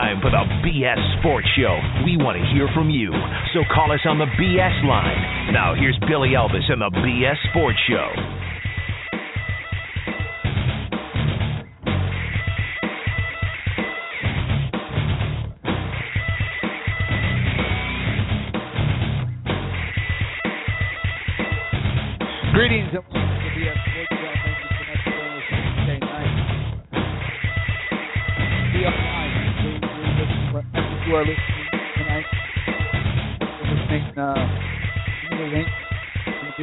time for the BS Sports Show. We want to hear from you, so call us on the BS line. Now, here's Billy Elvis and the BS Sports Show. Greetings.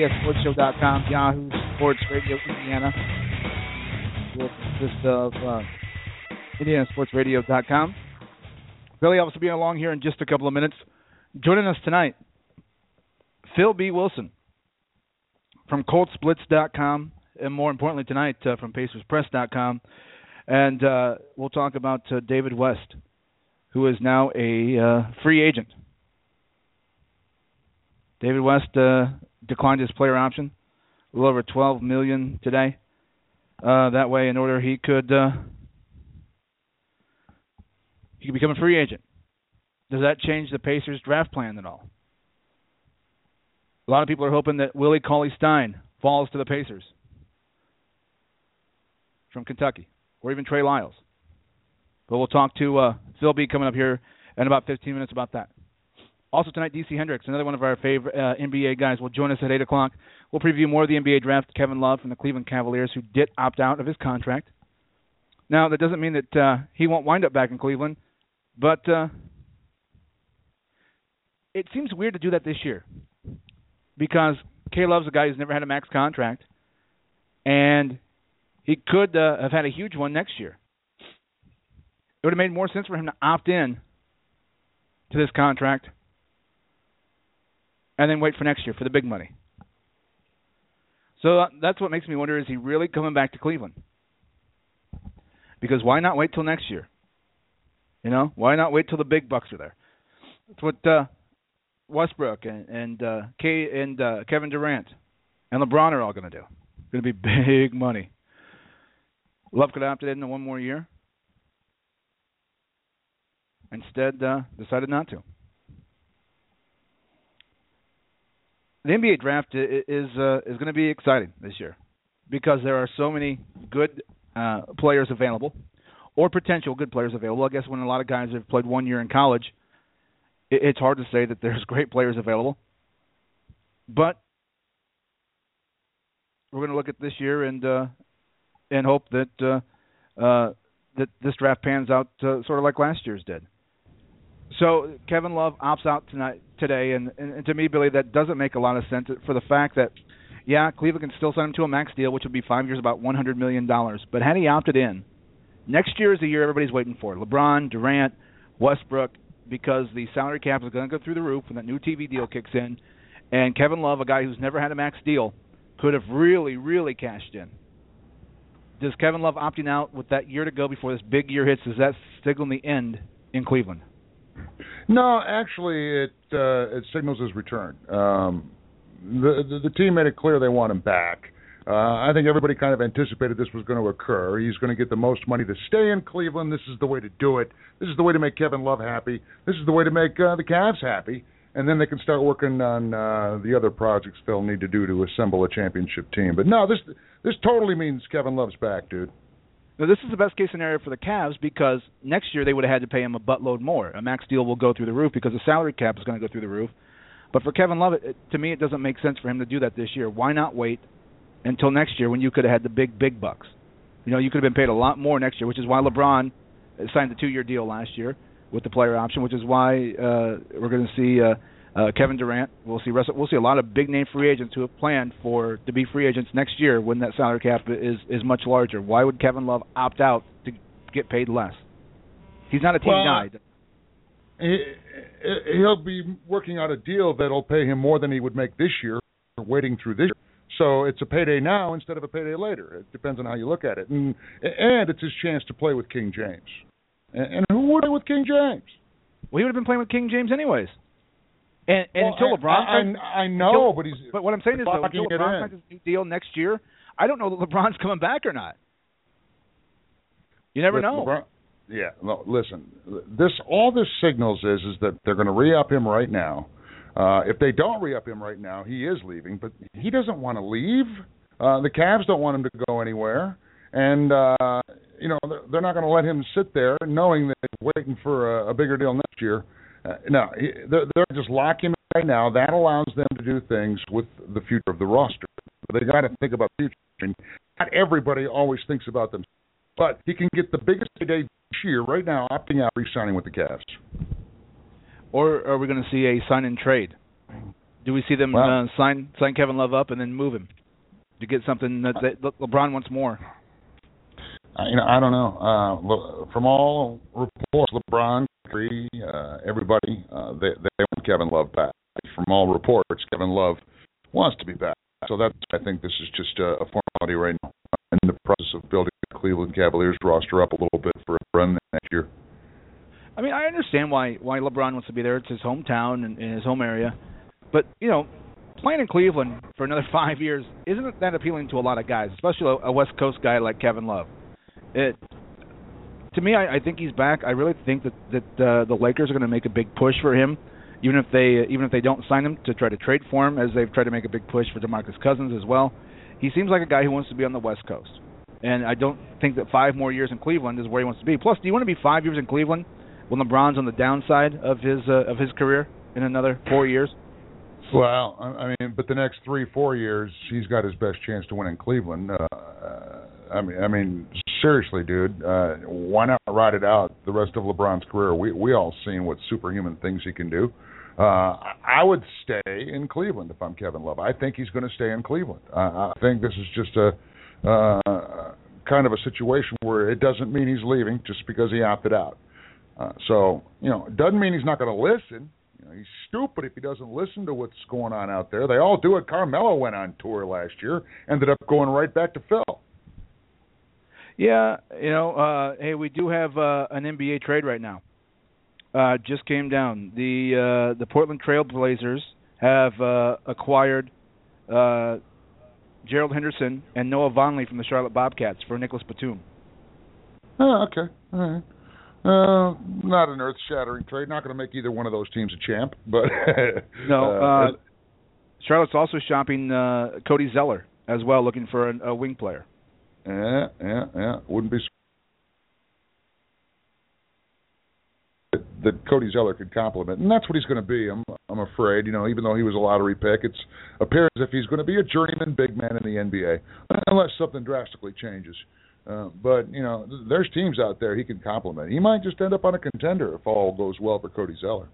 From BSSportsShow.com, Yahoo Sports Radio Indiana. Will consist of uh, IndianaSportsRadio.com. Billy Elvis will be along here in just a couple of minutes. Joining us tonight, Phil B. Wilson from ColtSplits.com, and more importantly tonight uh, from PacersPress.com. And uh, we'll talk about uh, David West, who is now a uh, free agent. David West uh, declined his player option, a little over 12 million today. Uh, that way, in order he could he could become a free agent. Does that change the Pacers draft plan at all? A lot of people are hoping that Willie Cauley Stein falls to the Pacers from Kentucky, or even Trey Lyles. But we'll talk to uh, Phil B coming up here in about 15 minutes about that. Also tonight, DC Hendrix, another one of our favorite uh, NBA guys, will join us at 8 o'clock. We'll preview more of the NBA draft. Kevin Love from the Cleveland Cavaliers, who did opt out of his contract. Now, that doesn't mean that uh, he won't wind up back in Cleveland, but uh, it seems weird to do that this year because K Love's a guy who's never had a max contract, and he could uh, have had a huge one next year. It would have made more sense for him to opt in to this contract and then wait for next year for the big money. So that's what makes me wonder: is he really coming back to Cleveland? Because why not wait till next year? You know, why not wait till the big bucks are there? That's what uh, Westbrook and and uh, K and uh, Kevin Durant and LeBron are all going to do. Going to be big money. Love could have opted in one more year. Instead, uh, decided not to. The NBA draft is uh, is going to be exciting this year because there are so many good uh, players available, or potential good players available. I guess when a lot of guys have played one year in college, it's hard to say that there's great players available. But we're going to look at this year and uh, and hope that uh, uh, that this draft pans out uh, sort of like last year's did. So Kevin Love opts out tonight today, and, and, to me, Billy, that doesn't make a lot of sense for the fact that yeah, Cleveland can still sign him to a max deal, which would be five years, about one hundred million dollars. But had he opted in, next year is the year everybody's waiting for. LeBron, Durant, Westbrook, because the salary cap is going to go through the roof when that new TV deal kicks in. And Kevin Love, a guy who's never had a max deal, could have really, really cashed in. Does Kevin Love opting out with that year to go before this big year hits? Does that signal the end in Cleveland? No, actually, it uh, it signals his return. Um, the, the the team made it clear they want him back. Uh, I think everybody kind of anticipated this was going to occur. He's going to get the most money to stay in Cleveland. This is the way to do it. This is the way to make Kevin Love happy. This is the way to make uh, the Cavs happy. And then they can start working on uh, the other projects they'll need to do to assemble a championship team. But no, this this totally means Kevin Love's back, dude. Now, this is the best case scenario for the Cavs because next year they would have had to pay him a buttload more. A max deal will go through the roof because the salary cap is going to go through the roof. But for Kevin Love, it, to me, it doesn't make sense for him to do that this year. Why not wait until next year when you could have had the big, big bucks? You know, you could have been paid a lot more next year, which is why LeBron signed the two-year deal last year with the player option, which is why uh, we're going to see uh, uh, Kevin Durant. We'll see Russell, we'll see a lot of big name free agents who have planned for to be free agents next year when that salary cap is is much larger. Why would Kevin Love opt out to get paid less? He's not a team Well, guy. He, he'll be working out a deal that'll pay him more than he would make this year, waiting through this year. So it's a payday now instead of a payday later. It depends on how you look at it, and and it's his chance to play with King James. And, and who would play with King James? Well, he would have been playing with King James anyways. And, and Well, until I- LeBron, I, I know, until- but he's. But what I'm saying is, though, until LeBron signs his new deal next year, I don't know that LeBron's coming back or not. You never know. LeBron, Yeah, no, listen. This all this signals is is that they're going to re-up him right now. Uh, if they don't re-up him right now, he is leaving, but he doesn't want to leave. Uh, the Cavs don't want him to go anywhere, and uh, you know they're, they're not going to let him sit there knowing that he's waiting for a, a bigger deal next year. Uh, no, he, they're, they're just locking him right now. That allows them to do things with the future of the roster. But they got to think about the future. Mean, not everybody always thinks about them, but he can get the biggest payday this year right now, opting out, re-signing with the Cavs. Or are we going to see a sign and trade? Do we see them Well- uh, sign sign Kevin Love up and then move him to get something that, that LeBron wants more? Uh, you know, I don't know. Uh, from all reports, LeBron, Kyrie, uh, everybody, uh, they they want Kevin Love back. From all reports, Kevin Love wants to be back. So that's I think this is just a, a formality right now in the process of building the Cleveland Cavaliers roster up a little bit for a run next year. I mean, I understand why why LeBron wants to be there. It's his hometown and, and his home area, but you know, playing in Cleveland for another five years isn't that appealing to a lot of guys, especially a West Coast guy like Kevin Love. It to me, I, I think he's back. I really think that that uh, the Lakers are going to make a big push for him, even if they even if they don't sign him to try to trade for him, as they've tried to make a big push for DeMarcus Cousins as well. He seems like a guy who wants to be on the West Coast, and I don't think that five more years in Cleveland is where he wants to be. Plus, do you want to be five years in Cleveland when LeBron's on the downside of his uh, of his career in another four years? Well, I mean, but the next three, four years, he's got his best chance to win in Cleveland. Uh, I mean, I mean, seriously, dude, uh, why not ride it out the rest of LeBron's career? We we all seen what superhuman things he can do. Uh, I would stay in Cleveland if I'm Kevin Love. I think he's going to stay in Cleveland. Uh, I think this is just a uh, kind of a situation where it doesn't mean he's leaving just because he opted out. Uh, so you know, it doesn't mean he's not going to listen. Know, he's stupid if he doesn't listen to what's going on out there. They all do it. Carmelo went on tour last year, ended up going right back to Phil. Yeah, you know, uh hey, we do have uh an NBA trade right now. Uh just came down. The uh the Portland Trail Blazers have uh acquired uh Gerald Henderson and Noah Vonleh from the Charlotte Bobcats for Nicholas Batum. Oh, okay. All right. Uh, not an earth-shattering trade. Not going to make either one of those teams a champ, but No, uh, uh Charlotte's also shopping uh Cody Zeller as well looking for a, a wing player. yeah, yeah, yeah. Wouldn't be that, that Cody Zeller could complement, and that's what he's going to be. I'm, I'm afraid. You know, even though he was a lottery pick, it's appears as if he's going to be a journeyman big man in the NBA, unless something drastically changes. Uh, but you know, there's teams out there he can complement. He might just end up on a contender if all goes well for Cody Zeller.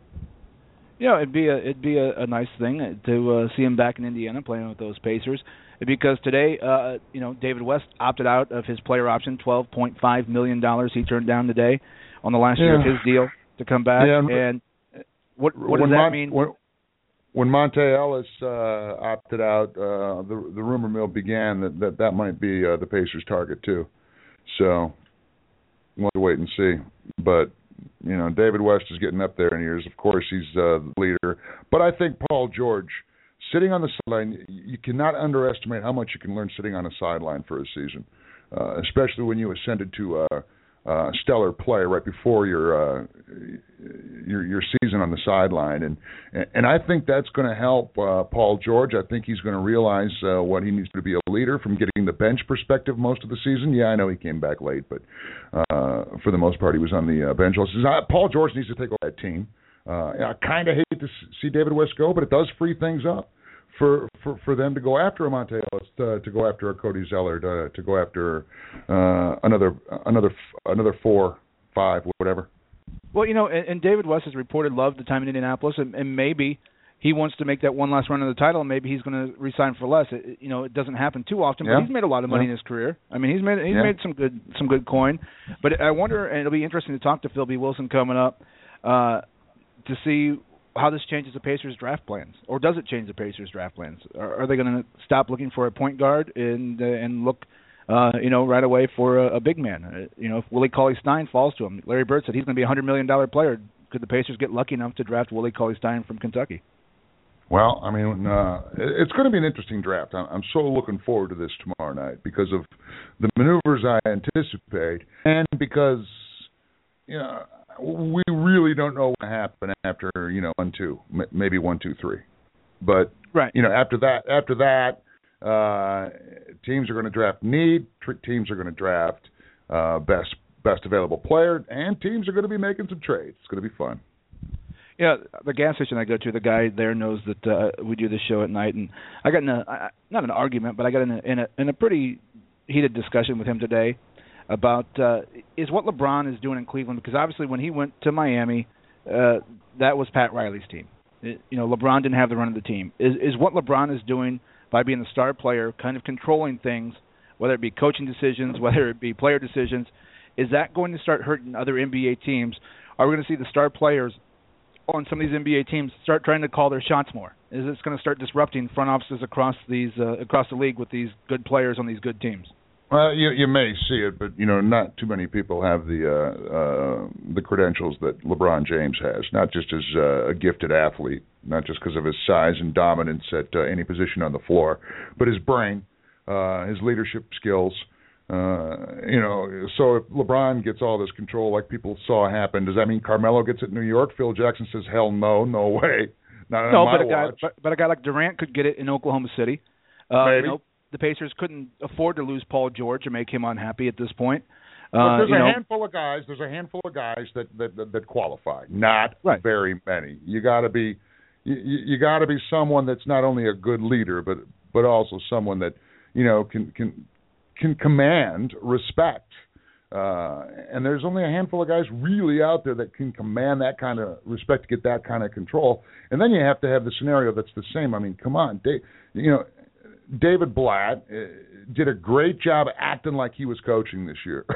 Yeah, it'd be a it'd be a, a nice thing to uh, see him back in Indiana playing with those Pacers because today, uh, you know, David West opted out of his player option, twelve point five million dollars he turned down today on the last year of his deal to come back. Yeah, and what what does that Mon- mean? When, when Monta Ellis uh, opted out, uh, the the rumor mill began that that, that might be uh, the Pacers' target too. So we'll have to wait and see. But you know, David West is getting up there in years. Of course, he's uh, the leader. But I think Paul George, sitting on the sideline, you cannot underestimate how much you can learn sitting on a sideline for a season, uh, especially when you ascended to uh, uh, stellar play right before your uh, your your season on the sideline, and and I think that's going to help uh, Paul George. I think he's going to realize uh, what he needs to be a leader from getting the bench perspective most of the season. Yeah, I know he came back late, but uh, for the most part, he was on the uh, bench. Paul George needs to take over that team. Uh, I kind of hate to see David West go, but it does free things up for for for them to go after a Monta Ellis, to, to go after a Cody Zeller, to to go after uh, another another another four, five, whatever. Well, you know, and, and David West has reported loved the time in Indianapolis, and, and maybe he wants to make that one last run of the title, and maybe he's going to resign for less. It, you know, it doesn't happen too often, Yeah. but he's made a lot of money Yeah. in his career. I mean, he's made he's Yeah. made some good some good coin. But I wonder, and it'll be interesting to talk to Phil B. Wilson coming up uh, to see how this changes the Pacers' draft plans, or does it change the Pacers' draft plans? Are, are they going to stop looking for a point guard and uh, and look? Uh, you know, right away for a, a big man. Uh, you know, if Willie Cauley Stein falls to him, Larry Bird said he's going to be a hundred million dollar player could the Pacers get lucky enough to draft Willie Cauley Stein from Kentucky? Well, I mean, uh, it's going to be an interesting draft. I'm, I'm so looking forward to this tomorrow night because of the maneuvers I anticipate, and because you know, we really don't know what happened after you know one two, maybe one two three, but right. you know after that after that, uh, teams are going to draft need, teams are going to draft uh, best best available player, and teams are going to be making some trades. It's going to be fun. Yeah, the gas station I go to, the guy there knows that uh, we do this show at night, and I got in a not an argument, but I got in a in a, in a pretty heated discussion with him today about uh, is what LeBron is doing in Cleveland because obviously when he went to Miami, uh, that was Pat Riley's team. It, you know, LeBron didn't have the run of the team. Is is what LeBron is doing by being the star player, kind of controlling things, whether it be coaching decisions, whether it be player decisions, is that going to start hurting other NBA teams? Are we going to see the star players on some of these NBA teams start trying to call their shots more? Is this going to start disrupting front offices across these uh, across the league with these good players on these good teams? Well, you you may see it, but you know, not too many people have the uh, uh, the credentials that LeBron James has. Not just as uh, a gifted athlete, not just because of his size and dominance at uh, any position on the floor, but his brain, uh, his leadership skills. Uh, you know, so if LeBron gets all this control, like people saw happen, does that mean Carmelo gets it in New York? Phil Jackson says, "Hell no, no way." Not no, but a guy, but, but, a guy like Durant could get it in Oklahoma City. Uh, Maybe. You know, the Pacers couldn't afford to lose Paul George and make him unhappy at this point. Uh, there's a know, know, handful of guys. There's a handful of guys that that that, that qualify. Not right. very many. You got to be you, you got to be someone that's not only a good leader, but but also someone that you know can can can command respect. Uh, and there's only a handful of guys really out there that can command that kind of respect to get that kind of control. And then you have to have the scenario that's the same. I mean, come on, Dave, you know, David Blatt uh, did a great job acting like he was coaching this year.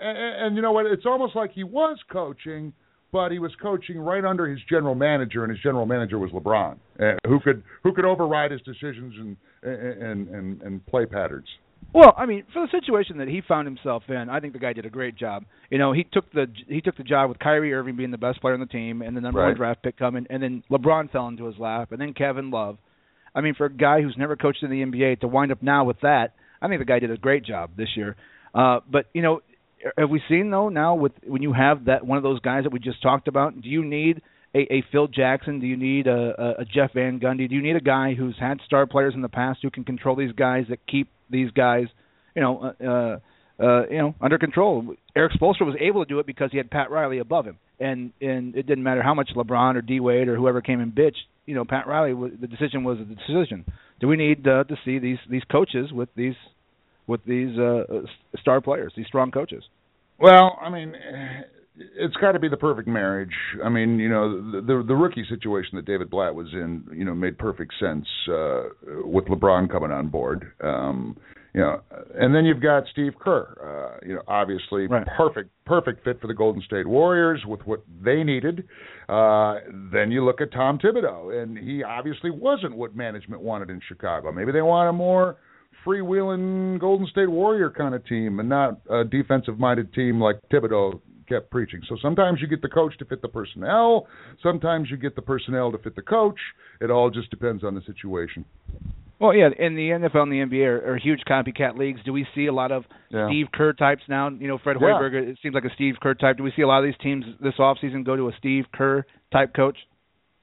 and, and you know what? It's almost like he was coaching, but he was coaching right under his general manager, and his general manager was LeBron, uh, who could who could override his decisions and and and, and play patterns. Well, I mean, for the situation that he found himself in, I think the guy did a great job. You know, he took the he took the job with Kyrie Irving being the best player on the team and the number right. one draft pick coming, and then LeBron fell into his lap, and then Kevin Love. I mean, for a guy who's never coached in the NBA to wind up now with that, I think the guy did a great job this year. Uh, but you know, have we seen though now with when you have that one of those guys that we just talked about? Do you need a, a Phil Jackson? Do you need a, a Jeff Van Gundy? Do you need a guy who's had star players in the past who can control these guys that keep these guys, you know, uh, uh, uh, you know, under control? Erik Spoelstra was able to do it because he had Pat Riley above him, and and it didn't matter how much LeBron or D Wade or whoever came and bitched. You know, Pat Riley. The decision was the decision. Do we need uh, to see these these coaches with these with these uh, star players, these strong coaches? Well, I mean, it's got to be the perfect marriage. I mean, you know, the, the the rookie situation that David Blatt was in, you know, made perfect sense uh, with LeBron coming on board. Um, you know, and then you've got Steve Kerr. Uh, you know, obviously right. perfect perfect fit for the Golden State Warriors with what they needed. Uh, then you look at Tom Thibodeau, and he obviously wasn't what management wanted in Chicago. Maybe they want a more freewheeling Golden State Warrior kind of team, and not a defensive minded team like Thibodeau kept preaching. So sometimes you get the coach to fit the personnel, sometimes you get the personnel to fit the coach. It all just depends on the situation. Well, yeah, in the NFL and the NBA are, are huge copycat leagues. Do we see a lot of yeah. Steve Kerr types now? You know, Fred Yeah. Hoiberg, it seems like a Steve Kerr type. Do we see a lot of these teams this offseason go to a Steve Kerr type coach?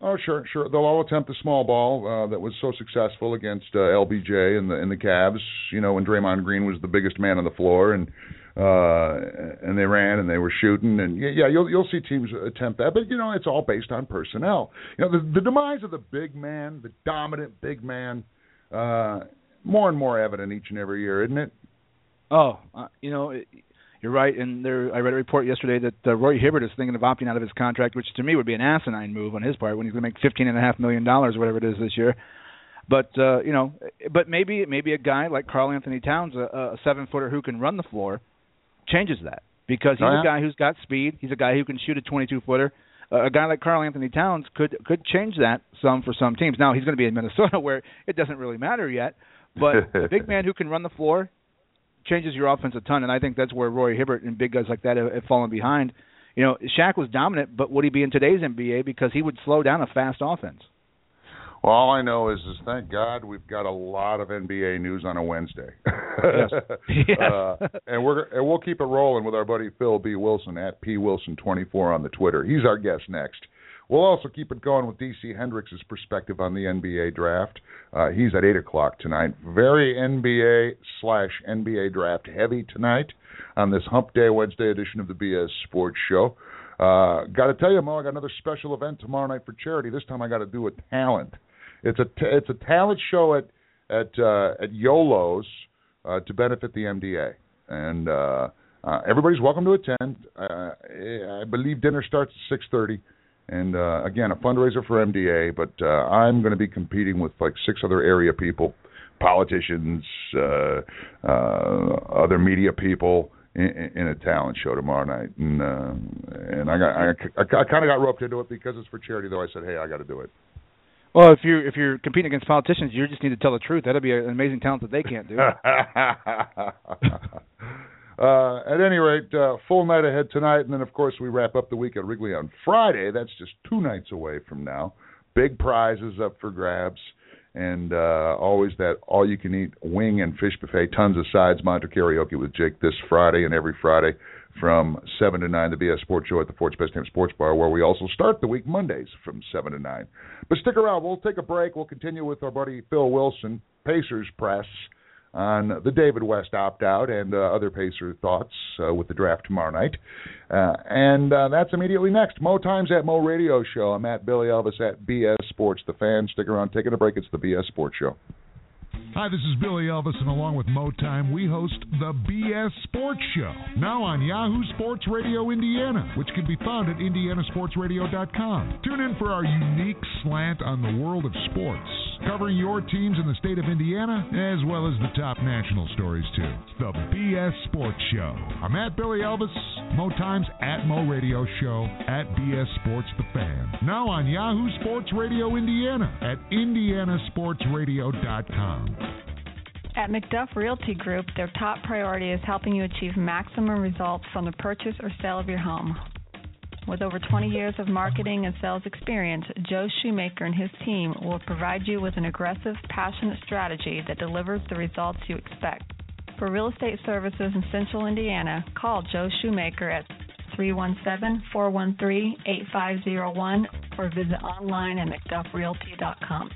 Oh, sure, sure. They'll all attempt the small ball uh, that was so successful against uh, LBJ and the and the Cavs. You know, when Draymond Green was the biggest man on the floor, and uh, and they ran and they were shooting, and yeah, you'll you'll see teams attempt that. But you know, it's all based on personnel. You know, the, the demise of the big man, the dominant big man, uh, more and more evident each and every year, isn't it? Oh, uh, you know, it, you're right. And there, I read a report yesterday that uh, Roy Hibbert is thinking of opting out of his contract, which to me would be an asinine move on his part when he's going to make fifteen and a half million dollars, whatever it is this year. But uh, you know, but maybe maybe a guy like Carl Anthony Towns, a, a seven footer who can run the floor, changes that because he's Oh, yeah? a guy who's got speed. He's a guy who can shoot a 22 footer. Uh, a guy like Carl Anthony Towns could could change that some for some teams. Now he's going to be in Minnesota where it doesn't really matter yet. But a big man who can run the floor changes your offense a ton, and I think that's where Roy Hibbert and big guys like that have, have fallen behind. You know, Shaq was dominant, but would he be in today's NBA because he would slow down a fast offense? Well, all I know is, is thank God we've got a lot of NBA news on a Wednesday. Yes. yes. uh, and we're and we'll keep it rolling with our buddy Phil B. Wilson at P Wilson twenty four on the Twitter. He's our guest next. We'll also keep it going with DC Hendrix' perspective on the NBA draft. Uh, he's at eight o'clock tonight. Very NBA slash NBA draft heavy tonight on this Hump Day Wednesday edition of the BS Sports Show. Uh, got to tell you, Mo, I got another special event tomorrow night for charity. This time I got to do a talent. It's a t- it's a talent show at at uh, at Yolo's uh, to benefit the MDA, and uh, uh, everybody's welcome to attend. Uh, I believe dinner starts at six thirty, and uh, again a fundraiser for MDA. But uh, I'm going to be competing with like six other area people, politicians, uh, uh, other media people. In, in a talent show tomorrow night, and uh, and I got I, I, I kind of got roped into it because it's for charity. Though I said, hey, I got to do it. Well, if you're if you're competing against politicians, you just need to tell the truth. That'd be an amazing talent that they can't do. uh, at any rate, uh, full night ahead tonight, and then of course we wrap up the week at Wrigley on Friday. That's just two nights away from now. Big prizes up for grabs, and uh, always that all-you-can-eat wing and fish buffet. Tons of sides. Monter karaoke with Jake this Friday and every Friday from 7 to 9, the BS Sports Show at the Fort's Best Damn Sports Bar, where we also start the week Mondays from 7 to 9. But stick around. We'll take a break. We'll continue with our buddy Phil Wilson, Pacers Press, on the David West opt out and uh, other Pacer thoughts uh, with the draft tomorrow night. Uh, and uh, that's immediately next. Mo Times at Mo Radio Show. I'm at Billy Elvis at BS Sports. The fans, stick around. Taking a break. It's the BS Sports Show. Hi, this is Billy Elvis, and along with Mo Time, we host the BS Sports Show, now on Yahoo Sports Radio Indiana, which can be found at indianasportsradio.com. Tune in for our unique slant on the world of sports, covering your teams in the state of Indiana, as well as the top national stories, too. It's the BS Sports Show. I'm at Billy Elvis, Mo Times at Mo Radio Show, at BS Sports The Fan, now on Yahoo Sports Radio Indiana at indianasportsradio.com. At McDuff Realty Group, their top priority is helping you achieve maximum results from the purchase or sale of your home. With over 20 years of marketing and sales experience, Joe Shoemaker and his team will provide you with an aggressive, passionate strategy that delivers the results you expect. For real estate services in Central Indiana, call Joe Shoemaker at 317 413 8501 or visit online at McDuffRealty.com.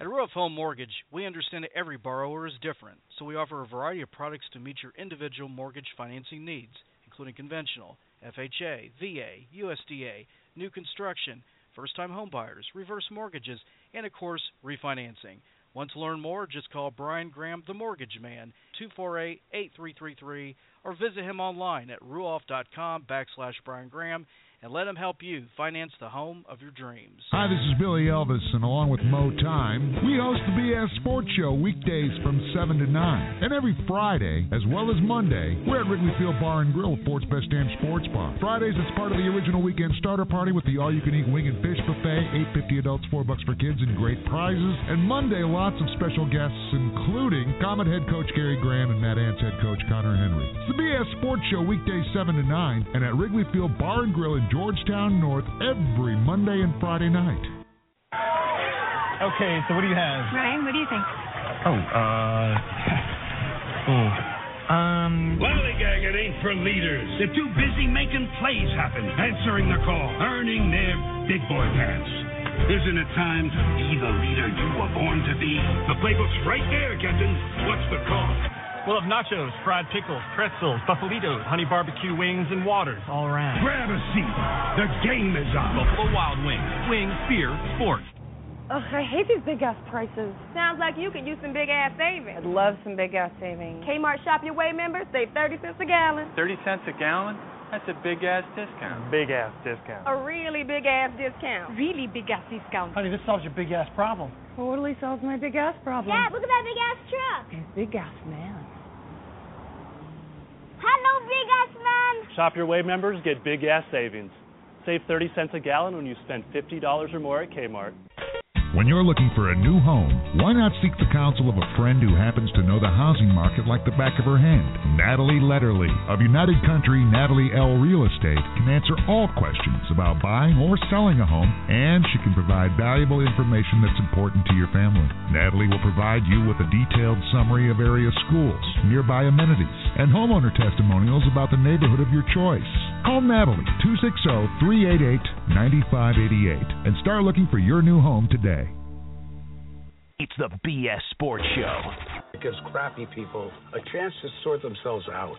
At Ruoff Home Mortgage, we understand that every borrower is different, so we offer a variety of products to meet your individual mortgage financing needs, including conventional, FHA, VA, USDA, new construction, first time homebuyers, reverse mortgages, and of course, refinancing. Want to learn more? Just call Brian Graham, the Mortgage Man, 248 8333, or visit him online at ruoff.com backslash Brian Graham and let them help you finance the home of your dreams. Hi, this is Billy Elvis, and along with Mo Time, we host the BS Sports Show weekdays from 7 to 9. And every Friday, as well as Monday, we're at Wrigley Field Bar and Grill, Fort's Best Damn Sports Bar. Fridays, it's part of the original weekend starter party with the all you can eat wing and fish buffet, 850 adults, 4 bucks for kids, and great prizes. And Monday, lots of special guests, including Komet head coach Gary Graham and Mad Ants head coach Connor Henry. It's the BS Sports Show weekdays 7 to 9, and at Wrigley Field Bar and Grill in Georgetown North every Monday and Friday night. Okay, so what do you have? Ryan, what do you think? Oh, uh. oh. Um. Lollygag, it ain't for leaders. They're too busy making plays happen, answering the call, earning their big boy pants. Isn't it time to be the leader you were born to be? The playbook's right there, Captain. What's the call? We'll have nachos, fried pickles, pretzels, buffalitos, honey barbecue wings, and waters all around. Grab a seat. The game is on. Buffalo Wild Wings. Wings, beer, sports. Ugh, I hate these big ass prices. Sounds like you could use some big ass savings. I'd love some big ass savings. Kmart Shop Your Way members save 30 cents a gallon. 30 cents a gallon? That's a big ass discount. Big ass discount. A really big ass discount. Really big ass discount. Honey, this solves your big ass problem. Totally solves my big ass problem. Dad, look at that big ass truck. And big ass man. Hello, big ass man. Shop Your Way members get big ass savings. Save 30 cents a gallon when you spend $50 or more at Kmart. When you're looking for a new home, why not seek the counsel of a friend who happens to know the housing market like the back of her hand? Natalie Letterly of United Country Natalie L. Real Estate can answer all questions about buying or selling a home, and she can provide valuable information that's important to your family. Natalie will provide you with a detailed summary of area schools, nearby amenities, and homeowner testimonials about the neighborhood of your choice. Call Natalie 260 388 9588 and start looking for your new home today. It's the BS Sports Show. It gives crappy people a chance to sort themselves out.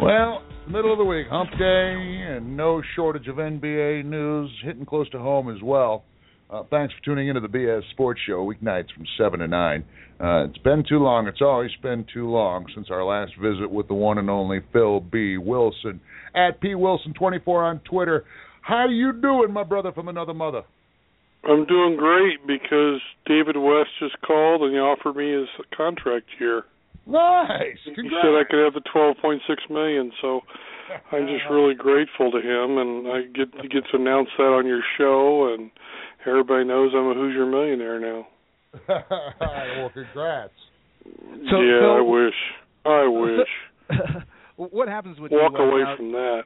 Well, middle of the week, hump day, and no shortage of NBA news hitting close to home as well. Uh, thanks for tuning into the BS Sports Show weeknights from 7 to 9. Uh, it's been too long. It's always been too long since our last visit with the one and only Phil B. Wilson at P. Wilson24 on Twitter. How you doing, my brother from another mother? I'm doing great because David West just called and he offered me his contract here. Nice. Congrats. He said I could have the 12.6 million, so I'm just really grateful to him, and I get to get to announce that on your show, and everybody knows I'm a Hoosier millionaire now. well, congrats. So, yeah, so, I wish. I wish. what happens with walk away now, from that?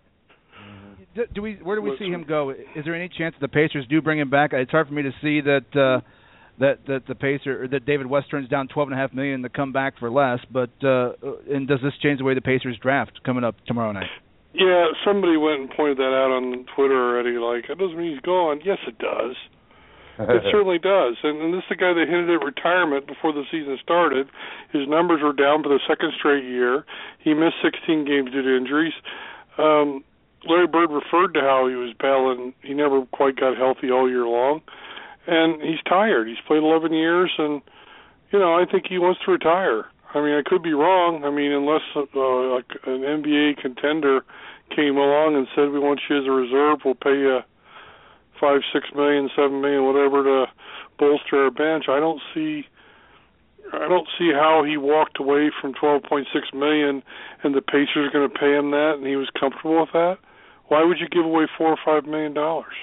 Do, do we? Where do we see him go? Is there any chance that the Pacers do bring him back? It's hard for me to see that uh, that that the Pacer or that David West turns down twelve and a half million to come back for less. But uh, and does this change the way the Pacers draft coming up tomorrow night? Yeah, somebody went and pointed that out on Twitter already. Like, that doesn't mean he's gone. Yes, it does. it certainly does. And, and this is the guy that hinted at retirement before the season started. His numbers were down for the second straight year. He missed 16 games due to injuries. Um, Larry Bird referred to how he was battling. He never quite got healthy all year long, and he's tired. He's played 11 years, and you know I think he wants to retire. I mean, I could be wrong. I mean, unless uh, an NBA contender came along and said we want you as a reserve, we'll pay you five, six million, seven million, whatever to bolster our bench. I don't see. I don't see how he walked away from 12.6 million, and the Pacers are going to pay him that, and he was comfortable with that. Why would you give away four or five million dollars?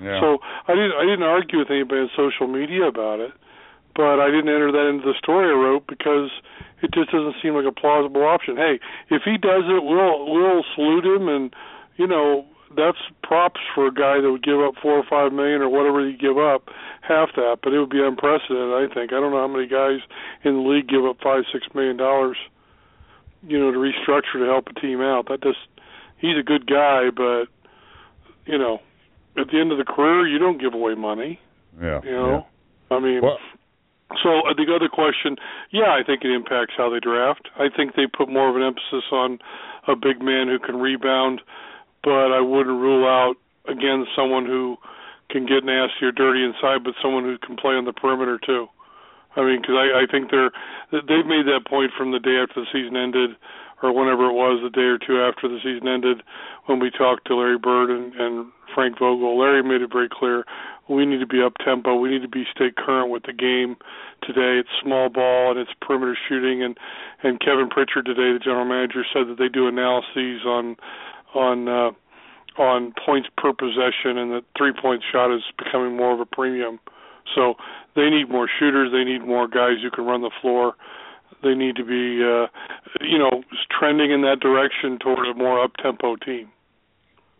Yeah. So I didn't. I didn't argue with anybody on social media about it, but I didn't enter that into the story I wrote because it just doesn't seem like a plausible option. Hey, if he does it, we'll we'll salute him, and you know that's props for a guy that would give up four or five million or whatever he give up, half that. But it would be unprecedented. I think. I don't know how many guys in the league give up five six million dollars, you know, to restructure to help a team out. That just he's a good guy, but you know, at the end of the career, you don't give away money. Yeah. You know, yeah. I mean. Well, so uh, the other question, yeah, I think it impacts how they draft. I think they put more of an emphasis on a big man who can rebound, but I wouldn't rule out again someone who can get nasty or dirty inside, but someone who can play on the perimeter too. I mean, because I, I think they're they've made that point from the day after the season ended, or whenever it was, the day or two after the season ended, when we talked to Larry Bird and, and Frank Vogel. Larry made it very clear we need to be up tempo. We need to be stay current with the game. Today it's small ball and it's perimeter shooting, and and Kevin Pritchard today, the general manager, said that they do analyses on on uh, on points per possession, and the three point shot is becoming more of a premium. So they need more shooters. They need more guys who can run the floor. They need to be, uh, you know, trending in that direction toward a more up tempo team.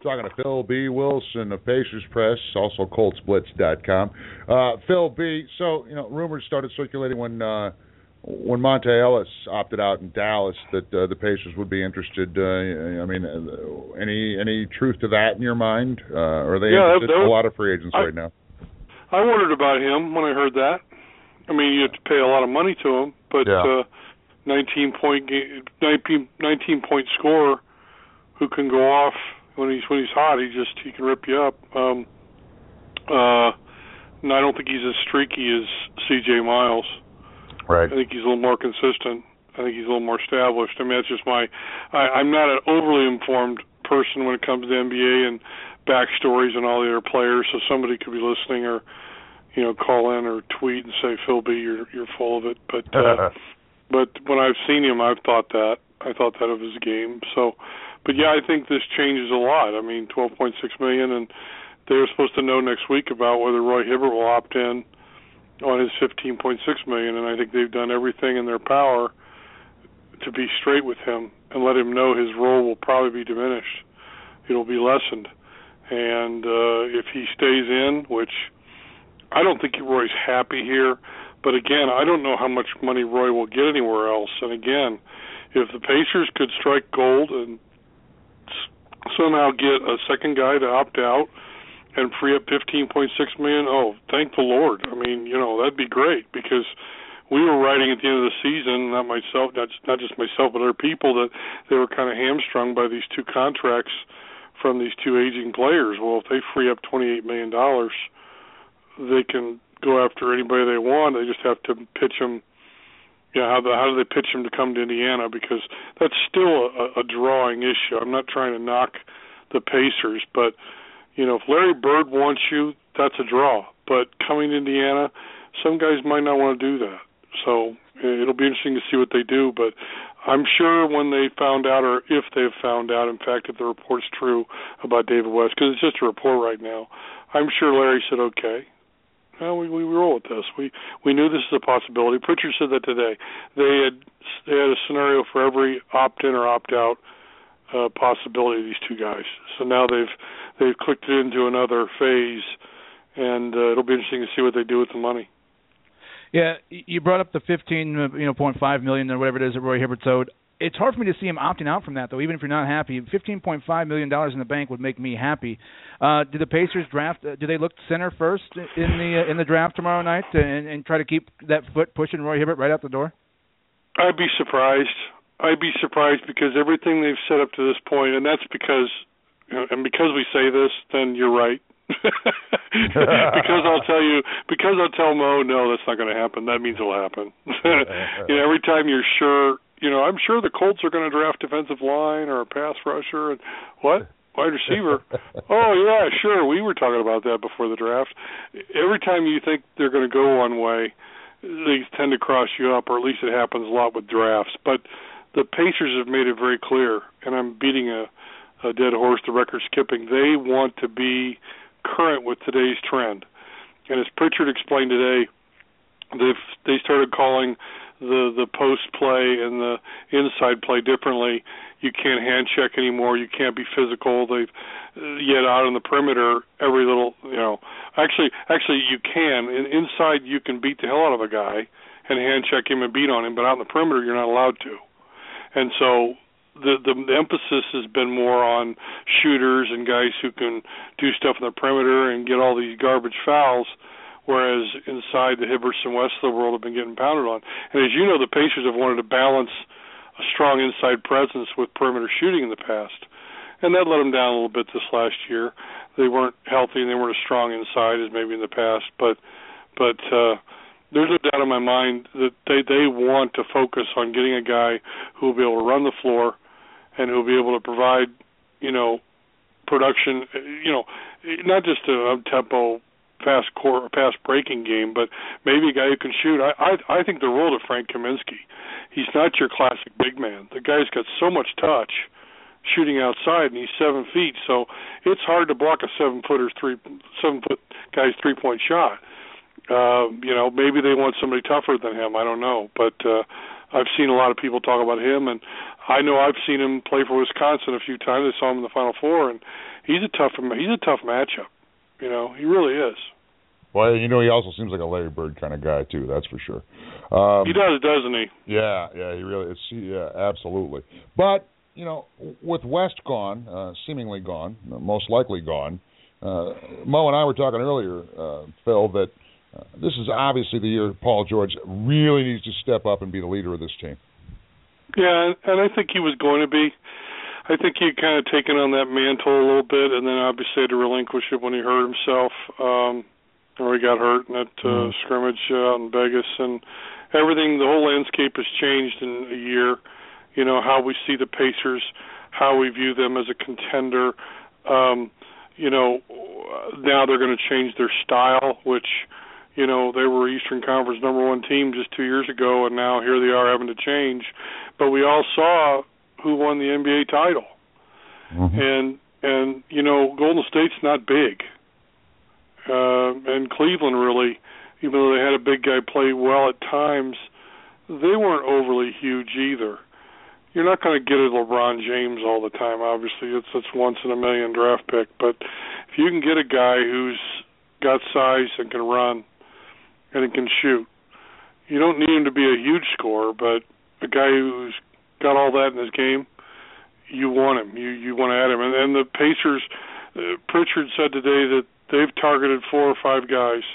Talking to Phil B. Wilson of Pacers Press, also ColtSplits.com. Uh, Phil B. So you know, rumors started circulating when uh, when Monta Ellis opted out in Dallas that uh, the Pacers would be interested. Uh, I mean, uh, any any truth to that in your mind? Uh, are they yeah, interested? That, that, a lot of free agents I, right now. I wondered about him when I heard that. I mean, you have to pay a lot of money to him, but yeah. uh, 19 point 19, 19 point scorer who can go off when he's when he's hot. He just he can rip you up. Um, uh, and I don't think he's as streaky as C.J. Miles. Right. I think he's a little more consistent. I think he's a little more established. I mean, that's just my. I, I'm not an overly informed person when it comes to NBA and backstories and all the other players. So somebody could be listening or, you know, call in or tweet and say, "Phil B, you're you're full of it." But uh, but when I've seen him, I've thought that. I thought that of his game. So, but yeah, I think this changes a lot. I mean, 12.6 million, and they're supposed to know next week about whether Roy Hibbert will opt in on his 15.6 million, and I think they've done everything in their power to be straight with him and let him know his role will probably be diminished. It'll be lessened, and uh, if he stays in, which I don't think Roy's happy here, but again, I don't know how much money Roy will get anywhere else. And again, if the Pacers could strike gold and somehow get a second guy to opt out and free up 15.6 million. Oh, thank the Lord. I mean, you know, that'd be great because we were writing at the end of the season, not myself, not just, not just myself, but other people that they were kind of hamstrung by these two contracts from these two aging players. Well, if they free up 28 million dollars, they can go after anybody they want. They just have to pitch them yeah, how the, how do they pitch him to come to Indiana? Because that's still a, a drawing issue. I'm not trying to knock the Pacers, but you know, if Larry Bird wants you, that's a draw. But coming to Indiana, some guys might not want to do that. So eh, it'll be interesting to see what they do. But I'm sure when they found out, or if they've found out, in fact, if the report's true about David West, because it's just a report right now, I'm sure Larry said, okay, well, we we roll with this. We we knew this is a possibility. Pritchard said that today. They had they had a scenario for every opt in or opt out uh, possibility of these two guys. So now they've they've clicked it into another phase, and uh, it'll be interesting to see what they do with the money. Yeah, you brought up the fifteen, uh, you know, point five million or whatever it is that Roy Hibbert owed it's hard for me to see him opting out from that though. Even if you're not happy, fifteen point five million dollars in the bank would make me happy. Uh, do the Pacers draft? Uh, do they look center first in the uh, in the draft tomorrow night and, and try to keep that foot pushing Roy Hibbert right out the door? I'd be surprised. I'd be surprised because everything they've set up to this point, and that's because, and because we say this, then you're right. because I'll tell you, because I'll tell Mo, no, that's not going to happen. That means it'll happen. you know, every time you're sure you know, I'm sure the Colts are going to draft defensive line or a pass rusher and what wide receiver. oh yeah, sure. We were talking about that before the draft. Every time you think they're going to go one way, they tend to cross you up, or at least it happens a lot with drafts. But the Pacers have made it very clear, and I'm beating a, a dead horse. The record skipping. They want to be current with today's trend, and as Pritchard explained today, they've they started calling the the post play and the inside play differently. You can't hand check anymore. You can't be physical. They've uh, yet out on the perimeter every little you know. Actually, actually you can. In, inside you can beat the hell out of a guy and hand check him and beat on him, but out in the perimeter you're not allowed to. And so the, the the emphasis has been more on shooters and guys who can do stuff in the perimeter and get all these garbage fouls whereas inside the Hibberts and West of the world have been getting pounded on. And as you know, the Pacers have wanted to balance a strong inside presence with perimeter shooting in the past, and that let them down a little bit this last year. They weren't healthy and they weren't as strong inside as maybe in the past, but but uh, there's no doubt in my mind that they they want to focus on getting a guy who will be able to run the floor and who will be able to provide, you know, production, you know, not just a up tempo fast core or fast breaking game, but maybe a guy who can shoot. I I, I think the role of Frank Kaminsky. He's not your classic big man. The guy's got so much touch shooting outside and he's seven feet, so it's hard to block a seven footer's three seven foot guy's three point shot. Uh, you know, maybe they want somebody tougher than him. I don't know, but uh, I've seen a lot of people talk about him, and I know I've seen him play for Wisconsin a few times. I saw him in the Final Four, and he's a tough he's a tough matchup. You know, he really is. Well, you know, he also seems like a Larry Bird kind of guy too. That's for sure. Um, he does, doesn't he? Yeah, yeah, he really is. Yeah, absolutely. But you know, with West gone, uh, seemingly gone, most likely gone. Uh, Mo and I were talking earlier, uh, Phil, that uh, this is obviously the year Paul George really needs to step up and be the leader of this team. Yeah, and I think he was going to be. I think he kind of taken on that mantle a little bit, and then obviously had to relinquish it when he hurt himself, um, or he got hurt in that uh, mm. scrimmage uh, out in Vegas, and everything. The whole landscape has changed in a year. You know how we see the Pacers, how we view them as a contender. Um, you know, now they're going to change their style, which you know they were Eastern Conference number one team just two years ago, and now here they are having to change. But we all saw who won the NBA title. Mm-hmm. And and you know Golden State's not big. uh, and Cleveland really, even though they had a big guy play well at times, they weren't overly huge either. You're not going to get a LeBron James all the time. Obviously, it's it's once in a million draft pick. But if you can get a guy who's got size and can run and can shoot, you don't need him to be a huge scorer, but a guy who's got all that in his game, you want him. You you want to add him. And, and the Pacers, uh, Pritchard said today that they've targeted four or five guys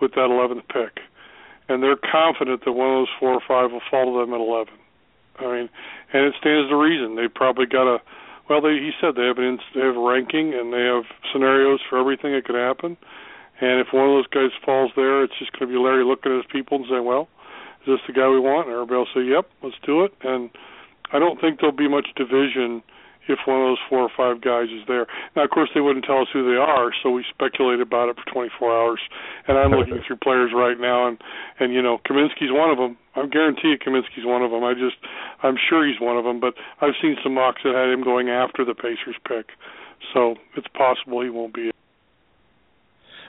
with that 11th pick, and they're confident that one of those four or five will fall to them at 11. I mean, and it stands to reason. They probably got a well. They he said they have an they have a ranking and they have scenarios for everything that could happen. And if one of those guys falls there, it's just going to be Larry looking at his people and saying, "Well, is this the guy we want?" And everybody will say, "Yep, let's do it." And I don't think there'll be much division if one of those four or five guys is there. Now, of course, they wouldn't tell us who they are, so we speculate about it for 24 hours. And I'm looking through players right now, and and you know, Kaminsky's one of them. I guarantee you, Kaminsky's one of them. I just, I'm sure he's one of them. But I've seen some mocks that had him going after the Pacers pick, so it's possible he won't be.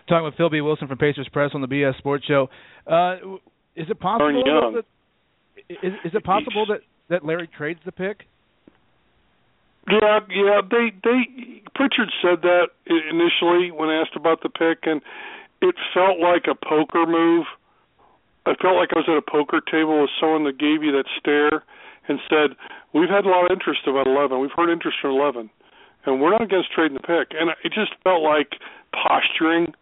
Talking with Phil B. Wilson from Pacers Press on the BS Sports Show. Uh, is it possible that is, is it possible that that Larry trades the pick? Yeah, yeah. They they Pritchard said that initially when asked about the pick, and it felt like a poker move. I felt like I was at a poker table with someone that gave you that stare and said, "We've had a lot of interest about 11. We've heard interest from 11, and we're not against trading the pick." And it just felt like posturing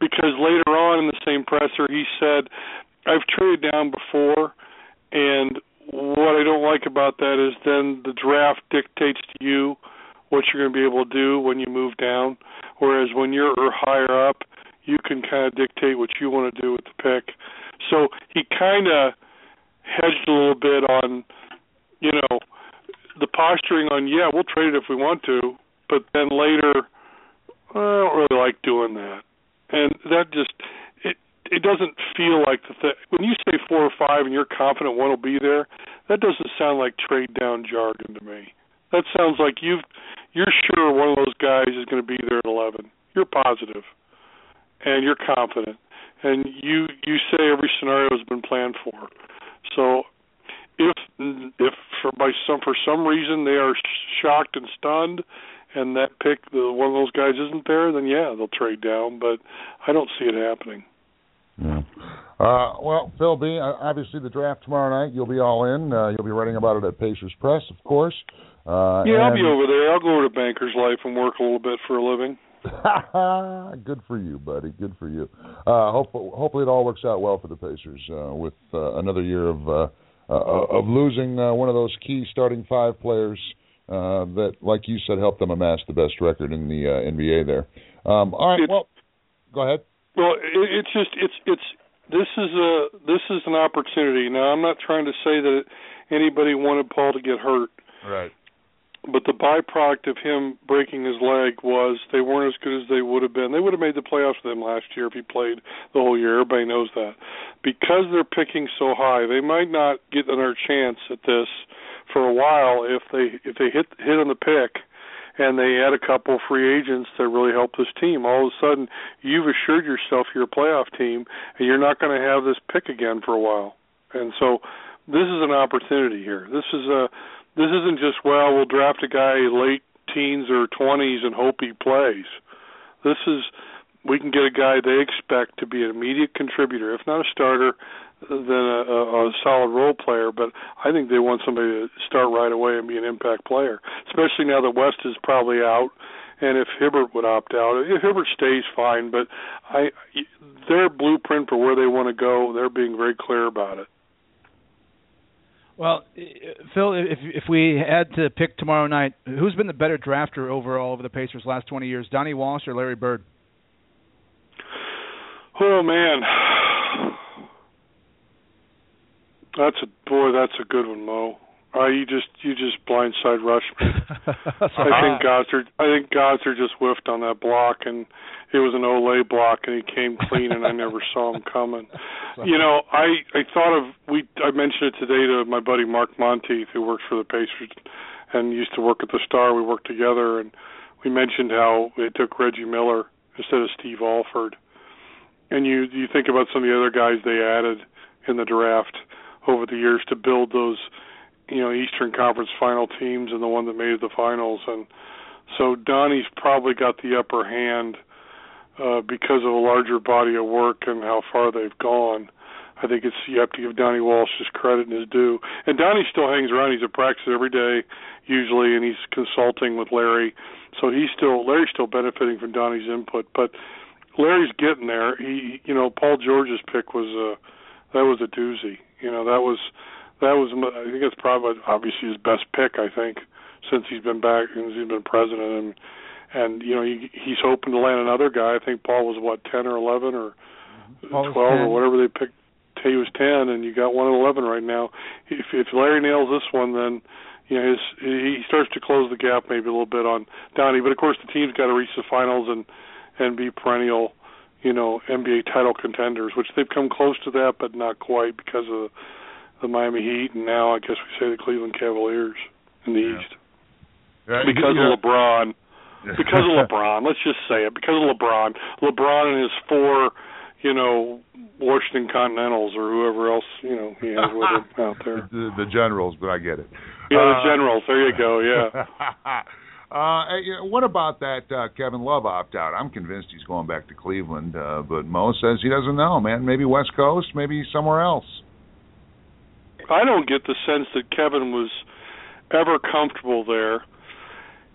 because later on in the same presser he said, "I've traded down before, and what I don't like about that is then the draft dictates to you what you're going to be able to do when you move down, whereas when you're higher up, you can kind of dictate what you want to do with the pick. So he kind of hedged a little bit on, you know, the posturing on yeah, we'll trade it if we want to, but then later, I don't really like doing that, and that just it doesn't feel like the thing. when you say four or five and you're confident one will be there. That doesn't sound like trade down jargon to me. That sounds like you've you're sure one of those guys is going to be there at eleven. You're positive, and you're confident, and you you say every scenario has been planned for. So if if for by some for some reason they are shocked and stunned and that pick the one of those guys isn't there then yeah they'll trade down but i don't see it happening yeah. Uh, well, Phil B, obviously the draft tomorrow night, you'll be all in. Uh, you'll be writing about it at Pacers Press, of course. Uh, yeah, I'll be over there. I'll go over to Banker's Life and work a little bit for a living. Good for you, buddy. Good for you. Uh, hope, hopefully it all works out well for the Pacers uh, with uh, another year of uh, uh, of losing uh, one of those key starting five players uh, that, like you said, helped them amass the best record in the uh, NBA. There. Um, all right. Well, go ahead. Well, it, it's just it's it's this is a this is an opportunity. Now, I'm not trying to say that anybody wanted Paul to get hurt. Right. But the byproduct of him breaking his leg was they weren't as good as they would have been. They would have made the playoffs with him last year if he played the whole year. Everybody knows that. Because they're picking so high, they might not get another chance at this for a while if they if they hit hit on the pick and they add a couple free agents that really help this team. All of a sudden, you've assured yourself you're a playoff team, and you're not going to have this pick again for a while. And so, this is an opportunity here. This is a this isn't just well we'll draft a guy late teens or 20s and hope he plays. This is we can get a guy they expect to be an immediate contributor, if not a starter, than a, a, a solid role player, but I think they want somebody to start right away and be an impact player, especially now that West is probably out. And if Hibbert would opt out, if Hibbert stays, fine. But I, their blueprint for where they want to go, they're being very clear about it. Well, Phil, if if we had to pick tomorrow night, who's been the better drafter overall over the Pacers last 20 years, Donnie Walsh or Larry Bird? Oh man, that's a boy. That's a good one, Mo. Uh, you just you just blindside rushed me. I think Goddard. I think Goddard just whiffed on that block, and it was an olé block, and he came clean, and I never saw him coming. You know, I I thought of we. I mentioned it today to my buddy Mark Monteith, who works for the Pacers, and used to work at the Star. We worked together, and we mentioned how they took Reggie Miller instead of Steve Alford and you you think about some of the other guys they added in the draft over the years to build those you know Eastern Conference final teams and the one that made the finals and so Donnie's probably got the upper hand uh because of a larger body of work and how far they've gone. I think it's you have to give Donnie Walsh his credit and his due. And Donnie still hangs around. He's at practice every day, usually, and he's consulting with Larry. So he's still Larry's still benefiting from Donnie's input. But Larry's getting there. He, you know, Paul George's pick was a that was a doozy. You know, that was that was I think it's probably obviously his best pick. I think since he's been back since he's been president and and you know he he's hoping to land another guy. I think Paul was what ten or eleven or mhm. Paul twelve or whatever they picked. He was ten, and you got one at eleven right now. If if Larry nails this one, then you know his he starts to close the gap maybe a little bit on Donnie. But of course, the team's got to reach the finals and and be perennial, you know, NBA title contenders, which they've come close to that, but not quite because of the Miami Heat, and now I guess we say the Cleveland Cavaliers in the Yeah. East Yeah, because yeah. of LeBron. Because of LeBron, let's just say it. Because of LeBron, LeBron and his four, you know, Washington Continentals or whoever else you know he has with him out there. the, the generals, but I get it. Yeah, Uh, the Generals. There you go. Yeah. uh, what about that uh, Kevin Love opt out? I'm convinced he's going back to Cleveland, uh, but Mo says he doesn't know, man. Maybe West Coast, maybe somewhere else. I don't get the sense that Kevin was ever comfortable there,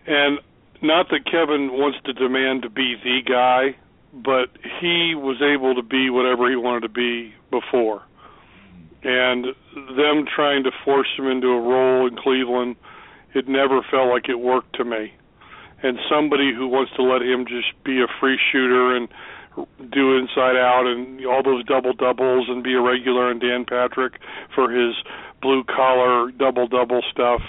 and not that Kevin wants to demand to be the guy, but he was able to be whatever he wanted to be before. And them trying to force him into a role in Cleveland, it never felt like it worked to me. And somebody who wants to let him just be a free shooter and do inside out and all those double doubles and be a regular and Dan Patrick for his blue collar double double stuff.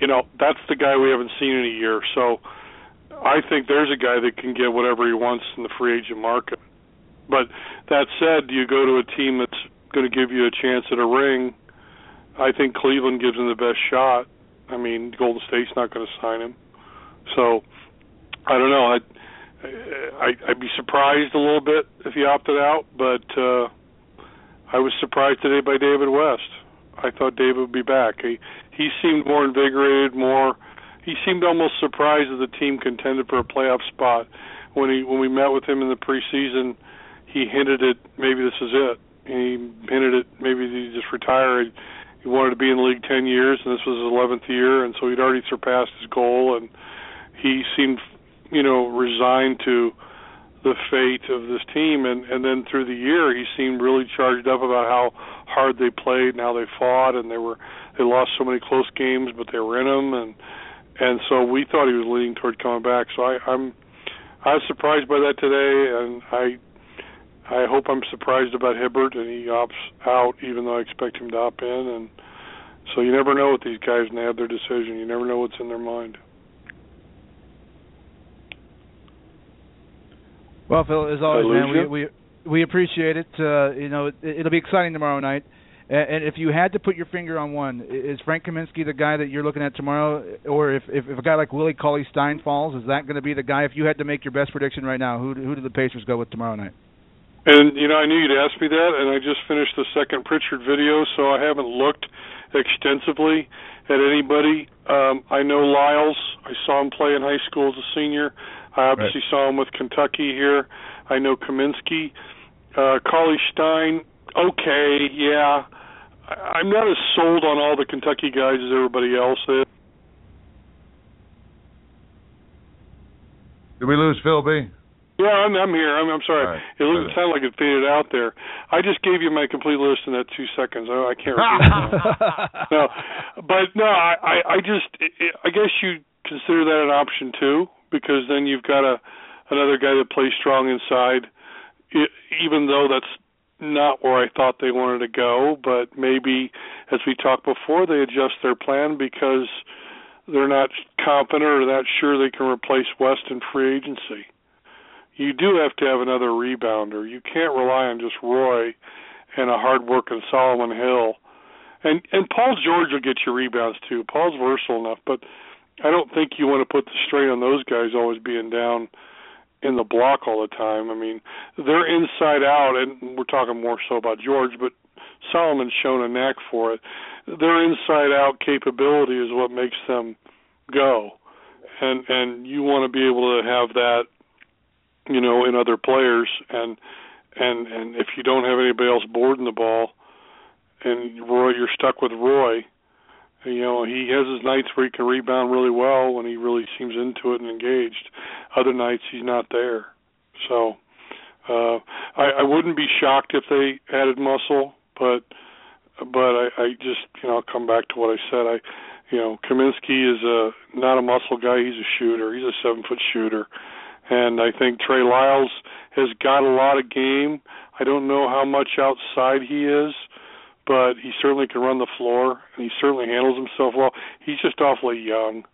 You know, that's the guy we haven't seen in a year. So I think there's a guy that can get whatever he wants in the free agent market. But that said, you go to a team that's going to give you a chance at a ring. I think Cleveland gives him the best shot. I mean, Golden State's not going to sign him. So I don't know. I'd I, I'd be surprised a little bit if he opted out, but uh, I was surprised today by David West. I thought David would be back. He he seemed more invigorated, more. He seemed almost surprised that the team contended for a playoff spot. When he when we met with him in the preseason, he hinted at maybe this is it. He hinted at maybe he just retired. He wanted to be in the league ten years, and this was his eleventh year, and so he'd already surpassed his goal, and he seemed you know resigned to the fate of this team. And and then through the year he seemed really charged up about how hard they played and how they fought and they were they lost so many close games but they were in them and and so we thought he was leaning toward coming back. So i i'm i was surprised by that today and i i hope i'm surprised about hibbert and he opts out even though i expect him to opt in and so you never know with these guys and they have their decision you never know what's in their mind Well, Phil, as always, man, we, we we appreciate it. Uh, you know, it, it'll be exciting tomorrow night. And, and if you had to put your finger on one, is Frank Kaminsky the guy that you're looking at tomorrow, or if if, if a guy like Willie Cauley Stein falls, is that going to be the guy? If you had to make your best prediction right now, who who do the Pacers go with tomorrow night? And you know, I knew you'd ask me that, and I just finished the second Pritchard video, so I haven't looked extensively at anybody. Um, I know Lyles. I saw him play in high school as a senior. I obviously saw him with Kentucky here. I know Kaminsky, uh, Cauley Stein. Okay, yeah. I, I'm not as sold on all the Kentucky guys as everybody else is. Did we lose Phil B? Yeah, I'm, I'm here. I'm, I'm sorry. Right. It doesn't sound like it faded out there. I just gave you my complete list in that two seconds. I, I can't that. no, but no, I, I, I just, I guess you consider that an option too, because then you've got a another guy that plays strong inside, e- even though that's not where I thought they wanted to go. But maybe, as we talked before, they adjust their plan because they're not confident or not sure they can replace West in free agency. You do have to have another rebounder. You can't rely on just Roy and a hard working Solomon Hill. And and Paul George will get you rebounds too. Paul's versatile enough, but I don't think you want to put the strain on those guys always being down in the block all the time. I mean, they're inside out, and we're talking more so about George, but Solomon's shown a knack for it. Their inside out capability is what makes them go, and and you want to be able to have that, you know, in other players, and and and if you don't have anybody else boarding the ball, and Roy, you're stuck with Roy. You know, he has his nights where he can rebound really well when he really seems into it and engaged. Other nights he's not there. So uh I, I wouldn't be shocked if they added muscle, but but I, I just you know I'll come back to what I said. I you know Kaminsky is a not a muscle guy. He's a shooter. He's a seven foot shooter, and I think Trey Lyles has got a lot of game. I don't know how much outside he is, but he certainly can run the floor and he certainly handles himself well. He's just awfully young.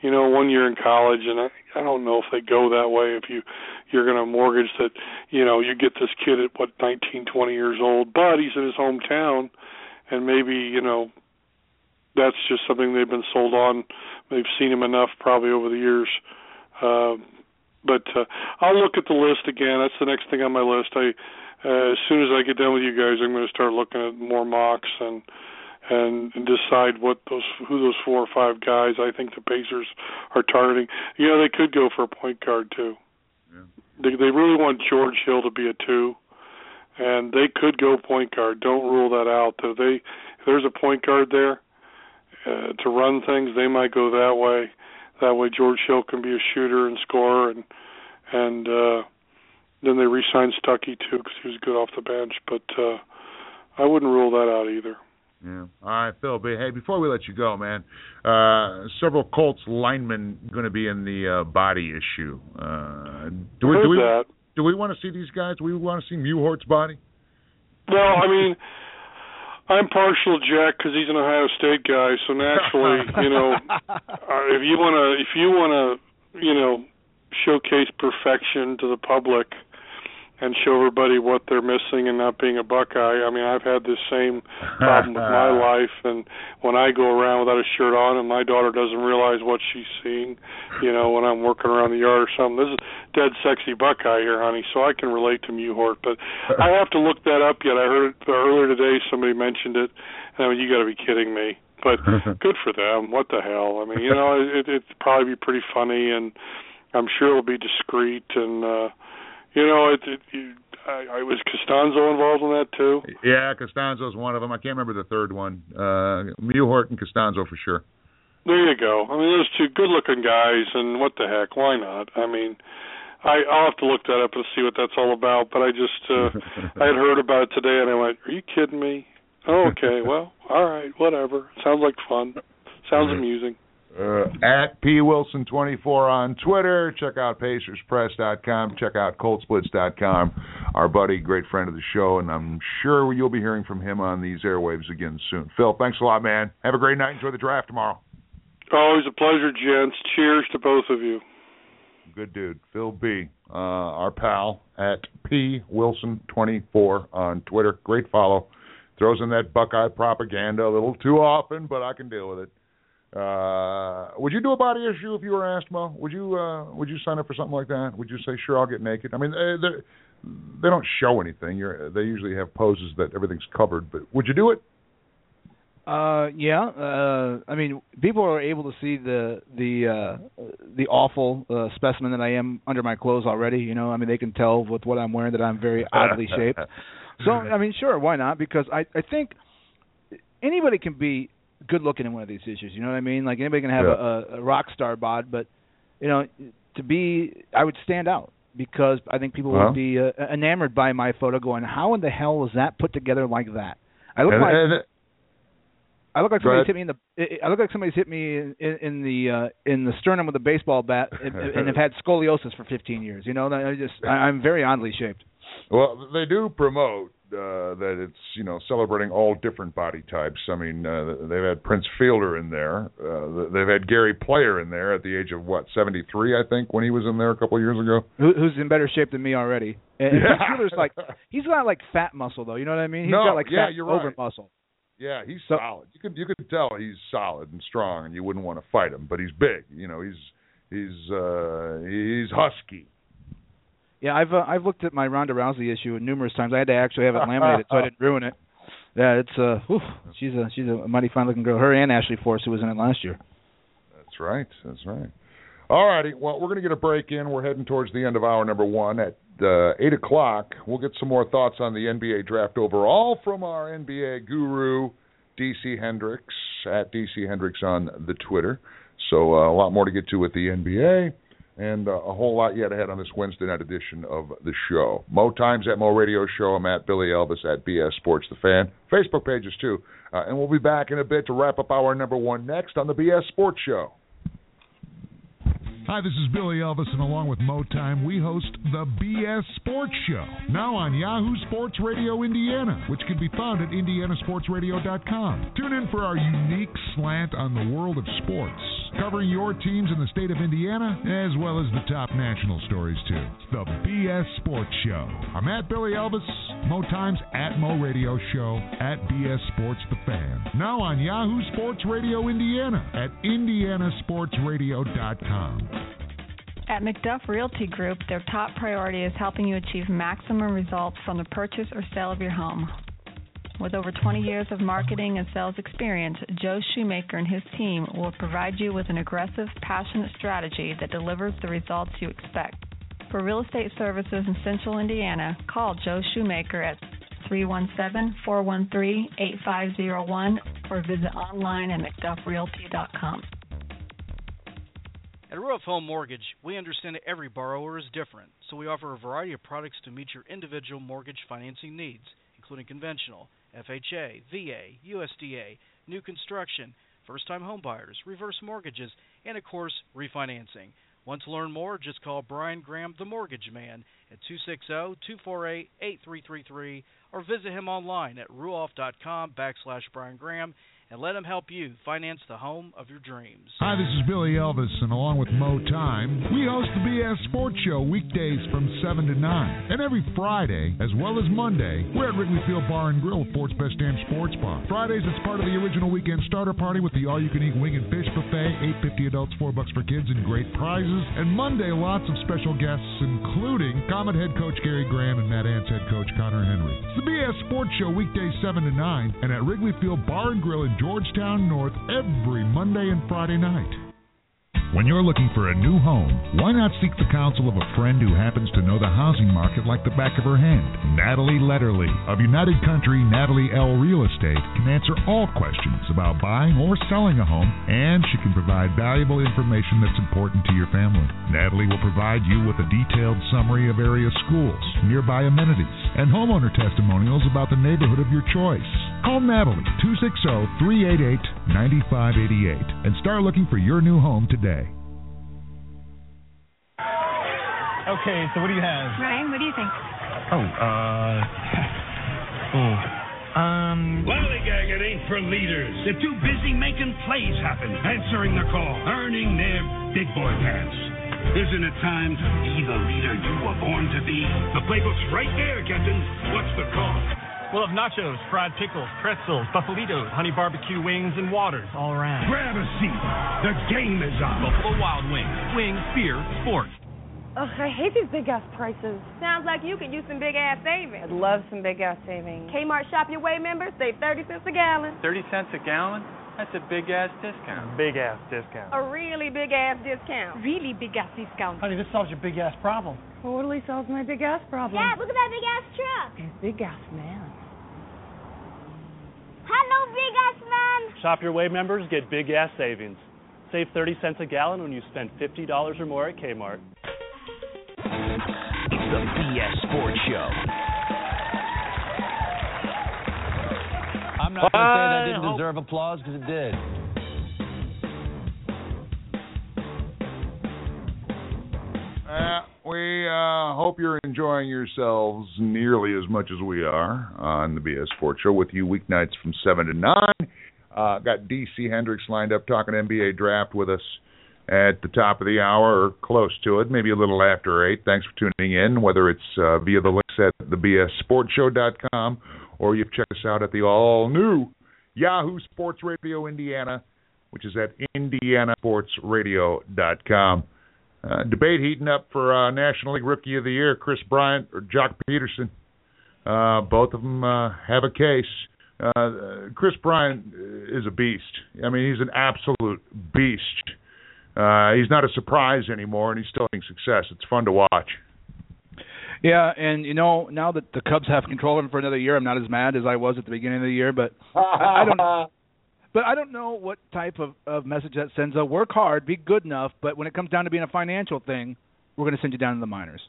You know, one year in college, and I, I don't know if they go that way. If you you're going to mortgage that, you know, you get this kid at what 19, 20 years old, but he's in his hometown, and maybe you know that's just something they've been sold on. They've seen him enough probably over the years. Uh, but uh, I'll look at the list again. That's the next thing on my list. I uh, as soon as I get done with you guys, I'm going to start looking at more mocks and and, decide what those who those four or five guys I think the Pacers are targeting. You know, they could go for a point guard too. Yeah. They they really want George Hill to be a two, and they could go point guard. Don't rule that out. If they if there's a point guard there uh, to run things, they might go that way. That way, George Hill can be a shooter and scorer, and and uh, then they re-signed Stuckey too because he was good off the bench. But uh, I wouldn't rule that out either. Yeah. All right, Phil. Hey, before we let you go, man, uh, several Colts linemen going to be in the uh, body issue. Uh, do we, do we, that. do we want to see these guys? Do we want to see Mewhort's body? Well, I mean, I'm partial to Jack because he's an Ohio State guy. So naturally, you know, uh, if you want to, if you want to, you know, showcase perfection to the public and show everybody what they're missing and not being a Buckeye. I mean, I've had this same problem with my life, and when I go around without a shirt on, and my daughter doesn't realize what she's seeing, you know, when I'm working around the yard or something. This is dead sexy Buckeye here, honey, so I can relate to Mewhort. But I have to look that up yet. I heard it earlier today. Somebody mentioned it, and I mean, you got to be kidding me. But good for them. What the hell? I mean, you know, it, it'd probably be pretty funny and I'm sure it'll be discreet and uh you know it, it you, I, I was Castonzo involved in that too. Yeah, Castonzo's one of them. I can't remember the third one. Uh Mewhort and Castonzo for sure. There you go. I mean, those two good-looking guys, and what the heck? Why not? I mean, I I'll have to look that up and see what that's all about. But I just uh, I had heard about it today, and I went, "Are you kidding me?" Oh, okay, well, all right, whatever. Sounds like fun. Sounds amusing. Uh, at P Wilson twenty four on Twitter. Check out PacersPress.com. Check out ColtSplits.com. Our buddy, great friend of the show, and I'm sure you'll be hearing from him on these airwaves again soon. Phil, thanks a lot, man. Have a great night. Enjoy the draft tomorrow. Always a pleasure, gents. Cheers to both of you. Good dude, Phil B. Uh, our pal at P Wilson twenty four on Twitter. Great follow. Throws in that Buckeye propaganda a little too often, but I can deal with it. Uh, would you do a body issue if you were asked, Mo? Would you uh, would you sign up for something like that? Would you say, "Sure, I'll get naked"? I mean, they they don't show anything. You're, they usually have poses that everything's covered. But would you do it? Uh, yeah. Uh, I mean, people are able to see the the uh, the awful uh, specimen that I am under my clothes already. You know, I mean, they can tell with what I'm wearing that I'm very oddly shaped. So, I mean, sure, why not? Because I I think anybody can be good looking in one of these issues. You know what I mean? Like anybody can have Yeah. a, a rock star bod, but you know, to be, I would stand out because I think people Well. would be uh, enamored by my photo. Going, how in the hell was that put together like that? I look And- like and- I look like Go somebody's hit me in the. I look like somebody's hit me in, in, in the uh, in the sternum with a baseball bat and, and have had scoliosis for 15 years. You know, I just I, I'm very oddly shaped. Well, they do promote uh, that it's you know celebrating all different body types. I mean, uh, they've had Prince Fielder in there. Uh, they've had Gary Player in there at the age of what 73, I think, when he was in there a couple of years ago. Who, who's in better shape than me already? And, and Yeah. Fielder's like he's got like fat muscle though. You know what I mean? He's No, got like yeah, fat you're over right. muscle. Yeah, he's solid. You could you could tell he's solid and strong, and you wouldn't want to fight him. But he's big. You know, he's he's uh, he's husky. Yeah, I've uh, I've looked at my Ronda Rousey issue numerous times. I had to actually have it laminated so I didn't ruin it. Yeah, it's uh, whew, she's a she's a mighty fine looking girl. Her and Ashley Force, who was in it last year. That's right. That's right. All righty. Well, we're going to get a break in. We're heading towards the end of hour number one at uh, eight o'clock. We'll get some more thoughts on the NBA draft overall from our NBA guru, DC Hendrix at DC Hendrix on the Twitter. So uh, a lot more to get to with the NBA and uh, a whole lot yet ahead on this Wednesday night edition of the show. Mo Times at Mo Radio Show. I'm at Billy Elvis at BS Sports The Fan. Facebook pages too. Uh, and we'll be back in a bit to wrap up our number one next on the BS Sports Show. Hi, this is Billy Elvis, and along with Mo Time, we host the BS Sports Show, now on Yahoo Sports Radio Indiana, which can be found at indianasportsradio.com. Tune in for our unique slant on the world of sports, covering your teams in the state of Indiana, as well as the top national stories, too. The BS Sports Show. I'm at Billy Elvis, Mo Times at Mo Radio Show, at BS Sports The Fan, now on Yahoo Sports Radio Indiana at indianasportsradio.com. At McDuff Realty Group, their top priority is helping you achieve maximum results from the purchase or sale of your home. With over 20 years of marketing and sales experience, Joe Shoemaker and his team will provide you with an aggressive, passionate strategy that delivers the results you expect. For real estate services in Central Indiana, call Joe Shoemaker at 317 413 8501 or visit online at McDuffRealty.com. At Ruoff Home Mortgage, we understand that every borrower is different, so we offer a variety of products to meet your individual mortgage financing needs, including conventional, FHA, VA, USDA, new construction, first time homebuyers, reverse mortgages, and of course, refinancing. Want to learn more? Just call Brian Graham, the mortgage man, at 260-248-8333 or visit him online at ruoff.com backslash Brian Graham and let them help you finance the home of your dreams. Hi, this is Billy Elvis, and along with Mo Time, we host the BS Sports Show weekdays from 7 to 9. And every Friday, as well as Monday, we're at Wrigley Field Bar and Grill, Fort's Best Damn Sports Bar. Fridays, it's part of the original weekend starter party with the all-you-can-eat wing and fish buffet, 8.50 adults, 4 bucks for kids, and great prizes. And Monday, lots of special guests, including Komet head coach Gary Graham and Mad Ants head coach Connor Henry. It's the BS Sports Show weekdays 7 to 9, and at Wrigley Field Bar and Grill in Georgetown North every Monday and Friday night. When you're looking for a new home, why not seek the counsel of a friend who happens to know the housing market like the back of her hand? Natalie Letterly of United Country Natalie L. Real Estate can answer all questions about buying or selling a home, and she can provide valuable information that's important to your family. Natalie will provide you with a detailed summary of area schools, nearby amenities, and homeowner testimonials about the neighborhood of your choice. Call Natalie 260 388 9588 and start looking for your new home today. Okay, so what do you have? Ryan, what do you think? Oh, uh. oh. Um. Lollygagging ain't for leaders. They're too busy making plays happen, answering the call, earning their big boy pants. Isn't it time to be the leader you were born to be? The playbook's right there, Captain. What's the call? We'll have nachos, fried pickles, pretzels, buffalitos, honey barbecue wings, and waters all around. Grab a seat. The game is on. Buffalo Wild Wings. Wings, beer, sports. Ugh, I hate these big ass prices. Sounds like you could use some big ass savings. I'd love some big ass savings. Kmart Shop Your Way members save 30 cents a gallon. 30 cents a gallon? That's a big ass discount. Big ass discount. A really big ass discount. Really big ass discount. Honey, this solves your big ass problem. Totally solves my big ass problem. Dad, look at that big ass truck. And big ass man. Hello, big ass man. Shop Your Way members get big gas savings. Save 30 cents a gallon when you spend $50 or more at Kmart. It's the BS Sports Show. I'm not going to say that didn't deserve applause because it did. Uh, we uh, hope you're enjoying yourselves nearly as much as we are on the BS Sports Show with you weeknights from 7 to 9. Uh, got DC Hendrix lined up talking NBA draft with us at the top of the hour or close to it, maybe a little after 8. Thanks for tuning in, whether it's uh, via the links at thebssportshow.com or you've checked us out at the all new Yahoo Sports Radio Indiana, which is at indianasportsradio.com. Uh, debate heating up for uh, National League Rookie of the Year, Kris Bryant or Joc Pederson. Uh, both of them uh, have a case. Uh, Kris Bryant is a beast. I mean, he's an absolute beast. Uh, he's not a surprise anymore, and he's still having success. It's fun to watch. Yeah, and you know, now that the Cubs have control of him for another year, I'm not as mad as I was at the beginning of the year. But I, I don't. But I don't know what type of, of message that sends. A work hard, be good enough, but when it comes down to being a financial thing, we're going to send you down to the minors.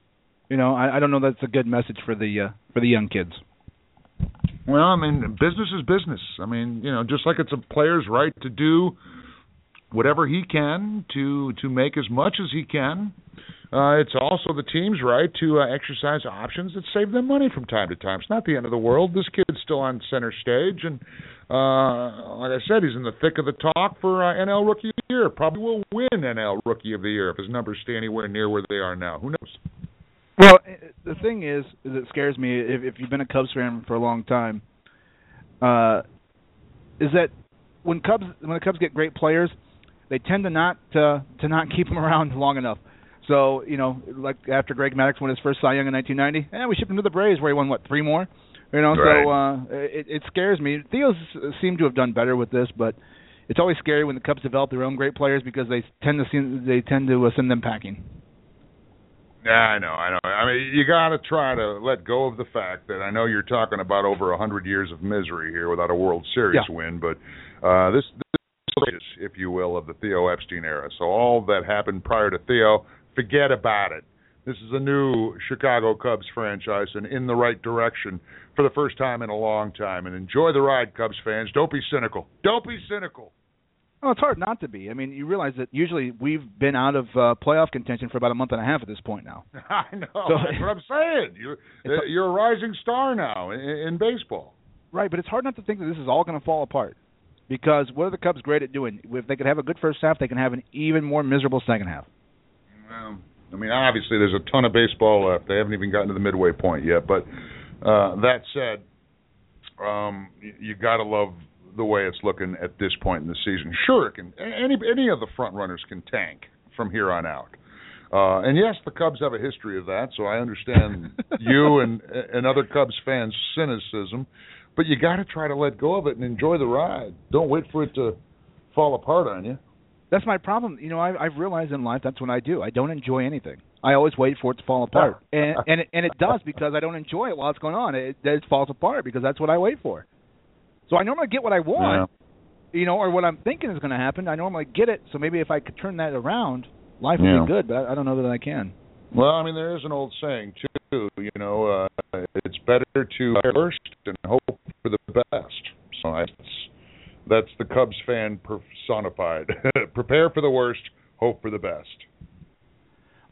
You know, I, I don't know that's a good message for the uh, for the young kids. Well, I mean, business is business. I mean, you know, just like it's a player's right to do whatever he can to to make as much as he can. Uh, it's also the team's right to uh, exercise options that save them money from time to time. It's not the end of the world. This kid's still on center stage, and uh, like I said, he's in the thick of the talk for uh, NL Rookie of the Year. Probably will win NL Rookie of the Year if his numbers stay anywhere near where they are now. Who knows? Well, the thing is, is it scares me if, if you've been a Cubs fan for a long time, uh, is that when Cubs when the Cubs get great players, they tend to not uh, to not keep them around long enough. So you know, like after Greg Maddux won his first Cy Young in 1990, and eh, we shipped him to the Braves where he won what three more. You know, right. so uh, it, it scares me. Theo's seem to have done better with this, but it's always scary when the Cubs develop their own great players because they tend to see, they tend to uh, send them packing. Yeah, I know, I know. I mean, you got to try to let go of the fact that I know you're talking about over a hundred years of misery here without a World Series yeah. win, but uh, this, this is, if you will, of the Theo Epstein era. So all that happened prior to Theo, forget about it. This is a new Chicago Cubs franchise and in the right direction for the first time in a long time. And enjoy the ride, Cubs fans. Don't be cynical. Don't be cynical. Well, it's hard not to be. I mean, you realize that usually we've been out of uh, playoff contention for about a month and a half at this point now. I know. So, that's what I'm saying. You're you're a rising star now in, in baseball. Right, but it's hard not to think that this is all going to fall apart. Because what are the Cubs great at doing? If they could have a good first half, they can have an even more miserable second half. Well, I mean, obviously there's a ton of baseball left. They haven't even gotten to the midway point yet. But uh, that said, um, you, you got to love the way it's looking at this point in the season. Sure, it can. Any any of the front runners can tank from here on out. Uh, and yes, the Cubs have a history of that, so I understand you and and other Cubs fans' cynicism. But you got to try to let go of it and enjoy the ride. Don't wait for it to fall apart on you. That's my problem. You know, I, I've realized in life that's what I do. I don't enjoy anything. I always wait for it to fall apart, and and it, and it does because I don't enjoy it while it's going on. It, it falls apart because that's what I wait for. So I normally get what I want, yeah. you know, or what I'm thinking is going to happen. I normally get it. So maybe if I could turn that around, life would yeah. be good. But I, I don't know that I can. Well, I mean, there is an old saying too. You know, uh, it's better to first and hope for the best. So that's that's the Cubs fan personified. Prepare for the worst, hope for the best.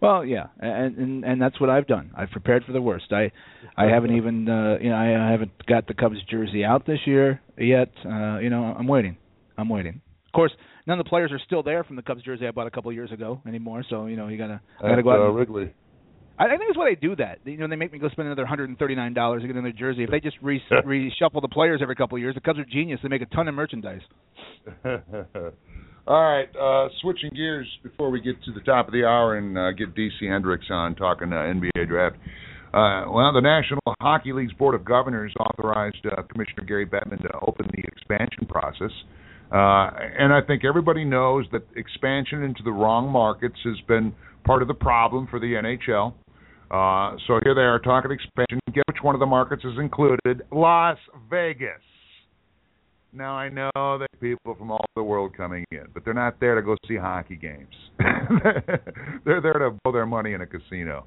Well, yeah, and, and and that's what I've done. I've prepared for the worst. I I haven't even uh, you know I, haven't got the Cubs jersey out this year yet. Uh, you know I'm waiting. I'm waiting. Of course, none of the players are still there from the Cubs jersey I bought a couple of years ago anymore. So you know you gotta I gotta go out. Uh, and, Wrigley. I, I think it's why they do that. You know, they make me go spend another hundred and thirty nine dollars to get another jersey. If they just re- reshuffle the players every couple of years, the Cubs are genius. They make a ton of merchandise. All right, uh, switching gears before we get to the top of the hour and uh, get DC Hendrix on talking uh, NBA draft. Uh, well, the National Hockey League's Board of Governors authorized uh, Commissioner Gary Bettman to open the expansion process. Uh, and I think everybody knows that expansion into the wrong markets has been part of the problem for the NHL. So here they are talking expansion. Guess which one of the markets is included? Las Vegas. Now I know that people from all the world coming in, but they're not there to go see hockey games. they're there to blow their money in a casino.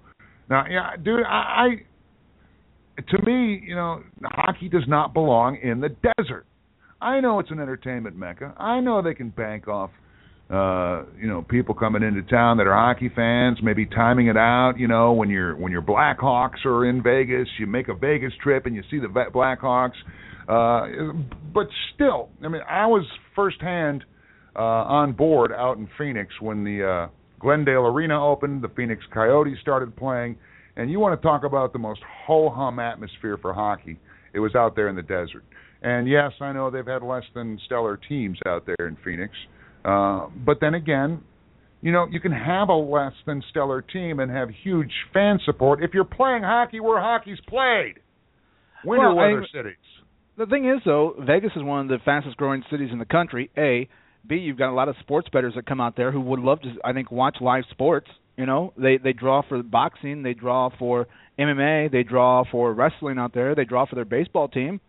Now, yeah, dude, I, I to me, you know, hockey does not belong in the desert. I know it's an entertainment mecca. I know they can bank off uh, you know, people coming into town that are hockey fans, maybe timing it out. You know, when your when your Blackhawks are in Vegas, you make a Vegas trip and you see the Blackhawks. Uh, but still, I mean, I was firsthand uh, on board out in Phoenix when the uh, Glendale Arena opened. The Phoenix Coyotes started playing, and you want to talk about the most ho hum atmosphere for hockey? It was out there in the desert. And yes, I know they've had less than stellar teams out there in Phoenix. Uh, Uh, but then again, you know, you can have a less than stellar team and have huge fan support if you're playing hockey where hockey's played. Winter Well, weather I- cities. The thing is, though, Vegas is one of the fastest growing cities in the country. A, B, you've got a lot of sports bettors that come out there who would love to, I think, watch live sports. You know, they they draw for boxing, they draw for MMA, they draw for wrestling out there, they draw for their baseball team.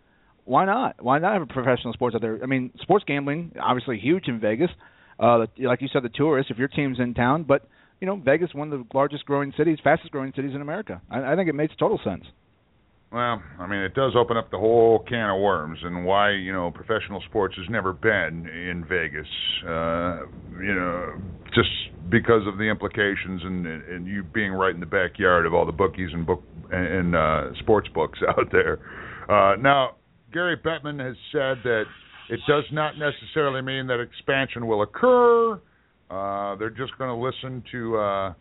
Why not? Why not have a professional sports out there? I mean, sports gambling obviously huge in Vegas. Uh, like you said, the tourists. If your team's in town, but you know, Vegas, one of the largest growing cities, fastest growing cities in America. I, I think it makes total sense. Well, I mean, it does open up the whole can of worms, and why you know professional sports has never been in Vegas. Uh, you know, just because of the implications and and you being right in the backyard of all the bookies and book and uh, sports books out there. Uh, now, Gary Bettman has said that it does not necessarily mean that expansion will occur. Uh, they're just going to listen to uh,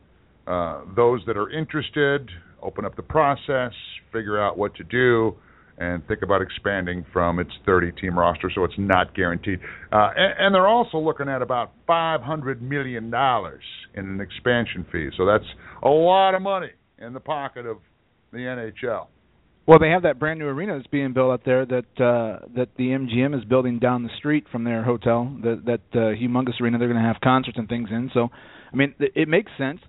uh, those that are interested, open up the process, figure out what to do, and think about expanding from its 30 team roster so it's not guaranteed. Uh, and, and they're also looking at about $500 million in an expansion fee. So that's a lot of money in the pocket of the NHL. Well, they have that brand new arena that's being built out there that uh, that the MGM is building down the street from their hotel. That that uh, humongous arena they're going to have concerts and things in. So, I mean, it, it makes sense.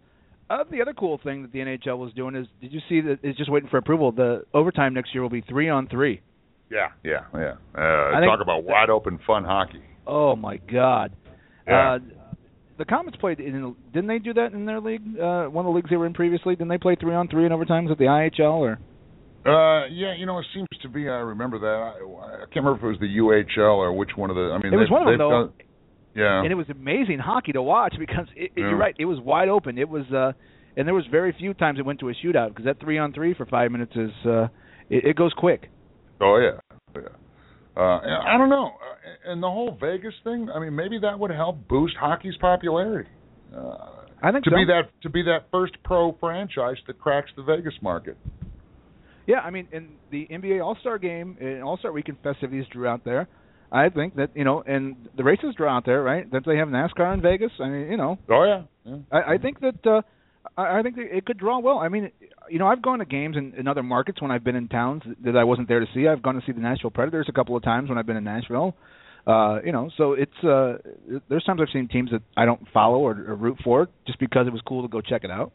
Uh, the other cool thing that the NHL was doing is, did you see that? It's just waiting for approval. The overtime next year will be three on three. Yeah, yeah, yeah. Uh, I talk about wide open fun hockey. Oh my God! Yeah. Uh, the Komets played in. Didn't they do that in their league? Uh, one of the leagues they were in previously. Didn't they play three on three in overtimes at the IHL or? Uh, yeah, you know, it seems to be. I remember that. I, I can't remember if it was the UHL or which one of the. I mean, It was one of them, though. done- yeah. and it was amazing hockey to watch because it, Yeah. you're right, it was wide open. It was, uh, and there was very few times it went to a shootout because that three on three for five minutes is, uh, it, it goes quick. Oh yeah, yeah. Uh, I don't know. Uh, and the whole Vegas thing. I mean, maybe that would help boost hockey's popularity. Uh, I think to so. be that to be that first pro franchise that cracks the Vegas market. Yeah, I mean, in the NBA All Star Game and All Star Weekend festivities drew out there. I think that you know, and the races draw out there, right? Don't they have NASCAR in Vegas? I mean, you know, Oh yeah. yeah. I, I think that uh, I, I think that it could draw well. I mean, you know, I've gone to games in, in other markets when I've been in towns that I wasn't there to see. I've gone to see the Nashville Predators a couple of times when I've been in Nashville. Uh, you know, so it's uh, there's times I've seen teams that I don't follow or, or root for just because it was cool to go check it out.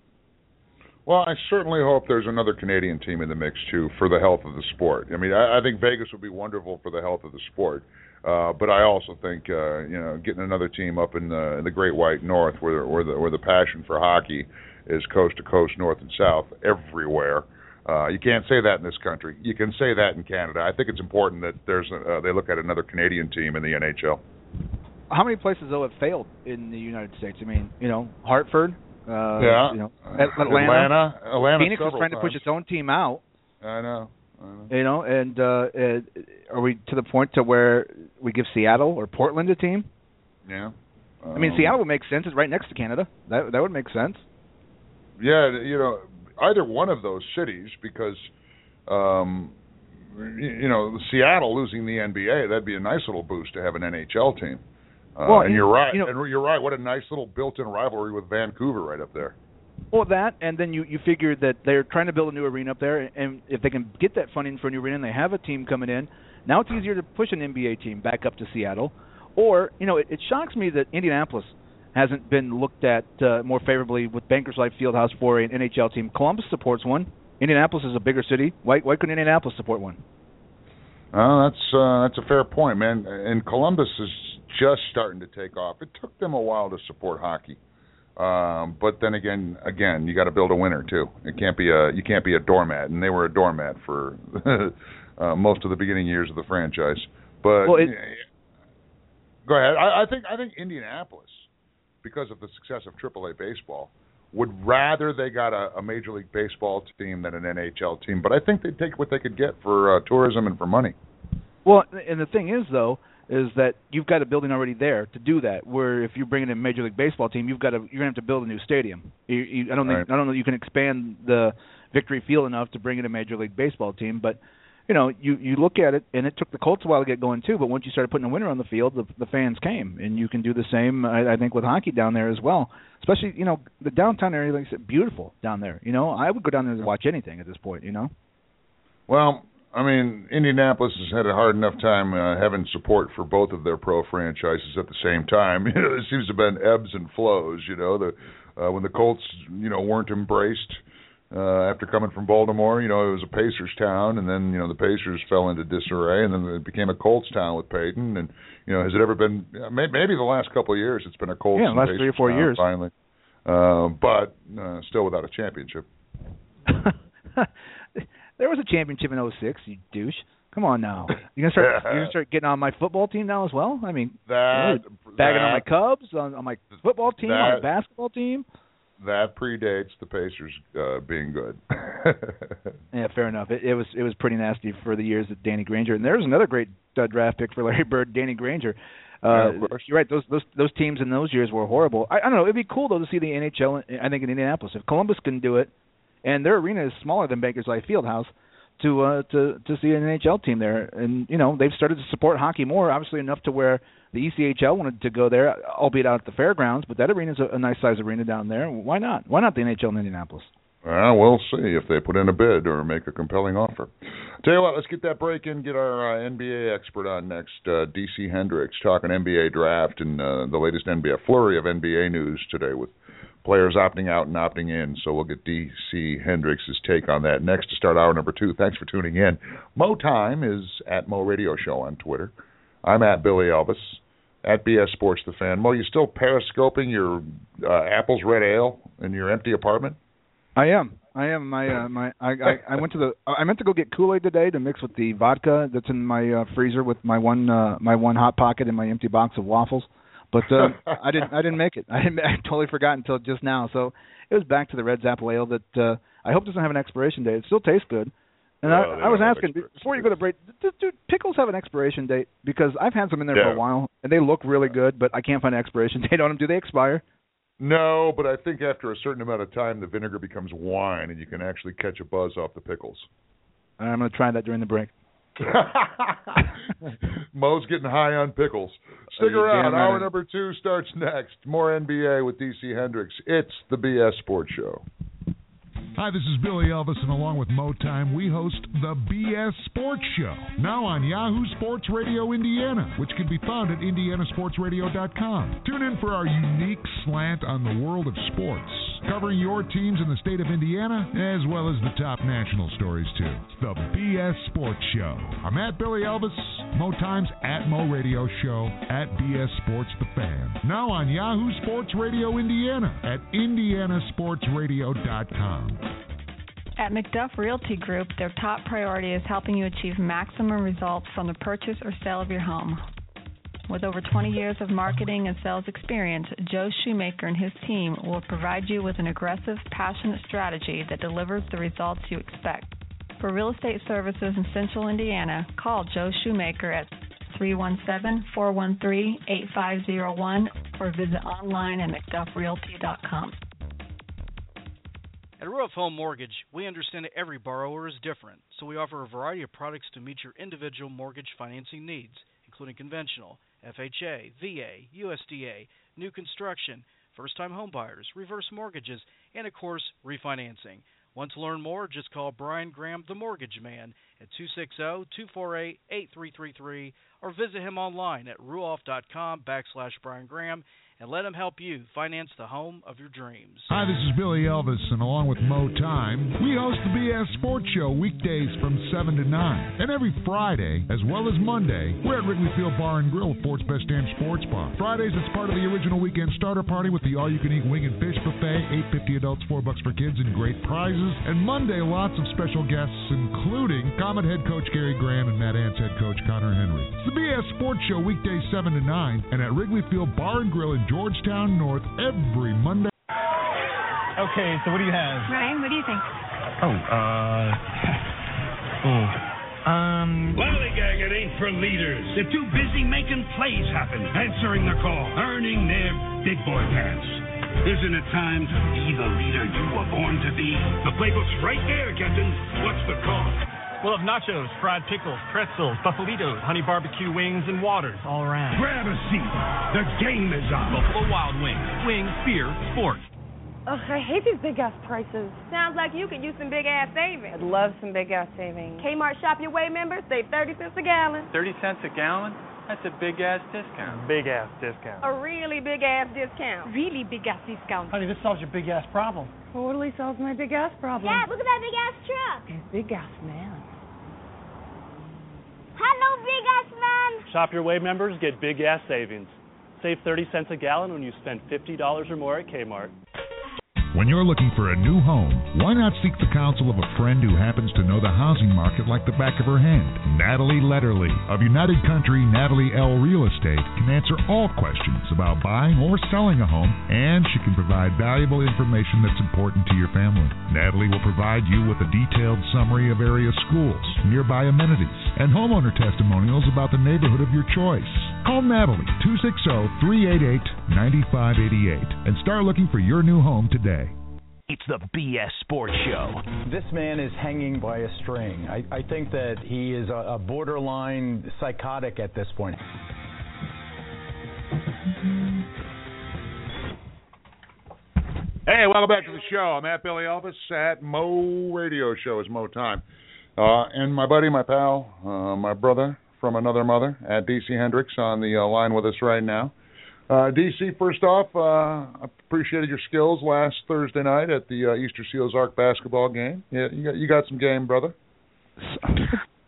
Well, I certainly hope there's another Canadian team in the mix too for the health of the sport. I mean, I, I think Vegas would be wonderful for the health of the sport, uh, but I also think uh, you know getting another team up in the in the Great White North, where where the where the passion for hockey is coast to coast, north and south, everywhere. Uh, you can't say that in this country. You can say that in Canada. I think it's important that there's a, uh, they look at another Canadian team in the NHL. How many places though have failed in the United States? I mean, you know, Hartford. Uh, Yeah. You know, Uh, Atlanta. Atlanta- Atlanta Phoenix several trying to push its own team out. I know. I know. You know, and uh, uh, are we to the point to where we give Seattle or Portland a team? Yeah. I mean, Um, Seattle would make sense. It's right next to Canada. That that would make sense. Yeah, you know, either one of those cities because um you know, Seattle losing the NBA, that'd be a nice little boost to have an NHL team. Uh, Well, and you- you're right. you know- and you're right. What a nice little built-in rivalry with Vancouver right up there. Well, that, and then you you figure that they're trying to build a new arena up there, and if they can get that funding for a new arena, and they have a team coming in. Now it's easier to push an NBA team back up to Seattle, or you know, it, it shocks me that Indianapolis hasn't been looked at uh, more favorably with Bankers Life Fieldhouse for an NHL team. Columbus supports one. Indianapolis is a bigger city. Why why couldn't Indianapolis support one? Oh, that's uh, that's a fair point, man. And Columbus is just starting to take off. It took them a while to support hockey, um, but then again, again, you got to build a winner too. It can't be a you can't be a doormat, and they were a doormat for uh, most of the beginning years of the franchise. But Well, it- go ahead. I, I think I think Indianapolis, because of the success of AAA baseball, would rather they got a, a Major League Baseball team than an NHL team. But I think they'd take what they could get for uh, tourism and for money. Well, and the thing is though, is that you've got a building already there to do that. Where if you're bringing in a Major League Baseball team, you've got to you're gonna have to build a new stadium. You, you, I don't think Right. I don't know you can expand the Victory Field enough to bring in a Major League Baseball team, but you know, you you look at it, and it took the Colts a while to get going too. But once you started putting a winner on the field, the, the fans came, and you can do the same. I, I think with hockey down there as well. Especially, you know, the downtown area, like I said, beautiful down there. You know, I would go down there to watch anything at this point. You know. Well, I mean, Indianapolis has had a hard enough time uh, having support for both of their pro franchises at the same time. You know, it seems to have been ebbs and flows. You know, the uh, when the Colts, you know, weren't embraced uh, after coming from Baltimore. You know, it was a Pacers town, and then you know the Pacers fell into disarray, and then it became a Colts town with Peyton. And you know, has it ever been? Maybe the last couple of years, it's been a Colts. Yeah, last Pacers three or four town, years, finally. Uh, but uh, still without a championship. there was a championship in '06. You douche. Come on now. You gonna start? you gonna start getting on my football team now as well? I mean, that bagging that, on my Cubs, on, on my football team, that, on my basketball team. That predates the Pacers uh, being good. yeah, fair enough. It, it was it was pretty nasty for the years that Danny Granger, and there's another great uh, draft pick for Larry Bird, Danny Granger. Uh, yeah, you're right. Those those those teams in those years were horrible. I, I don't know. It'd be cool though to see the NHL. I think in Indianapolis, if Columbus can do it, and their arena is smaller than Bankers Life Fieldhouse, to uh to to see an NHL team there and you know they've started to support hockey more obviously enough to where the ECHL wanted to go there albeit out at the fairgrounds but that arena's a, a nice size arena down there why not why not the NHL in Indianapolis well, we'll see if they put in a bid or make a compelling offer. Tell you what, let's get that break in. Get our uh, NBA expert on next, uh, DC Hendrix, talking NBA draft and uh, the latest NBA flurry of NBA news today with players opting out and opting in. So we'll get DC Hendrix' take on that next to start hour number two. Thanks for tuning in. Mo Time is at Mo Radio Show on Twitter. I'm at Billy Elvis at BS Sports the Fan. Mo, you still periscoping your uh, Apple's Red Ale in your empty apartment? I am. I am. My uh, my I, I I went to the I meant to go get Kool Aid today to mix with the vodka that's in my uh, freezer with my one uh, my one hot pocket and my empty box of waffles. But uh, I didn't. I didn't make it. I, didn't, I totally forgot until just now. So it was back to the Red Apple Ale that uh, I hope doesn't have an expiration date. It still tastes good. And I, I was asking before you go to break, do, do pickles have an expiration date? Because I've had some in there Yeah. for a while and they look really good, but I can't find an expiration date on them. Do they expire? No, but I think after a certain amount of time, the vinegar becomes wine, and you can actually catch a buzz off the pickles. I'm going to try that during the break. Mo's getting high on pickles. Stick Oh, around. damn right. Hour number two starts next. More NBA with DC Hendrix. It's the BS Sports Show. Hi, this is Billy Elvis, and along with Mo Time, we host the BS Sports Show, now on Yahoo Sports Radio Indiana, which can be found at indianasportsradio.com. Tune in for our unique slant on the world of sports, covering your teams in the state of Indiana, as well as the top national stories, too. It's the BS Sports Show. I'm at Billy Elvis, Mo Times at Mo Radio Show, at BS Sports The Fan, now on Yahoo Sports Radio Indiana at indianasportsradio.com. At McDuff Realty Group, their top priority is helping you achieve maximum results from the purchase or sale of your home. With over 20 years of marketing and sales experience, Joe Shoemaker and his team will provide you with an aggressive, passionate strategy that delivers the results you expect. For real estate services in Central Indiana, call Joe Shoemaker at 317-413-8501 or visit online at mcduffrealty.com. At Ruoff Home Mortgage, we understand that every borrower is different, so we offer a variety of products to meet your individual mortgage financing needs, including conventional, FHA, VA, USDA, new construction, first time homebuyers, reverse mortgages, and of course, refinancing. Want to learn more? Just call Brian Graham, the mortgage man, at 260-248-8333 or visit him online at ruoff.com backslash Brian Graham and let them help you finance the home of your dreams. Hi, this is Billy Elvis, and along with Mo Time, we host the BS Sports Show weekdays from 7 to 9. And every Friday, as well as Monday, we're at Wrigley Field Bar and Grill, Fort's Best Damn Sports Bar. Fridays, it's part of the original weekend starter party with the all-you-can-eat wing and fish buffet, 850 adults, 4 bucks for kids, and great prizes. And Monday, lots of special guests, including Komet head coach Gary Graham and Mad Ants head coach Connor Henry. It's the BS Sports Show weekdays 7 to 9, and at Wrigley Field Bar and Grill in Georgetown North every Monday. Okay, so what do you have? Ryan, what do you think? Oh, uh. oh. Um. Lollygagging ain't for leaders. They're too busy making plays happen, answering the call, earning their big boy pants. Isn't it time to be the leader you were born to be? The playbook's right there, Captain. What's the call? We'll have nachos, fried pickles, pretzels, buffalitos, honey barbecue wings, and waters all around. Grab a seat. The game is on. Buffalo Wild Wings. Wings, beer, sports. Ugh, I hate these big ass prices. Sounds like you could use some big ass savings. I'd love some big ass savings. Kmart Shop Your Way members save 30 cents a gallon. 30 cents a gallon? That's a big ass discount. Big ass discount. A really big ass discount. Really big ass discount. Honey, this solves your big ass problem. Totally solves my big ass problem. Dad, look at that big ass truck. Big ass man. Hello, big ass man. Shop Your Way members get big ass savings. Save 30 cents a gallon when you spend $50 or more at Kmart. When you're looking for a new home, why not seek the counsel of a friend who happens to know the housing market like the back of her hand? Natalie Letterly of United Country Natalie L. Real Estate can answer all questions about buying or selling a home, and she can provide valuable information that's important to your family. Natalie will provide you with a detailed summary of area schools, nearby amenities, and homeowner testimonials about the neighborhood of your choice. Call Natalie 260-388-9588 and start looking for your new home today. It's the BS Sports Show. This man is hanging by a string. I, I think that he is a, a borderline psychotic at this point. Hey, welcome back to the show. I'm at Billy Elvis at Mo Radio Show is Mo Time. Uh, and my buddy, my pal, uh, my brother from another mother at DC Hendrix on the uh, line with us right now. Uh, DC, first off, uh, appreciated your skills last Thursday night at the uh, Easter Seals Arc basketball game. Yeah, you got you got some game, brother.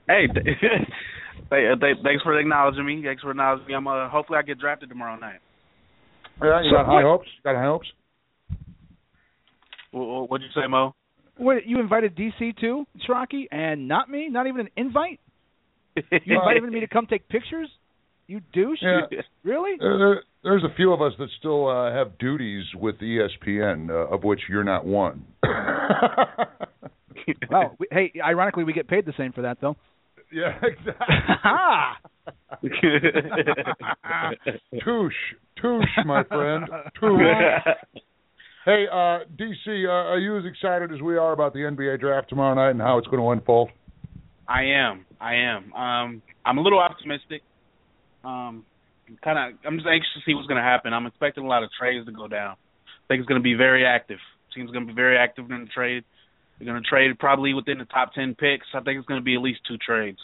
hey, th- th- th- thanks for acknowledging me. Thanks for acknowledging me. I'm uh, hopefully I get drafted tomorrow night. Yeah, you got high hopes. Got high hopes. What, what'd you say, Mo? What you invited DC to, Shrocky, and not me? Not even an invite? You invited me to come take pictures? You douche? Yeah. Really? Uh, there, there's a few of us that still uh, have duties with ESPN, uh, of which you're not one. well, we, hey, ironically, we get paid the same for that, though. Yeah, exactly. touche, touche, my friend, touche. Hey, uh, DC, uh, are you as excited as we are about the NBA draft tomorrow night and how it's going to unfold? I am. I am. Um, I'm a little optimistic. Um, kind of. I'm just anxious to see what's going to happen. I'm expecting a lot of trades to go down. I think it's going to be very active. Team's going to be very active in the trade. They're going to trade probably within the top ten picks. I think it's going to be at least two trades.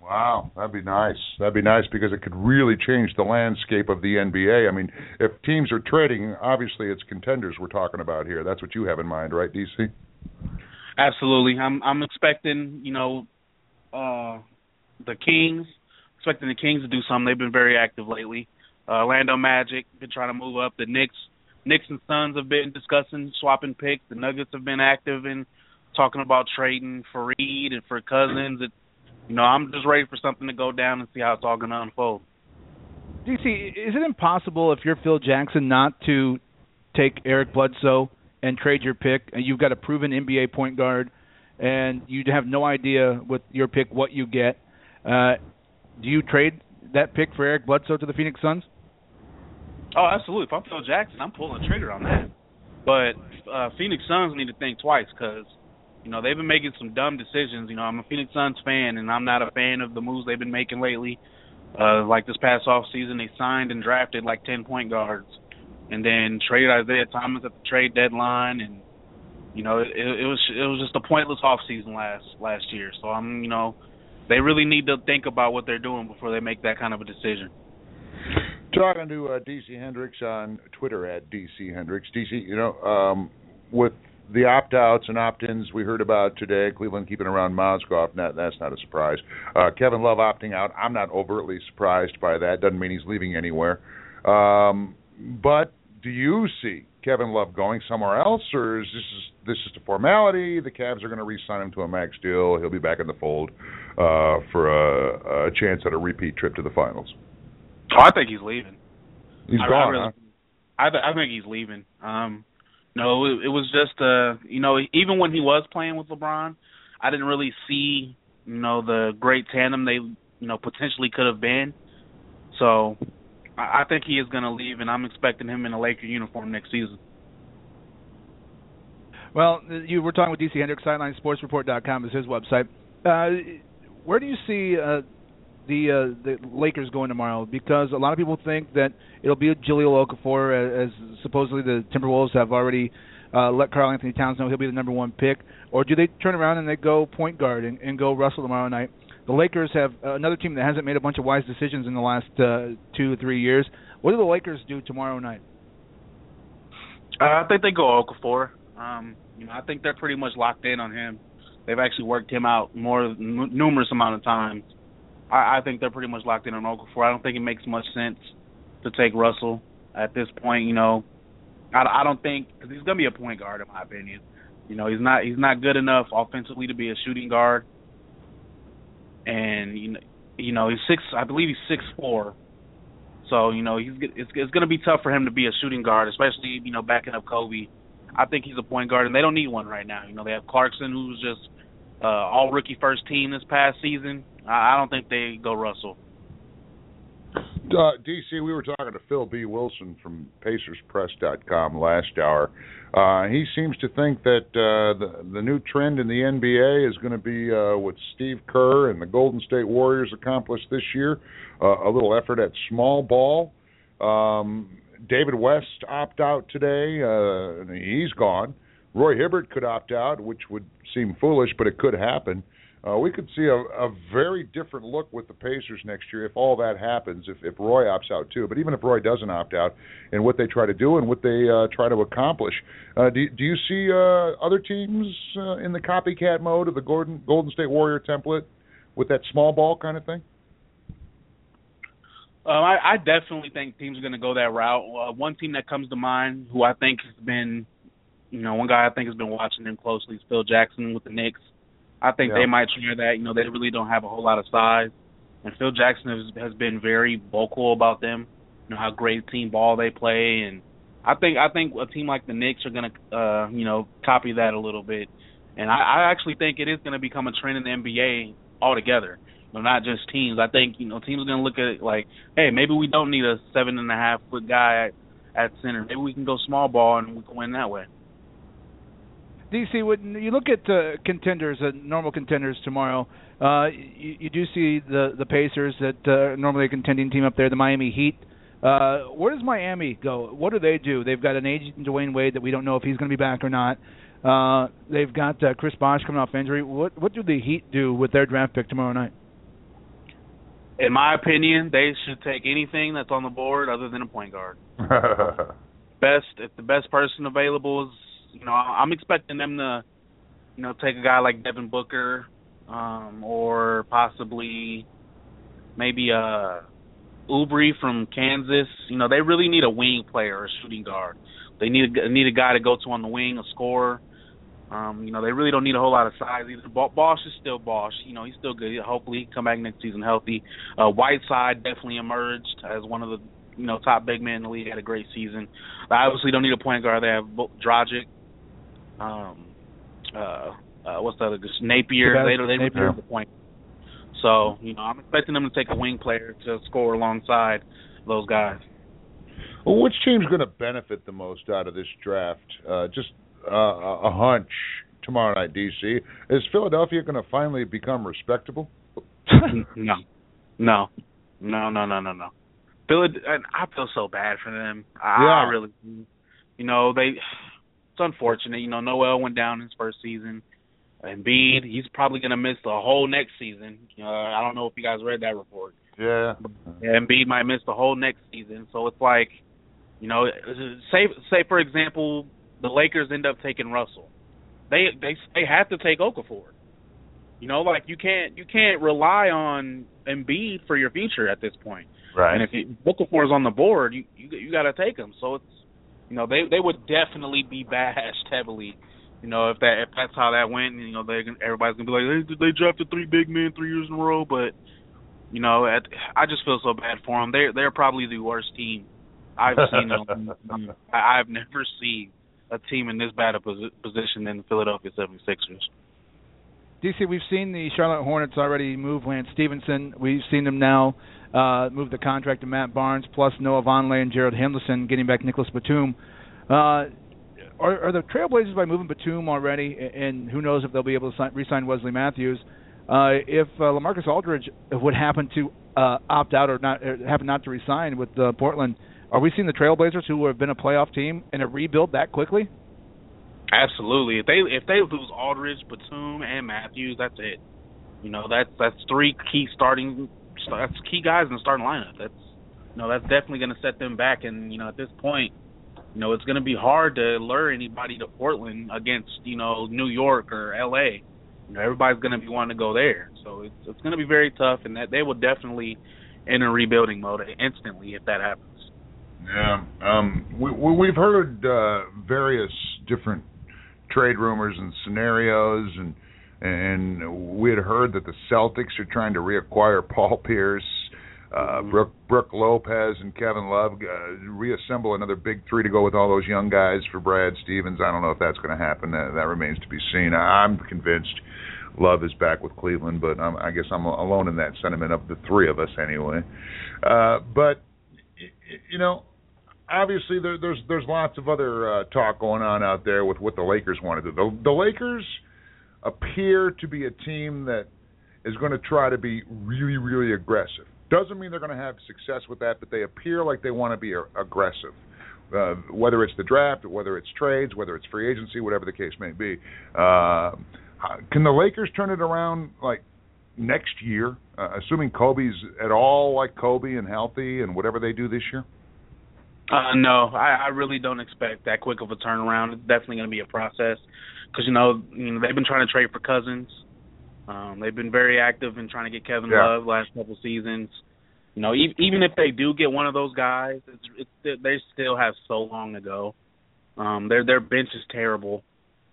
Wow, that'd be nice. That'd be nice because it could really change the landscape of the NBA. I mean, if teams are trading, obviously it's contenders we're talking about here. That's what you have in mind, right, DC? Absolutely. I'm I'm expecting, you know, uh the Kings, expecting the Kings to do something. They've been very active lately. Uh Orlando Magic been trying to move up. The Knicks Knicks and Suns have been discussing swapping picks. The Nuggets have been active in talking about trading for Reed and for Cousins. It, you know, I'm just ready for something to go down and see how it's all going to unfold. DC, is it impossible if you're Phil Jackson not to take Eric Bledsoe and trade your pick, and you've got a proven NBA point guard, and you have no idea with your pick what you get? Uh, do you trade that pick for Eric Bledsoe to the Phoenix Suns? Oh, absolutely. If I'm Phil Jackson, I'm pulling the trigger on that. But uh, Phoenix Suns need to think twice because you know they've been making some dumb decisions. You know, I'm a Phoenix Suns fan, and I'm not a fan of the moves they've been making lately. Uh, like this past off season, they signed and drafted like ten point guards, and then traded Isaiah Thomas at the trade deadline, and you know it, it was it was just a pointless off season last last year. So I'm you know they really need to think about what they're doing before they make that kind of a decision. Talking to uh, DC Hendrix on Twitter at DC Hendrix. DC, you know, um, with the opt outs and opt ins we heard about today, Cleveland keeping around Mozgov, that's not a surprise. Uh, Kevin Love opting out, I'm not overtly surprised by that. Doesn't mean he's leaving anywhere. Um, but do you see Kevin Love going somewhere else, or is this this just a formality? The Cavs are going to re-sign him to a max deal. He'll be back in the fold uh, for a, a chance at a repeat trip to the finals. Oh, I think he's leaving. He's I, gone. I, really, huh? I, th- I think he's leaving. Um, no, it, it was just uh, you know, even when he was playing with LeBron, I didn't really see you know the great tandem they you know potentially could have been. So I, think he is going to leave, and I'm expecting him in a Laker uniform next season. Well, you were talking with DC Hendrix, SidelineSportsReport.com is his website. Uh, where do you see uh, the uh, the Lakers going tomorrow? Because a lot of people think that it'll be Jahlil Okafor, as, as supposedly the Timberwolves have already uh, let Karl-Anthony Towns know he'll be the number one pick, or do they turn around and they go point guard and, and go Russell tomorrow night? The Lakers have uh, another team that hasn't made a bunch of wise decisions in the last uh, two or three years. What do the Lakers do tomorrow night? Uh, I think they go Okafor. Um, you know, I think they're pretty much locked in on him. They've actually worked him out more n- numerous amount of times. I, I think they're pretty much locked in on Okafor. I don't think it makes much sense to take Russell at this point. You know, I, I don't think because he's to be a point guard in my opinion. You know, he's not he's not good enough offensively to be a shooting guard and you know, you know he's six. I believe he's six four. So you know he's it's it's going to be tough for him to be a shooting guard, especially you know backing up Kobe. I think he's a point guard, and they don't need one right now. You know they have Clarkson, who's just uh, all rookie first team this past season. I, I don't think they go Russell. Uh, DC, we were talking to Phil B. Wilson from PacersPress.com last hour. Uh, he seems to think that uh, the the new trend in the NBA is going to be uh, what Steve Kerr and the Golden State Warriors accomplished this year, uh, a little effort at small ball. Um, David West opt out today. Uh, he's gone. Roy Hibbert could opt out, which would seem foolish, but it could happen. Uh, we could see a, a very different look with the Pacers next year if all that happens. If, if Roy opts out too, but even if Roy doesn't opt out, and what they try to do and what they uh, try to accomplish, uh, do do you see uh, other teams uh, in the copycat mode of the Golden Golden State Warrior template with that small ball kind of thing? Um, I, I definitely think teams are going to go that route. Uh, one team that comes to mind, who I think has been, you know, one guy I think has been watching them closely is Phil Jackson with the Knicks. I think Yeah. they might try that. You know, they really don't have a whole lot of size, and Phil Jackson has, has been very vocal about them. You know how great team ball they play, and I think I think a team like the Knicks are gonna, uh, you know, copy that a little bit. And I, I actually think it is going to become a trend in the NBA altogether. You know, not just teams. I think you know teams are going to look at it like, hey, maybe we don't need a seven and a half foot guy at, at center. Maybe we can go small ball and we can win that way. DC, when you look at uh, contenders, uh, normal contenders tomorrow, uh, you, you do see the the Pacers that uh, normally a contending team up there, the Miami Heat. Uh, where does Miami go? What do they do? They've got an agent Dwyane Wade that we don't know if he's going to be back or not. Uh, they've got uh, Chris Bosh coming off injury. What what do the Heat do with their draft pick tomorrow night? In my opinion, they should take anything that's on the board other than a point guard. best if the best person available is you know I'm expecting them to you know take a guy like Devin Booker um or possibly maybe uh Oubre from Kansas. You know they really need a wing player or a shooting guard. They need a, need a guy to go to on the wing a scorer. Um you know they really don't need a whole lot of size either. Bo- Bosh is still Bosh you know he's still good. Hopefully he come back next season healthy. Uh Whiteside definitely emerged as one of the you know, top big man in the league, had a great season. They obviously don't need a point guard. They have Dragic, um, uh, uh, what's the other? Just Napier. Sebastian They. They Napier. the point. So you know, I'm expecting them to take a wing player to score alongside those guys. Well, which team's going to benefit the most out of this draft? Uh, just uh, a a hunch tomorrow night, DC. Is Philadelphia going to finally become respectable? no, no, no, no, no, no, no. Philly, and I feel so bad for them. I, Yeah. I really, you know, they. It's unfortunate. You know, Noel went down his first season. Embiid, he's probably going to miss the whole next season. Uh, I don't know if you guys read that report. Yeah. Yeah, Embiid might miss the whole next season. So it's like, you know, say say for example, the Lakers end up taking Russell. They they they have to take Okafor. You know, like you can't you can't rely on Embiid for your future at this point. Right. And if you, Okafor's on the board, you you you got to take him. So it's you know they they would definitely be bashed heavily. You know if that if that's how that went, you know they everybody's gonna be like they they drafted three big men three years in a row, but you know at, I just feel so bad for them. They're they're probably the worst team I've seen. them. I've never seen a team in this bad a posi- position than the Philadelphia 76ers. DC, we've seen the Charlotte Hornets already move Lance Stephenson. We've seen them now uh, move the contract to Matt Barnes, plus Noah Vonleh and Gerald Henderson, getting back Nicolas Batum. Uh, are, are the Trailblazers by moving Batum already, and who knows if they'll be able to sign, re-sign Wesley Matthews? Uh, if uh, Lamarcus Aldridge would happen to uh, opt out or not, or happen not to resign with uh, Portland, are we seeing the Trailblazers, who have been a playoff team, in a rebuild that quickly? Absolutely. If they if they lose Aldridge, Batum, and Matthews, that's it. You know, that's that's three key starting that's key guys in the starting lineup. That's you know that's definitely going to set them back. And you know, at this point, you know, it's going to be hard to lure anybody to Portland against you know New York or L.A. You know, everybody's going to be wanting to go there. So it's it's going to be very tough, and that they will definitely enter rebuilding mode instantly if that happens. Yeah, um, we, we've heard uh, various different trade rumors and scenarios, and and we had heard that the Celtics are trying to reacquire Paul Pierce, uh, Brook, Brook Lopez, and Kevin Love, uh, reassemble another big three to go with all those young guys for Brad Stevens. I don't know if that's going to happen. That, that remains to be seen. I'm convinced Love is back with Cleveland, but I'm, I guess I'm alone in that sentiment of the three of us anyway. Uh, but you know, obviously there, there's there's lots of other uh, talk going on out there with what the Lakers want to do. The, the Lakers appear to be a team that is going to try to be really really aggressive. Doesn't mean they're going to have success with that, but they appear like they want to be aggressive. Uh, whether it's the draft, whether it's trades, whether it's free agency, whatever the case may be. Uh, can the Lakers turn it around like next year, uh, assuming Kobe's at all like Kobe and healthy and whatever they do this year? Uh, no, I, I really don't expect that quick of a turnaround. It's definitely going to be a process because you know, you know they've been trying to trade for Cousins. Um, they've been very active in trying to get Kevin yeah. Love last couple seasons. You know, e- even if they do get one of those guys, it's, it's, they still have so long to go. Um, their their bench is terrible.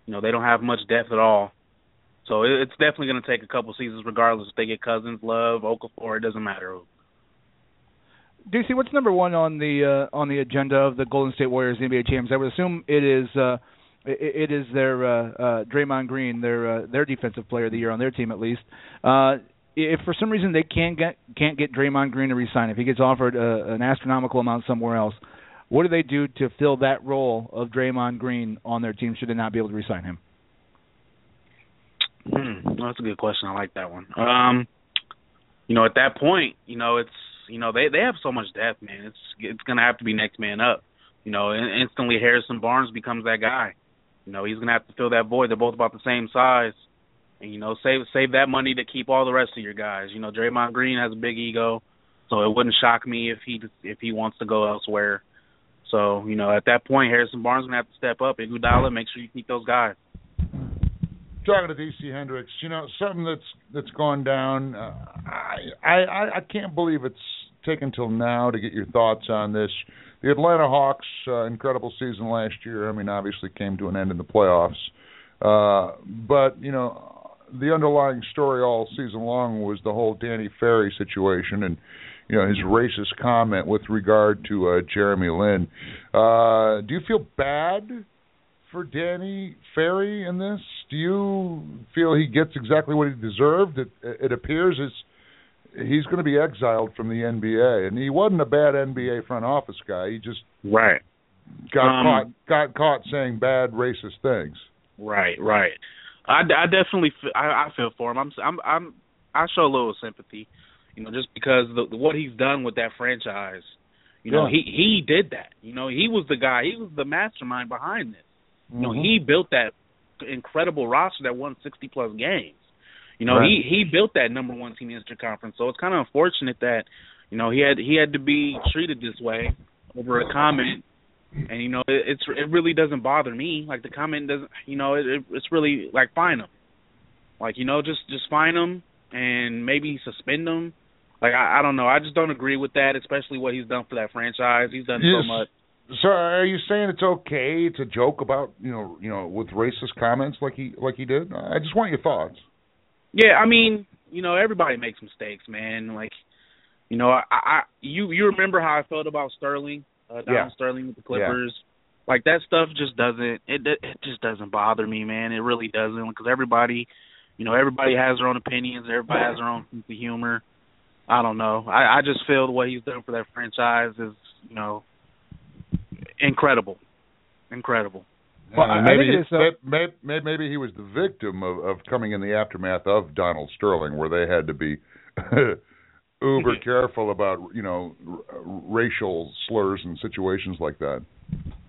You know, they don't have much depth at all. So it, it's definitely going to take a couple seasons, regardless if they get Cousins, Love, Okafor. It doesn't matter who. DC, what's number one on the uh, on the agenda of the Golden State Warriors NBA champs? I would assume it is uh, it, it is their uh, uh, Draymond Green, their uh, their defensive player of the year on their team at least. Uh, if for some reason they can't get can't get Draymond Green to resign, if he gets offered a, an astronomical amount somewhere else, what do they do to fill that role of Draymond Green on their team? Should they not be able to resign him? Hmm, that's a good question. I like that one. Um, you know, at that point, you know, it's you know they they have so much depth, man. It's it's gonna have to be next man up. You know, instantly Harrison Barnes becomes that guy. You know, he's gonna have to fill that void. They're both about the same size, and you know, save save that money to keep all the rest of your guys. You know, Draymond Green has a big ego, so it wouldn't shock me if he if he wants to go elsewhere. So you know, at that point, Harrison Barnes gonna have to step up. Iguodala, make sure you keep those guys talking to DC Hendrix, you know, something that's that's gone down. Uh, I, I I can't believe it's taken till now to get your thoughts on this. The Atlanta Hawks, uh, incredible season last year. I mean, obviously came to an end in the playoffs, uh, but you know, the underlying story all season long was the whole Danny Ferry situation and. You know his racist comment with regard to uh, Jeremy Lin. Uh, do you feel bad for Danny Ferry in this? Do you feel he gets exactly what he deserved? It, it appears as he's going to be exiled from the NBA, and he wasn't a bad NBA front office guy. He just right got um, caught got caught saying bad racist things. Right, right. I, I definitely feel, I, I feel for him. I'm I'm I'm I show a little sympathy, you know, just because the, what he's done with that franchise. You know, yeah. he he did that. You know, he was the guy. He was the mastermind behind this. You know, mm-hmm. he built that incredible roster that won 60 plus games. You know, right. he he built that number one team in the Conference. So it's kind of unfortunate that you know he had he had to be treated this way over a comment. And you know, it, it's it really doesn't bother me. Like the comment doesn't, you know, it, it, it's really like fine him. Like you know, just just fine him and maybe suspend him. Like I, I don't know. I just don't agree with that, especially what he's done for that franchise. He's done yes. so much. So are you saying it's okay to joke about you know you know with racist comments like he like he did? I just want your thoughts. Yeah, I mean, you know, everybody makes mistakes, man. Like, you know, I, I you you remember how I felt about Sterling, uh, Donald yeah. Sterling with the Clippers. Yeah. Like that stuff just doesn't it it just doesn't bother me, man. It really doesn't because everybody, you know, everybody has their own opinions. Everybody has their own sense of humor. I don't know. I I just feel the way he's done for that franchise is, you know, incredible, incredible. Well, I, maybe, I think it is. Uh, maybe, maybe he was the victim of, of coming in the aftermath of Donald Sterling, where they had to be uber careful about you know r- racial slurs and situations like that.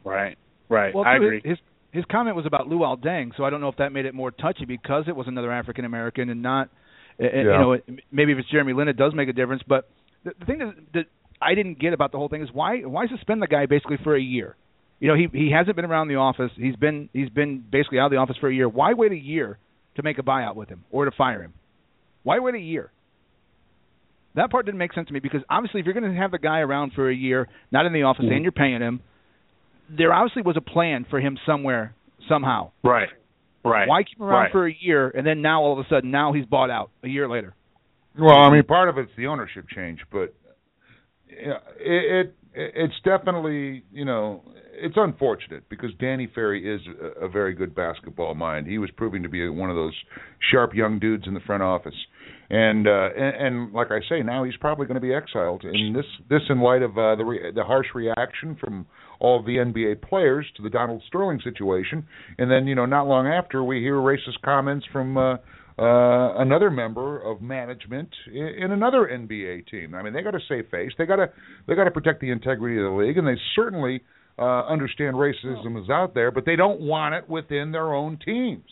Right, right. well, I too, agree. His his comment was about Luol Deng, so I don't know if that made it more touchy because it was another African American and not, uh, Yeah. you know, maybe if it's Jeremy Lin, it does make a difference. But the, the thing that, that I didn't get about the whole thing is why why suspend the guy basically for a year? You know, he he hasn't been around the office. He's been he's been basically out of the office for a year. Why wait a year to make a buyout with him or to fire him? Why wait a year? That part didn't make sense to me because obviously, if you're going to have the guy around for a year, not in the office, and mm-hmm. you're paying him, there obviously was a plan for him somewhere, somehow. Right, right. Why keep him around right. for a year and then now all of a sudden now he's bought out a year later? Well, I mean, part of it's the ownership change, but yeah, it, it it's definitely you know it's unfortunate because Danny Ferry is a, very good basketball mind. He was proving to be one of those sharp young dudes in the front office, and uh, and, and like I say, now he's probably going to be exiled. And this this in light of uh, the re- the harsh reaction from all the NBA players to the Donald Sterling situation, and then you know not long after we hear racist comments from. Uh, uh, another member of management in, in another NBA team. I mean, they got to save face. They got to they got to protect the integrity of the league, and they certainly uh, understand racism is out there, but they don't want it within their own teams.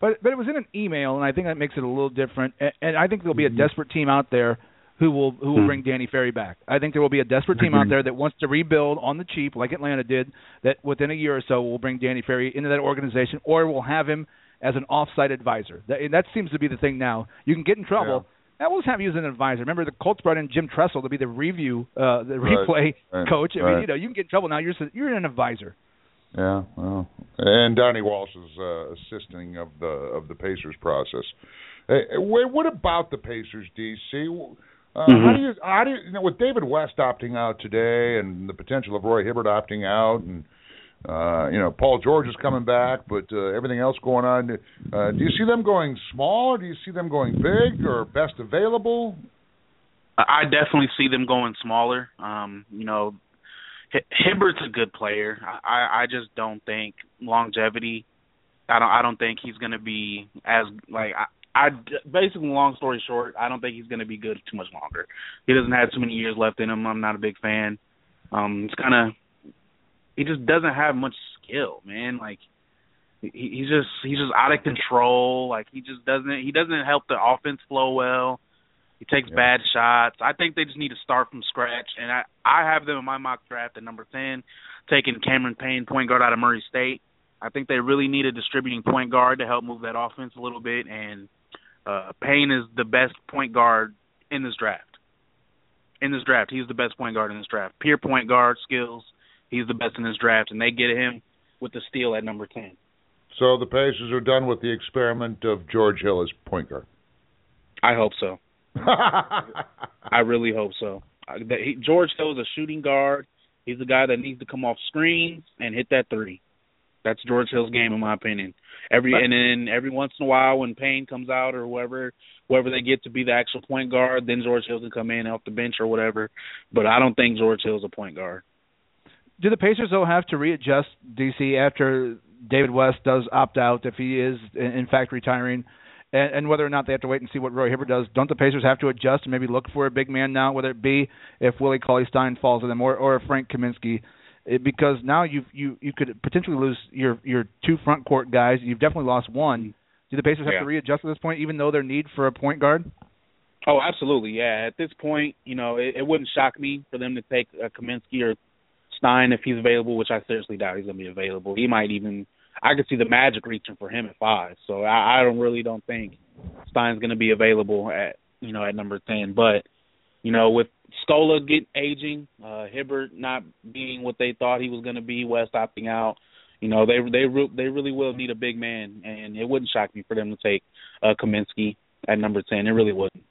But but it was in an email, and I think that makes it a little different. And, and I think there'll be a desperate team out there who will who will Mhm. bring Danny Ferry back. I think there will be a desperate team out there that wants to rebuild on the cheap, like Atlanta did. That within a year or so will bring Danny Ferry into that organization, or will have him as an off-site advisor. That, and that seems to be the thing now. You can get in trouble. Now we'll just have you as an advisor. Remember, the Colts brought in Jim Tressel to be the review, uh, the Right, replay right, coach. I mean, you know, you can get in trouble now. You're you're an advisor. Yeah, well, and Donnie Walsh is uh, assisting of the of the Pacers process. Hey, what about the Pacers, DC? Uh, How Mhm. do you how do you, you know with David West opting out today and the potential of Roy Hibbert opting out and uh, you know Paul George is coming back, but uh, everything else going on. Uh, do you see them going small, or do you see them going big, or best available? I definitely see them going smaller. Um, you know, Hi- Hibbert's a good player. I I I just don't think longevity. I don't I don't think he's going to be as like I. I basically, long story short, I don't think he's going to be good too much longer. He doesn't have too many years left in him. I'm not a big fan. Um, it's kind of he just doesn't have much skill, man. Like he, he's just he's just out of control. Like he just doesn't he doesn't help the offense flow well. He takes bad shots. I think they just need to start from scratch. And I I have them in my mock draft at number ten, taking Cameron Payne, point guard out of Murray State. I think they really need a distributing point guard to help move that offense a little bit. And uh Payne is the best point guard in this draft. In this draft, he's the best point guard in this draft. Pure point guard skills, he's the best in this draft, and they get him with the steal at number ten. So the Pacers are done with the experiment of George Hill as point guard. I hope so. I really hope so. I- that he, George Hill is a shooting guard. He's the guy that needs to come off screens and hit that three. That's George Hill's game, in my opinion. Every and then every once in a while, when Payne comes out or whoever, whoever they get to be the actual point guard, then George Hill can come in off the bench or whatever. But I don't think George Hill's a point guard. Do the Pacers though have to readjust DC after David West does opt out if he is in in fact retiring, and, and whether or not they have to wait and see what Roy Hibbert does? Don't the Pacers have to adjust and maybe look for a big man now, whether it be if Willie Cauley Stein falls to them or or Frank Kaminsky, It- because now you you you could potentially lose your your two front court guys. You've definitely lost one. Do the Pacers have Yeah. to readjust at this point, even though their need for a point guard? Oh, absolutely. Yeah. At this point, you know, it, it wouldn't shock me for them to take uh, Kaminsky or Stein if he's available, which I seriously doubt he's going to be available. He might even. I could see the Magic reaching for him at five. So I, I don't really don't think Stein's going to be available at you know at number ten. But you know, with Scola get aging, uh Hibbert not being what they thought he was going to be, West opting out. You know, they they re- they really will need a big man, and it wouldn't shock me for them to take uh Kaminsky at number ten. It really wouldn't.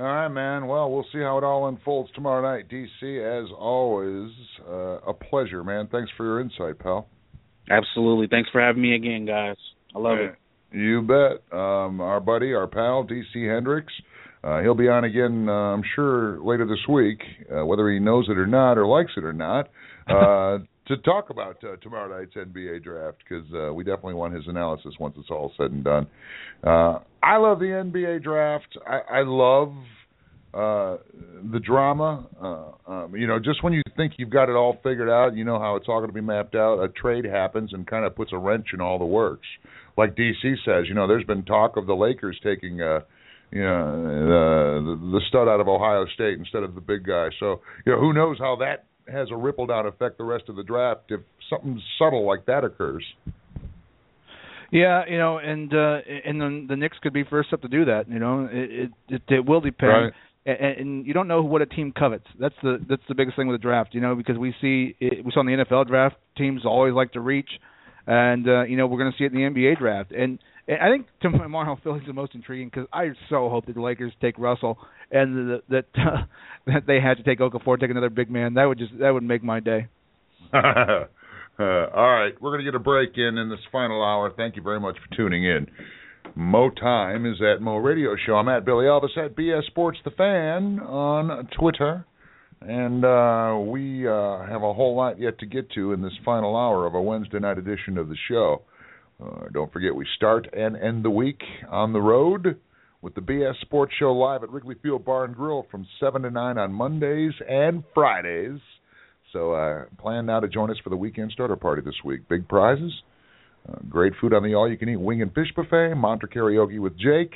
All right, man. Well, we'll see how it all unfolds tomorrow night. DC, as always, uh, a pleasure, man. Thanks for your insight, pal. Absolutely. Thanks for having me again, guys. I love it. You bet. Um, our buddy, our pal, DC Hendrix. Uh, he'll be on again, uh, I'm sure, later this week, uh, whether he knows it or not or likes it or not, uh, to talk about uh, tomorrow night's NBA draft because uh, we definitely want his analysis once it's all said and done. I love the NBA draft. I, I love uh the drama. Uh um you know just when you think you've got it all figured out you know how it's all going to be mapped out a trade happens and kind of puts a wrench in all the works. Like DC says you know there's been talk of the Lakers taking uh you know uh, the, the stud out of Ohio State instead of the big guy. So you know who knows how that has a ripple down effect the rest of the draft if something subtle like that occurs Yeah, you know, and uh and the the Knicks could be first up to do that. You know, it it it, it will depend. Right. And, and you don't know what a team covets. That's the that's the biggest thing with the draft, you know, because we see it, we saw in the NFL draft teams always like to reach, and uh, you know we're going to see it in the NBA draft. And, and I think tomorrow Philly's the most intriguing because I so hope that the Lakers take Russell and the, that uh, that they had to take Okafor, take another big man. That would just that would make my day. uh, all right, we're going to get a break in in this final hour. Thank you very much for tuning in. Mo Time is at Mo Radio Show. I'm at Billy Elvis at BS Sports The Fan on Twitter. And uh, we uh, have a whole lot yet to get to in this final hour of a Wednesday night edition of the show. Uh, don't forget, we start and end the week on the road with the BS Sports Show live at Wrigley Field Bar and Grill from 7 to 9 on Mondays and Fridays. So uh, plan now to join us for the weekend starter party this week. Big prizes, uh, great food on the all-you-can-eat wing and fish buffet, mantra karaoke with Jake,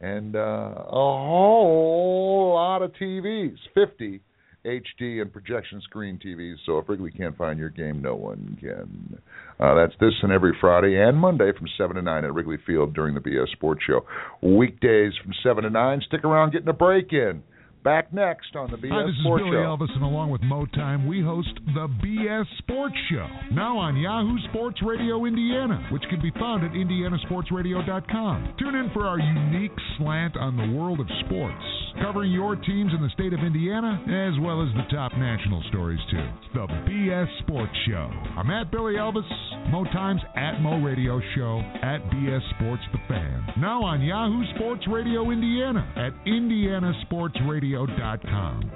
and uh, a whole lot of TVs, 50 HD and projection screen TVs. So if Wrigley can't find your game, no one can. Uh, that's this and every Friday and Monday from 7 to 9 at Wrigley Field during the BS Sports Show. Weekdays from 7 to 9. Stick around getting a break in. Back next on the BS Hi, this Sports is Billy Show. Elvis, and along with Mo Time, we host the BS Sports Show, now on Yahoo Sports Radio Indiana, which can be found at indianasportsradio.com. Tune in for our unique slant on the world of sports, covering your teams in the state of Indiana, as well as the top national stories, too. It's The BS Sports Show. I'm at Billy Elvis, Mo Time's at Mo Radio Show, at BS Sports The Fan. Now on Yahoo Sports Radio Indiana, at indianasportsradio.com.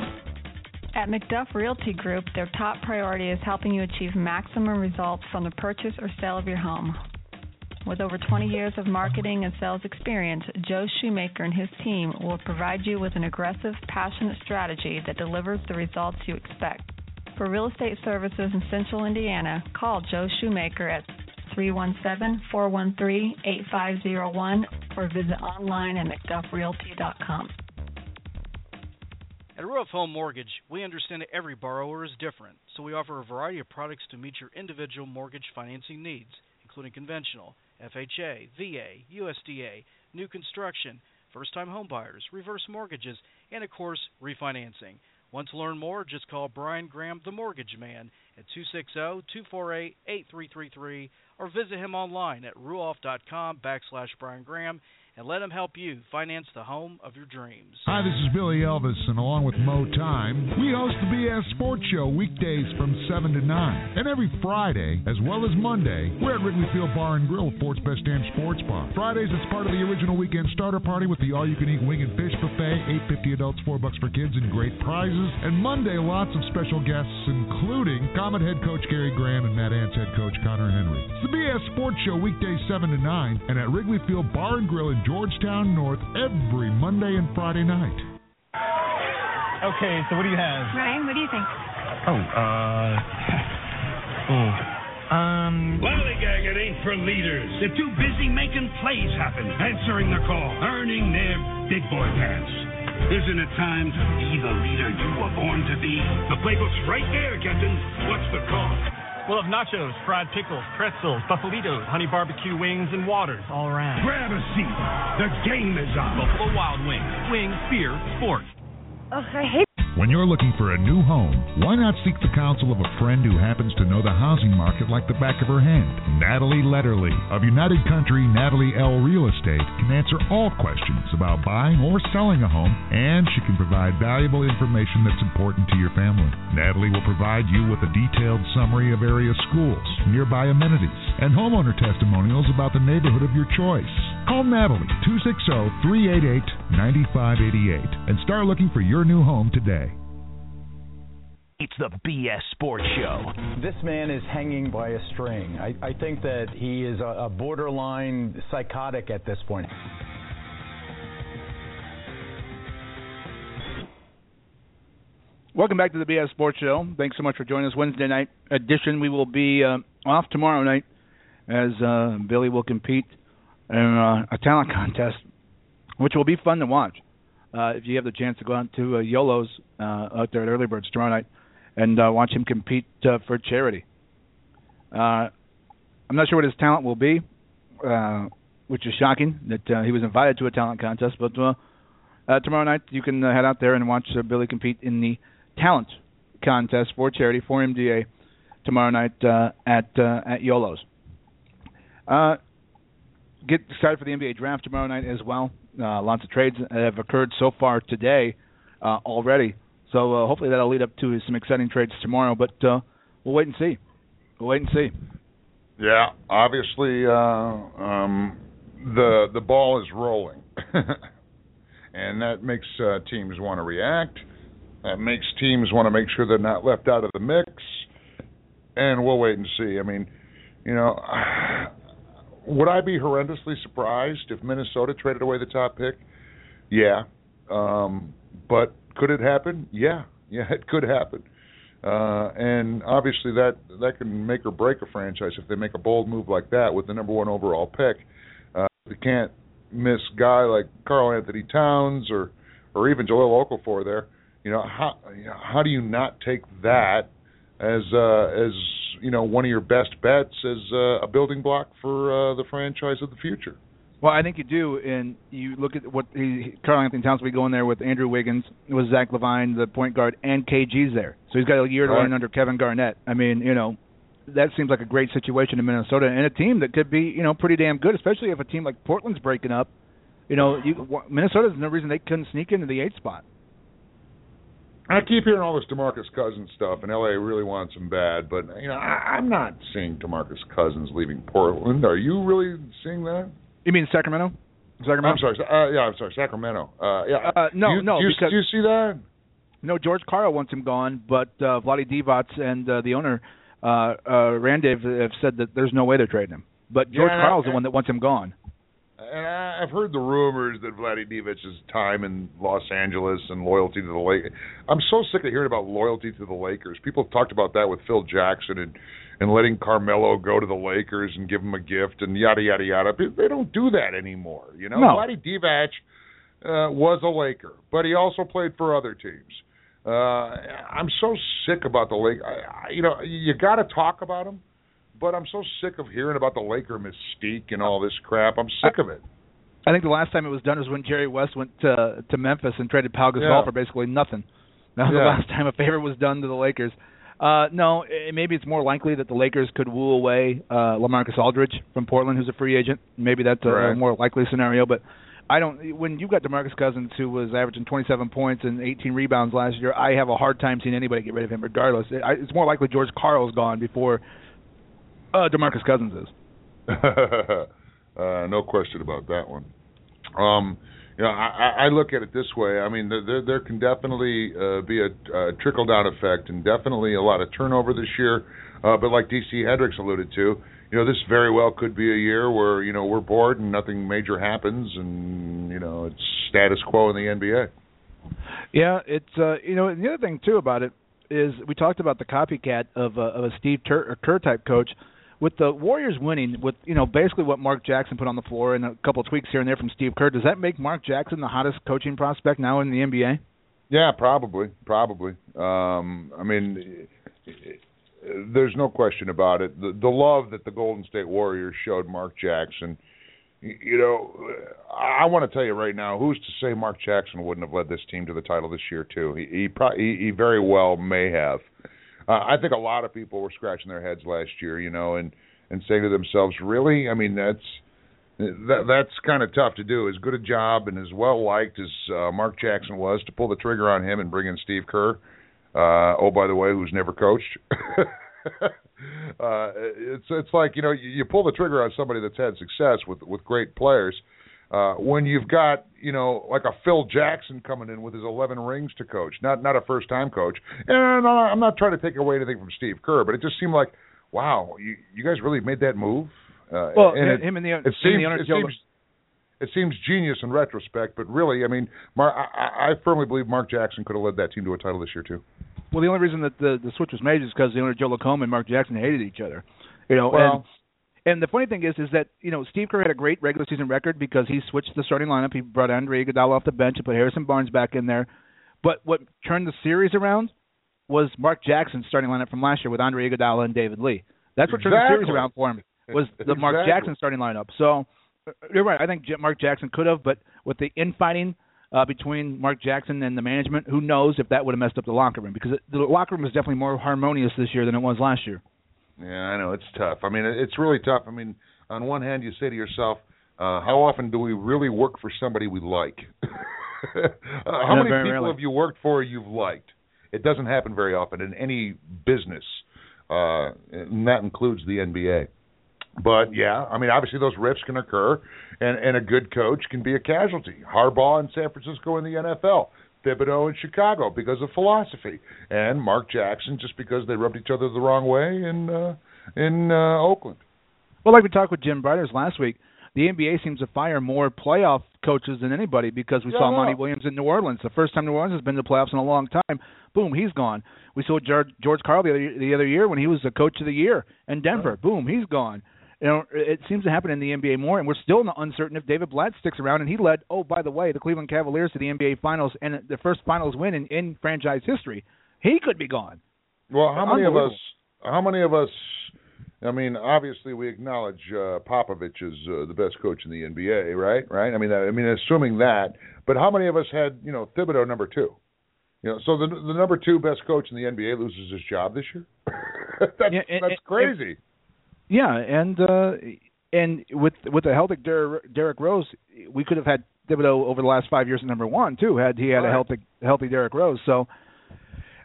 At McDuff Realty Group, their top priority is helping you achieve maximum results from the purchase or sale of your home. With over 20 years of marketing and sales experience, Joe Shoemaker and his team will provide you with an aggressive, passionate strategy that delivers the results you expect. For real estate services in Central Indiana, call Joe Shoemaker at 317-413-8501 or visit online at mcduffrealty.com. At Ruoff Home Mortgage, we understand that every borrower is different, so we offer a variety of products to meet your individual mortgage financing needs, including conventional, FHA, VA, USDA, new construction, first time homebuyers, reverse mortgages, and of course, refinancing. Want to learn more? Just call Brian Graham, the mortgage man, at 260-248-8333 or visit him online at ruoff.com backslash Brian Graham and let them help you finance the home of your dreams. Hi, this is Billy Elvis, and along with Mo Time, we host the BS Sports Show weekdays from 7 to 9. And every Friday, as well as Monday, we're at Wrigley Field Bar and Grill, Fort's Best Damn Sports Bar. Fridays, it's part of the original weekend starter party with the all-you-can-eat wing and fish buffet, 8.50 adults, 4 bucks for kids, and great prizes. And Monday, lots of special guests, including Komet head coach Gary Graham and Mad Ants head coach Connor Henry. It's the BS Sports Show weekdays 7 to 9, and at Wrigley Field Bar and Grill in Georgetown North every Monday and Friday night. Okay, so what do you have? Ryan, what do you think? Oh, uh. Oh. Um. Lollygag, it ain't for leaders. They're too busy making plays happen, answering the call, earning their big boy pants. Isn't it time to be the leader you were born to be? The playbook's right there, Captain. What's the call? We'll have nachos, fried pickles, pretzels, buffalitos, honey barbecue wings, and waters all around. Grab a seat. The game is on. Buffalo Wild Wings. Wings, beer, sports. Ugh, I hate. When you're looking for a new home, why not seek the counsel of a friend who happens to know the housing market like the back of her hand? Natalie Letterly of United Country Natalie L. Real Estate can answer all questions about buying or selling a home, and she can provide valuable information that's important to your family. Natalie will provide you with a detailed summary of area schools, nearby amenities, and homeowner testimonials about the neighborhood of your choice. Call Natalie 260-388-9588 and start looking for your new home today. 9588. 9588. 88 and start looking for your new home today. 260 388 9588 and start looking for your new home today. It's the BS Sports Show. This man is hanging by a string. I, I think that he is a, a borderline psychotic at this point. Welcome back to the BS Sports Show. Thanks so much for joining us. Wednesday night edition. We will be uh, off tomorrow night as uh, Billy will compete in uh, a talent contest, which will be fun to watch. Uh, if you have the chance to go out to uh, Yolo's uh, out there at Early Birds tomorrow night and uh, watch him compete uh, for charity. Uh, I'm not sure what his talent will be, uh, which is shocking that uh, he was invited to a talent contest. But uh, uh, tomorrow night you can uh, head out there and watch uh, Billy compete in the talent contest for charity for MDA tomorrow night uh, at uh, at Yolo's. Uh, get excited for the NBA draft tomorrow night as well. Uh, lots of trades have occurred so far today uh, already, so uh, hopefully that'll lead up to some exciting trades tomorrow. But uh, we'll wait and see. We'll wait and see. Yeah, obviously uh, um, the the ball is rolling, and that makes uh, teams want to react. That makes teams want to make sure they're not left out of the mix. And we'll wait and see. I mean, you know, would I be horrendously surprised if Minnesota traded away the top pick? Yeah. Um, but could it happen? Yeah. Yeah, it could happen. Uh, and obviously that that can make or break a franchise if they make a bold move like that with the number one overall pick. Uh, they can't miss guy like Karl Anthony Towns or or even Jahlil Okafor there. You know how how do you not take that as uh, as you know one of your best bets as uh, a building block for uh, the franchise of the future? Well, I think you do, and you look at what he, Karl Anthony Towns will be going there with Andrew Wiggins, with Zach LaVine, the point guard, and KG's there. So he's got a year to Right. learn under Kevin Garnett. I mean, you know, that seems like a great situation in Minnesota, and a team that could be, you know, pretty damn good, especially if a team like Portland's breaking up. You know, you, Minnesota's no reason they couldn't sneak into the eighth spot. I keep hearing all this Demarcus Cousins stuff, and LA really wants him bad. But you know, I, I'm not seeing Demarcus Cousins leaving Portland. Are you really seeing that? You mean Sacramento? Sacramento? I'm sorry. Uh, yeah, I'm sorry. Sacramento. Uh, yeah. Uh, no, you, no, you, because do you see that? No, George Karl wants him gone, but uh, Vlade Divac and uh, the owner uh, uh, Randiv have said that there's no way they're trading him. But George Yeah, Karl's the one that wants him gone. And I've heard the rumors that Vlade Divac's time in Los Angeles and loyalty to the Lakers. I'm so sick of hearing about loyalty to the Lakers. People have talked about that with Phil Jackson and and letting Carmelo go to the Lakers and give him a gift and yada yada yada. They don't do that anymore. You know, No. Vlade Divac uh, was a Laker, but he also played for other teams. Uh, I'm so sick about the Lake. I, I, you know, you got to talk about them, but I'm so sick of hearing about the Laker mystique and all this crap. I'm sick of it. I think the last time it was done was when Jerry West went to to Memphis and traded Pau Gasol Yeah. for basically nothing. That was Yeah. the last time a favor was done to the Lakers. Uh, no, eh, maybe it's more likely that the Lakers could woo away uh, LaMarcus Aldridge from Portland, who's a free agent. Maybe that's a, a more likely scenario. But I don't. When you've got DeMarcus Cousins, who was averaging 27 points and 18 rebounds last year, I have a hard time seeing anybody get rid of him. Regardless, I, it's more likely George Karl's gone before uh, DeMarcus Cousins is. uh, no question about that one. Um, you know, I, I look at it this way. I mean, there there, can definitely uh, be a, a trickle down effect, and definitely a lot of turnover this year. Uh, but like DC Hendrix alluded to, you know, this very well could be a year where you know we're bored and nothing major happens, and you know it's status quo in the NBA. Yeah, it's uh, you know the other thing too about it is we talked about the copycat of a, of a Steve Kerr type coach. With the Warriors winning, with you know basically what Mark Jackson put on the floor and a couple tweaks here and there from Steve Kerr, does that make Mark Jackson the hottest coaching prospect now in the NBA? Yeah, probably, probably. Um, I mean, there's no question about it. The, the love that the Golden State Warriors showed Mark Jackson. You know, I want to tell you right now, who's to say Mark Jackson wouldn't have led this team to the title this year too? He he, pro- he, he very well may have. Uh, I think a lot of people were scratching their heads last year, you know, and and saying to themselves, "Really? I mean, that's that that's kind of tough to do. As good a job and as well liked as uh, Mark Jackson was to pull the trigger on him and bring in Steve Kerr. Uh, oh, by the way, who's never coached. uh, it's it's like you know you, you pull the trigger on somebody that's had success with with great players. When you've got you know like a Phil Jackson coming in with his 11 rings to coach, not not a first time coach. And I'm not trying to take away anything from Steve Kerr, but it just seemed like, wow, you you guys really made that move. Uh, well, and it, it, him and the it seems, the owner it seems it seems genius in retrospect, but really, I mean, Mar- I, I firmly believe Mark Jackson could have led that team to a title this year too. Well, the only reason that the the switch was made is because the owner Joe Lacob and Mark Jackson hated each other. You know, well, and and the funny thing is, is that you know Steve Kerr had a great regular season record because he switched the starting lineup. He brought Andre Iguodala off the bench and put Harrison Barnes back in there. But what turned the series around was Mark Jackson's starting lineup from last year with Andre Iguodala and David Lee. That's what turned the series around for him. Was the exactly. Mark Jackson starting lineup? So you're right. I think Mark Jackson could have, but with the infighting uh, between Mark Jackson and the management, who knows if that would have messed up the locker room? Because it, the locker room is definitely more harmonious this year than it was last year. Yeah, I know it's tough. I mean, it's really tough. I mean, on one hand, you say to yourself, uh, "How often do we really work for somebody we like?" uh, how many people rarely. have you worked for you've liked? It doesn't happen very often in any business, uh, and that includes the NBA. But yeah, I mean, obviously those rifts can occur, and and a good coach can be a casualty. Harbaugh in San Francisco in the NFL. Thibodeau in Chicago because of philosophy, and Mark Jackson just because they rubbed each other the wrong way in uh, in uh, Oakland. Well, like we talked with Jim Briders last week, the NBA seems to fire more playoff coaches than anybody because we Yeah, saw no. Monty Williams in New Orleans. The first time New Orleans has been to the playoffs in a long time. Boom, he's gone. We saw George, George Karl the other, the other year when he was the coach of the year in Denver. Boom, he's gone. You know, it seems to happen in the NBA more, and we're still not uncertain if David Blatt sticks around. And he led, oh, by the way, the Cleveland Cavaliers to the NBA Finals and the first Finals win in, in franchise history. He could be gone. Well, how many of us? How many of us? I mean, obviously we acknowledge uh, Popovich is uh, the best coach in the NBA, right? Right. I mean, I mean, assuming that. But how many of us had you know Thibodeau number two? You know, so the the number two best coach in the NBA loses his job this year. that's Yeah, and- that's and- crazy. Yeah, and uh and with with a healthy Derrick, Derrick Rose, we could have had Thibodeau over the last five years at number one too, had he had a Right. healthy healthy Derrick Rose. So,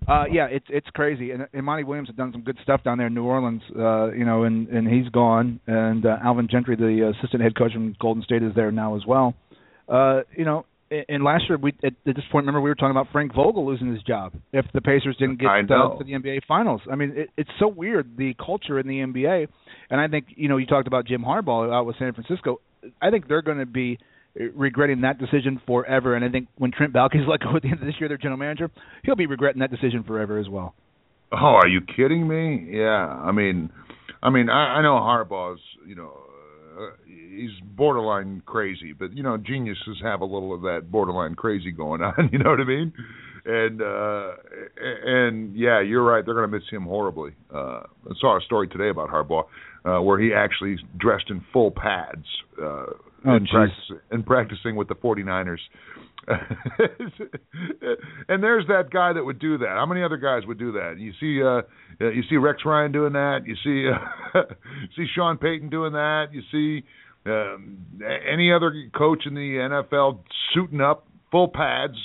uh yeah, it's it's crazy. And, and Monty Williams had done some good stuff down there in New Orleans, uh, you know, and and he's gone. And uh, Alvin Gentry, the assistant head coach from Golden State, is there now as well. Uh, you know. And- last year, we at, at this point, remember we were talking about Frank Vogel losing his job if the Pacers didn't get uh, to the NBA Finals. I mean, it, it's so weird the culture in the NBA, and I think you know you talked about Jim Harbaugh out with San Francisco. I think they're going to be uh, regretting that decision forever. And I think when Trent Baalke's let go at the end of this year, their general manager, he'll be regretting that decision forever as well. Oh, are you kidding me? Yeah, I mean, I mean, I, I know Harbaugh's, you know, he's borderline crazy, but you know, geniuses have a little of that borderline crazy going on. You know what I mean? And uh and yeah, you're right. They're going to miss him horribly. Uh I saw a story today about Harbaugh uh where he actually dressed in full pads uh Oh, in jeez. practice in practicing with the 49ers. and there's that guy that would do that. How many other guys would do that? You see, uh, you see Rex Ryan doing that. You see, uh, you see Sean Payton doing that. You see um, any other coach in the NFL suiting up, full pads,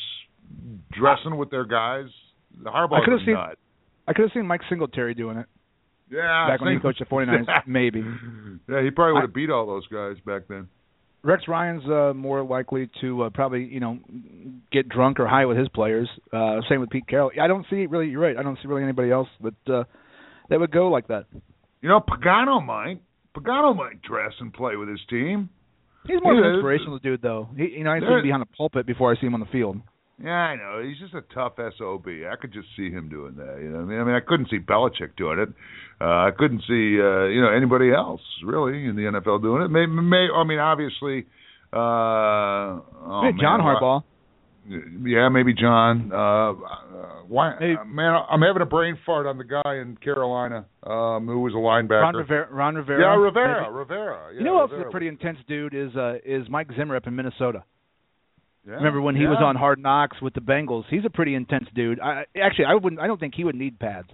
dressing with their guys. Harbaugh's I could have seen nut. I could have seen Mike Singletary doing it Yeah, back when he coached the 49ers, maybe. Yeah, he probably would have beat all those guys back then. Rex Ryan's uh, more likely to uh, probably you know get drunk or high with his players. Uh, same with Pete Carroll. I don't see really. You're right. I don't see really anybody else that uh, that would go like that. You know, Pagano might. Pagano might dress and play with his team. He's more of Yeah, an inspirational dude, though. He, you know, I see him behind a pulpit before I see him on the field. Yeah, I know. He's just a tough sob. I could just see him doing that. You know, what I mean, I mean, I couldn't see Belichick doing it. Uh, I couldn't see, uh, you know, anybody else really in the NFL doing it. Maybe, may, I mean, obviously, uh, oh, John man, Harbaugh. Yeah, maybe John. Uh, uh, why, uh, man, I'm having a brain fart on the guy in Carolina um, who was a linebacker. Ron Rivera. Ron Rivera. Yeah, Rivera. Maybe. Rivera. Yeah, you know who else is a pretty intense dude is uh, is Mike Zimmer up in Minnesota. Yeah, Remember when he was on Hard Knocks with the Bengals? He's a pretty intense dude. I actually I wouldn't I don't think he would need pads.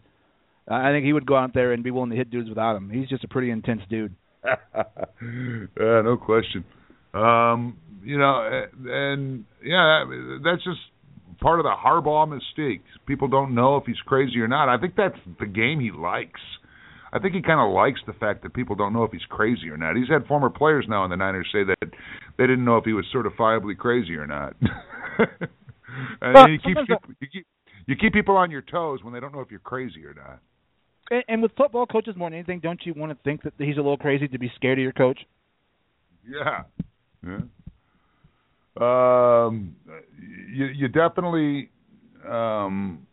I think he would go out there and be willing to hit dudes without them. He's just a pretty intense dude. yeah, no question. Um, you know, and yeah, that's just part of the Harbaugh mistake. People don't know if he's crazy or not. I think that's the game he likes. I think he kind of likes the fact that people don't know if he's crazy or not. He's had former players now in the Niners say that they didn't know if he was certifiably crazy or not. and Well, you keep, you keep you keep people on your toes when they don't know if you're crazy or not. And, and with football coaches more than anything, don't you want to think that he's a little crazy to be scared of your coach? Yeah. Yeah. Um, you you definitely um,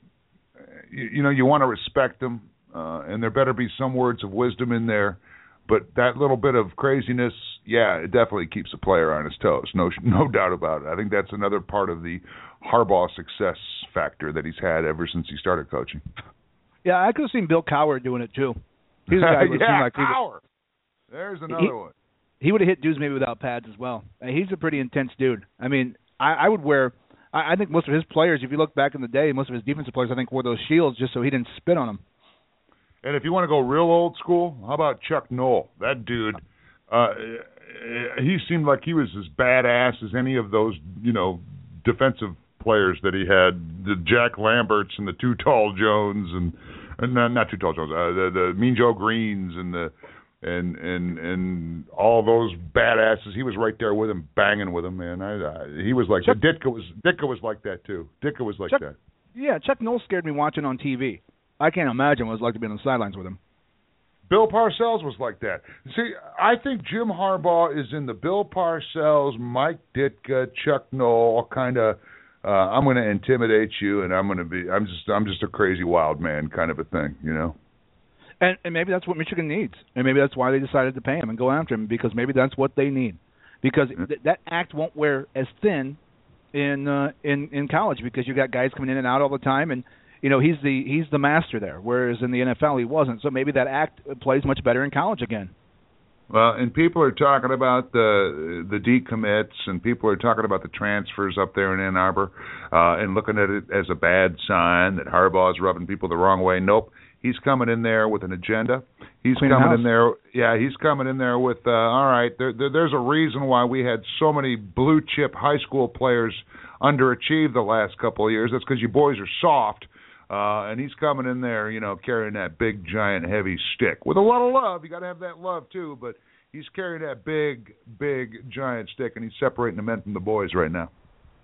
you, you know you want to respect them, uh, and there better be some words of wisdom in there. But that little bit of craziness, yeah, it definitely keeps a player on his toes. No, no doubt about it. I think that's another part of the Harbaugh success factor that he's had ever since he started coaching. Yeah, I could have seen Bill Cowher doing it too. He's a guy who yeah, seemed like Cowher. There's another he, one. He would have hit dudes maybe without pads as well. He's a pretty intense dude. I mean, I, I would wear. I, I think most of his players, if you look back in the day, most of his defensive players, I think, wore those shields just so he didn't spit on them. And if you want to go real old school, how about Chuck Noll? That dude, uh, he seemed like he was as badass as any of those, you know, defensive players that he had. The Jack Lamberts and the Too Tall Jones and, and not, not Too Tall Jones, uh, the the Mean Joe Greens and the and and and all those badasses. He was right there with him, banging with him, man. I, I he was like Chuck- Ditka was Ditka was like that too. Ditka was like Chuck- that. Yeah, Chuck Noll scared me watching on TV. I can't imagine what it's like to be on the sidelines with him. Bill Parcells was like that. See, I think Jim Harbaugh is in the Bill Parcells, Mike Ditka, Chuck Noll kind of. Uh, I'm going to intimidate you, and I'm going to be. I'm just. I'm just a crazy wild man kind of a thing, you know. And and maybe that's what Michigan needs, and maybe that's why they decided to pay him and go after him because maybe that's what they need, because th- that act won't wear as thin in uh, in in college because you got guys coming in and out all the time, and you know he's the he's the master there, whereas in the NFL he wasn't. So maybe that act plays much better in college again. Well, and people are talking about the the decommits, and people are talking about the transfers up there in Ann Arbor, uh, and looking at it as a bad sign that Harbaugh's rubbing people the wrong way. Nope, he's coming in there with an agenda. He's Clean coming house. in there. Yeah, he's coming in there with. Uh, all right, there, there, there's a reason why we had so many blue chip high school players underachieve the last couple of years. That's because you boys are soft. Uh, and he's coming in there, you know, carrying that big, giant, heavy stick with a lot of love. You got to have that love too, but he's carrying that big, big, giant stick, and he's separating the men from the boys right now.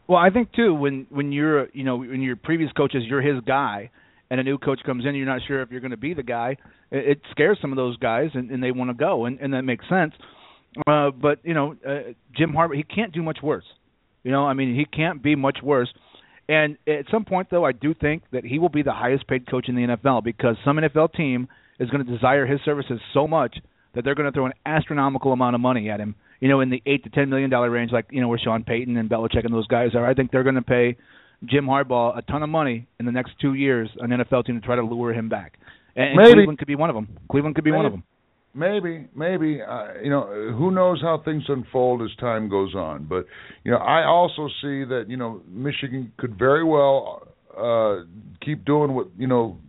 Well, I think too when when you're you know when your previous coach is you're his guy, and a new coach comes in, you're not sure if you're going to be the guy. It, it scares some of those guys, and, and they want to go, and, and that makes sense. Uh, but you know, uh, Jim Harbaugh, he can't do much worse. You know, I mean, he can't be much worse. And at some point, though, I do think that he will be the highest paid coach in the NFL because some NFL team is going to desire his services so much that they're going to throw an astronomical amount of money at him. You know, in the eight to ten million dollar range, like you know where Sean Payton and Belichick and those guys are. I think they're going to pay Jim Harbaugh a ton of money in the next two years, an NFL team to try to lure him back. And, and Maybe. Cleveland could be one of them. Cleveland could be one of them. Maybe, maybe. Uh, you know, who knows how things unfold as time goes on. But you know, I also see that you know Michigan could very well uh, keep doing what you know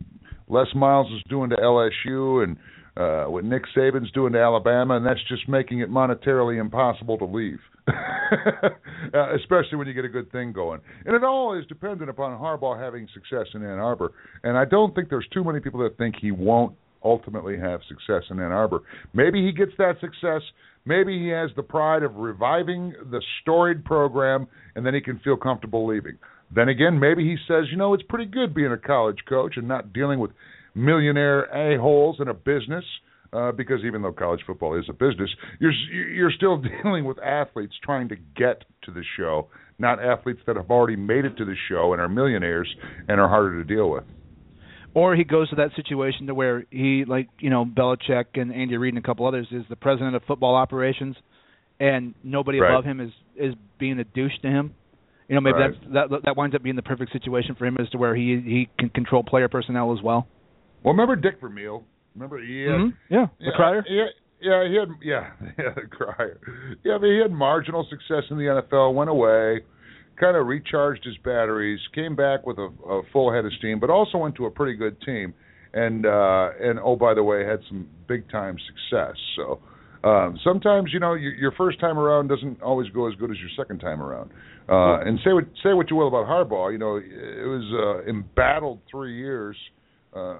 Les Miles is doing to LSU and uh, what Nick Saban's doing to Alabama, and that's just making it monetarily impossible to leave. uh, especially when you get a good thing going. And it all is dependent upon Harbaugh having success in Ann Arbor. And I don't think there's too many people that think he won't ultimately have success in Ann Arbor. Maybe he gets that success. Maybe he has the pride of reviving the storied program, and then he can feel comfortable leaving. Then again, maybe he says, you know, it's pretty good being a college coach and not dealing with millionaire a-holes in a business. Uh, because even though college football is a business, you're you're still dealing with athletes trying to get to the show, not athletes that have already made it to the show and are millionaires and are harder to deal with. Or he goes to that situation to where he, like you know, Belichick and Andy Reid and a couple others, is the president of football operations, and nobody Right. above him is is being a douche to him. You know, maybe Right. that's that that winds up being the perfect situation for him as to where he he can control player personnel as well. Well, remember Dick Vermeil? Remember he had, Mhm. Yeah, the crier. Yeah, yeah, he had yeah, yeah, the crier. Yeah, but he had marginal success in the NFL, went away, kind of recharged his batteries, came back with a, a full head of steam, but also went to a pretty good team, and uh and oh by the way, had some big time success. So um sometimes you know your, your first time around doesn't always go as good as your second time around. Uh and say what say what you will about Harbaugh, you know, it was uh embattled 3 years uh, uh,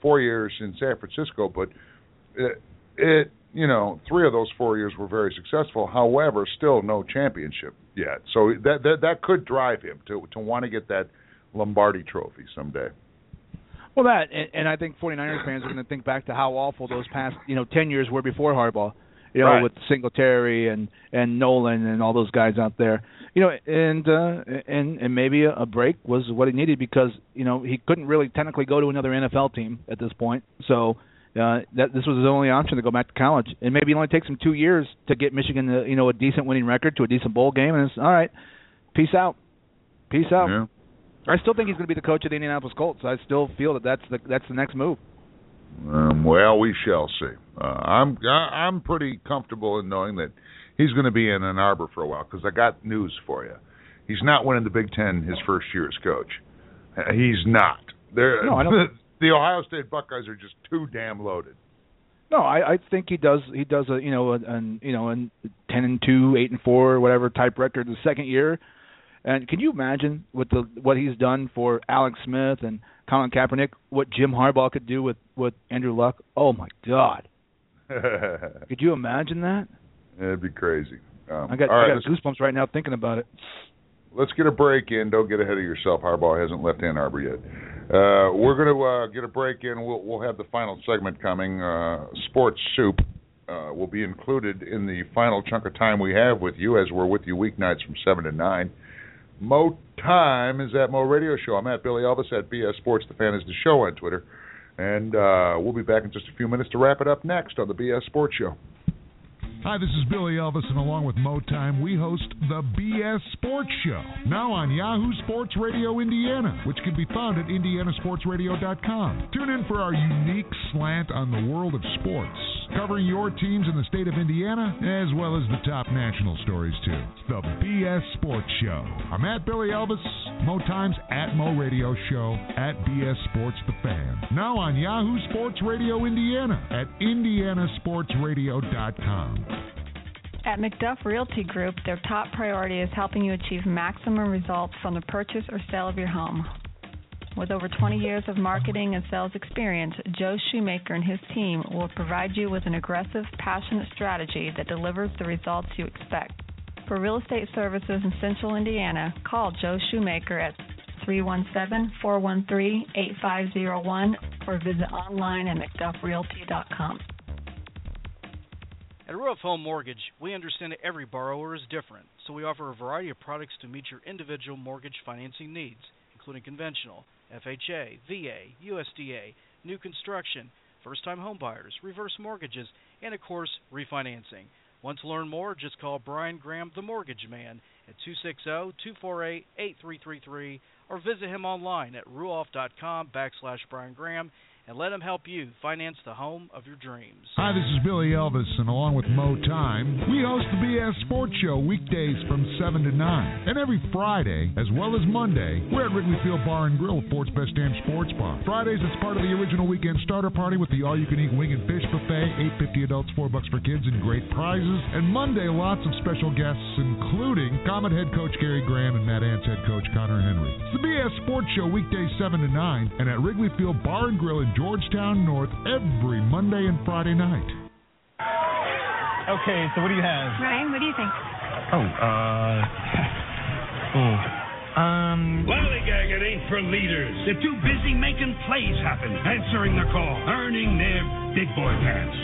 four years in San Francisco, but it, it you know, three of those four years were very successful. However, still no championship yet. So that that that could drive him to to want to get that Lombardi Trophy someday. Well, that and, and I think 49ers fans are going to think back to how awful those past you know 10 years were before Harbaugh. You know, Right. with Singletary and and Nolan and all those guys out there. You know, and uh and and maybe a break was what he needed because you know he couldn't really technically go to another NFL team at this point. So uh that this was his only option to go back to college. And maybe it only takes him 2 years to get Michigan to, you know a decent winning record to a decent bowl game and it's all right. Peace out. Peace out. Yeah. I still think he's going to be the coach of the Indianapolis Colts. I still feel that that's the that's the next move. Um, well, we shall see. Uh, I'm I, I'm pretty comfortable in knowing that he's going to be in Ann Arbor for a while because I got news for you. He's not winning the Big Ten his first year as coach. Uh, He's not. They're, No, I don't- the Ohio State Buckeyes are just too damn loaded. No, I, I think he does. He does a you know an you know an ten and two, eight and four, whatever type record the second year. And can you imagine what the what he's done for Alex Smith and Colin Kaepernick? What Jim Harbaugh could do with with Andrew Luck? Oh my God! Could you imagine that? It'd be crazy. Um, I got I let's, got goosebumps right now thinking about it. Let's get a break in. Don't get ahead of yourself. Harbaugh hasn't left Ann Arbor yet. Uh, we're going to uh, get a break in. We'll, we'll have the final segment coming. Uh, Sports Soup uh, will be included in the final chunk of time we have with you, as we're with you weeknights from seven to nine. Mo Time is at Mo Radio Show. I'm at Billy Elvis at BS Sports. The Fan is the show on Twitter. And uh, we'll be back in just a few minutes to wrap it up next on the BS Sports Show. Hi, this is Billy Elvis, and along with Mo Time, we host the BS Sports Show, now on Yahoo Sports Radio Indiana, which can be found at indianasportsradio.com. Tune in for our unique slant on the world of sports, covering your teams in the state of Indiana, as well as the top national stories, too. The BS Sports Show. I'm at Billy Elvis, Mo Time's at Mo Radio Show, at BS Sports The Fan, now on Yahoo Sports Radio Indiana at indianasportsradio.com. At McDuff Realty Group, their top priority is helping you achieve maximum results from the purchase or sale of your home. With over 20 years of marketing and sales experience, Joe Shoemaker and his team will provide you with an aggressive, passionate strategy that delivers the results you expect. For real estate services in Central Indiana, call Joe Shoemaker at 317-413-8501 or visit online at mcduffrealty.com. At Ruoff Home Mortgage, we understand that every borrower is different, so we offer a variety of products to meet your individual mortgage financing needs, including conventional, FHA, VA, USDA, new construction, first-time homebuyers, reverse mortgages, and of course, refinancing. Want to learn more? Just call Brian Graham, the Mortgage Man, at 260-248-8333 or visit him online at ruoff.com backslash Brian Graham and let them help you finance the home of your dreams. Hi, this is Billy Elvis, and along with Mo Time, we host the BS Sports Show weekdays from 7 to 9. And every Friday, as well as Monday, we're at Wrigley Field Bar and Grill, Fort's Best Damn Sports Bar. Fridays, it's part of the original weekend starter party with the all-you-can-eat wing and fish buffet, 8.50 adults, 4 bucks for kids, and great prizes. And Monday, lots of special guests, including Komet head coach Gary Graham and Mad Ants head coach Connor Henry. It's the BS Sports Show weekdays 7 to 9, and at Wrigley Field Bar and Grill in Georgetown North every Monday and Friday night. Okay, so what do you have? Ryan, what do you think? Oh, uh. oh. Um. Lollygag, it ain't for leaders. They're too busy making plays happen, answering the call, earning their big boy pants.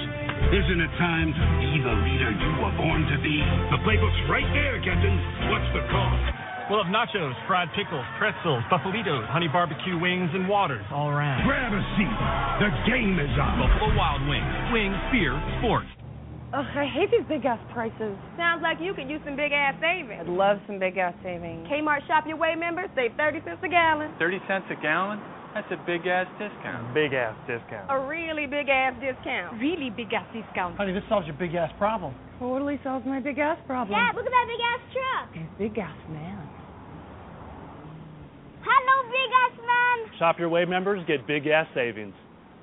Isn't it time to be the leader you were born to be? The playbook's right there, Captain. What's the call? We'll have nachos, fried pickles, pretzels, buffalitos, honey barbecue wings, and waters all around. Grab a seat. The game is on. Buffalo Wild Wings. Wings, beer, sports. Ugh, I hate these big ass prices. Sounds like you could use some big ass savings. I'd love some big ass savings. Kmart Shop Your Way members save 30 cents a gallon. 30 cents a gallon? That's a big ass discount. Big ass discount. A really big ass discount. Really big ass discount. Honey, this solves your big ass problem. Totally solves my big ass problem. Dad, look at that big ass truck. And big ass man. Hello, big ass man. Shop Your Way members get big ass savings.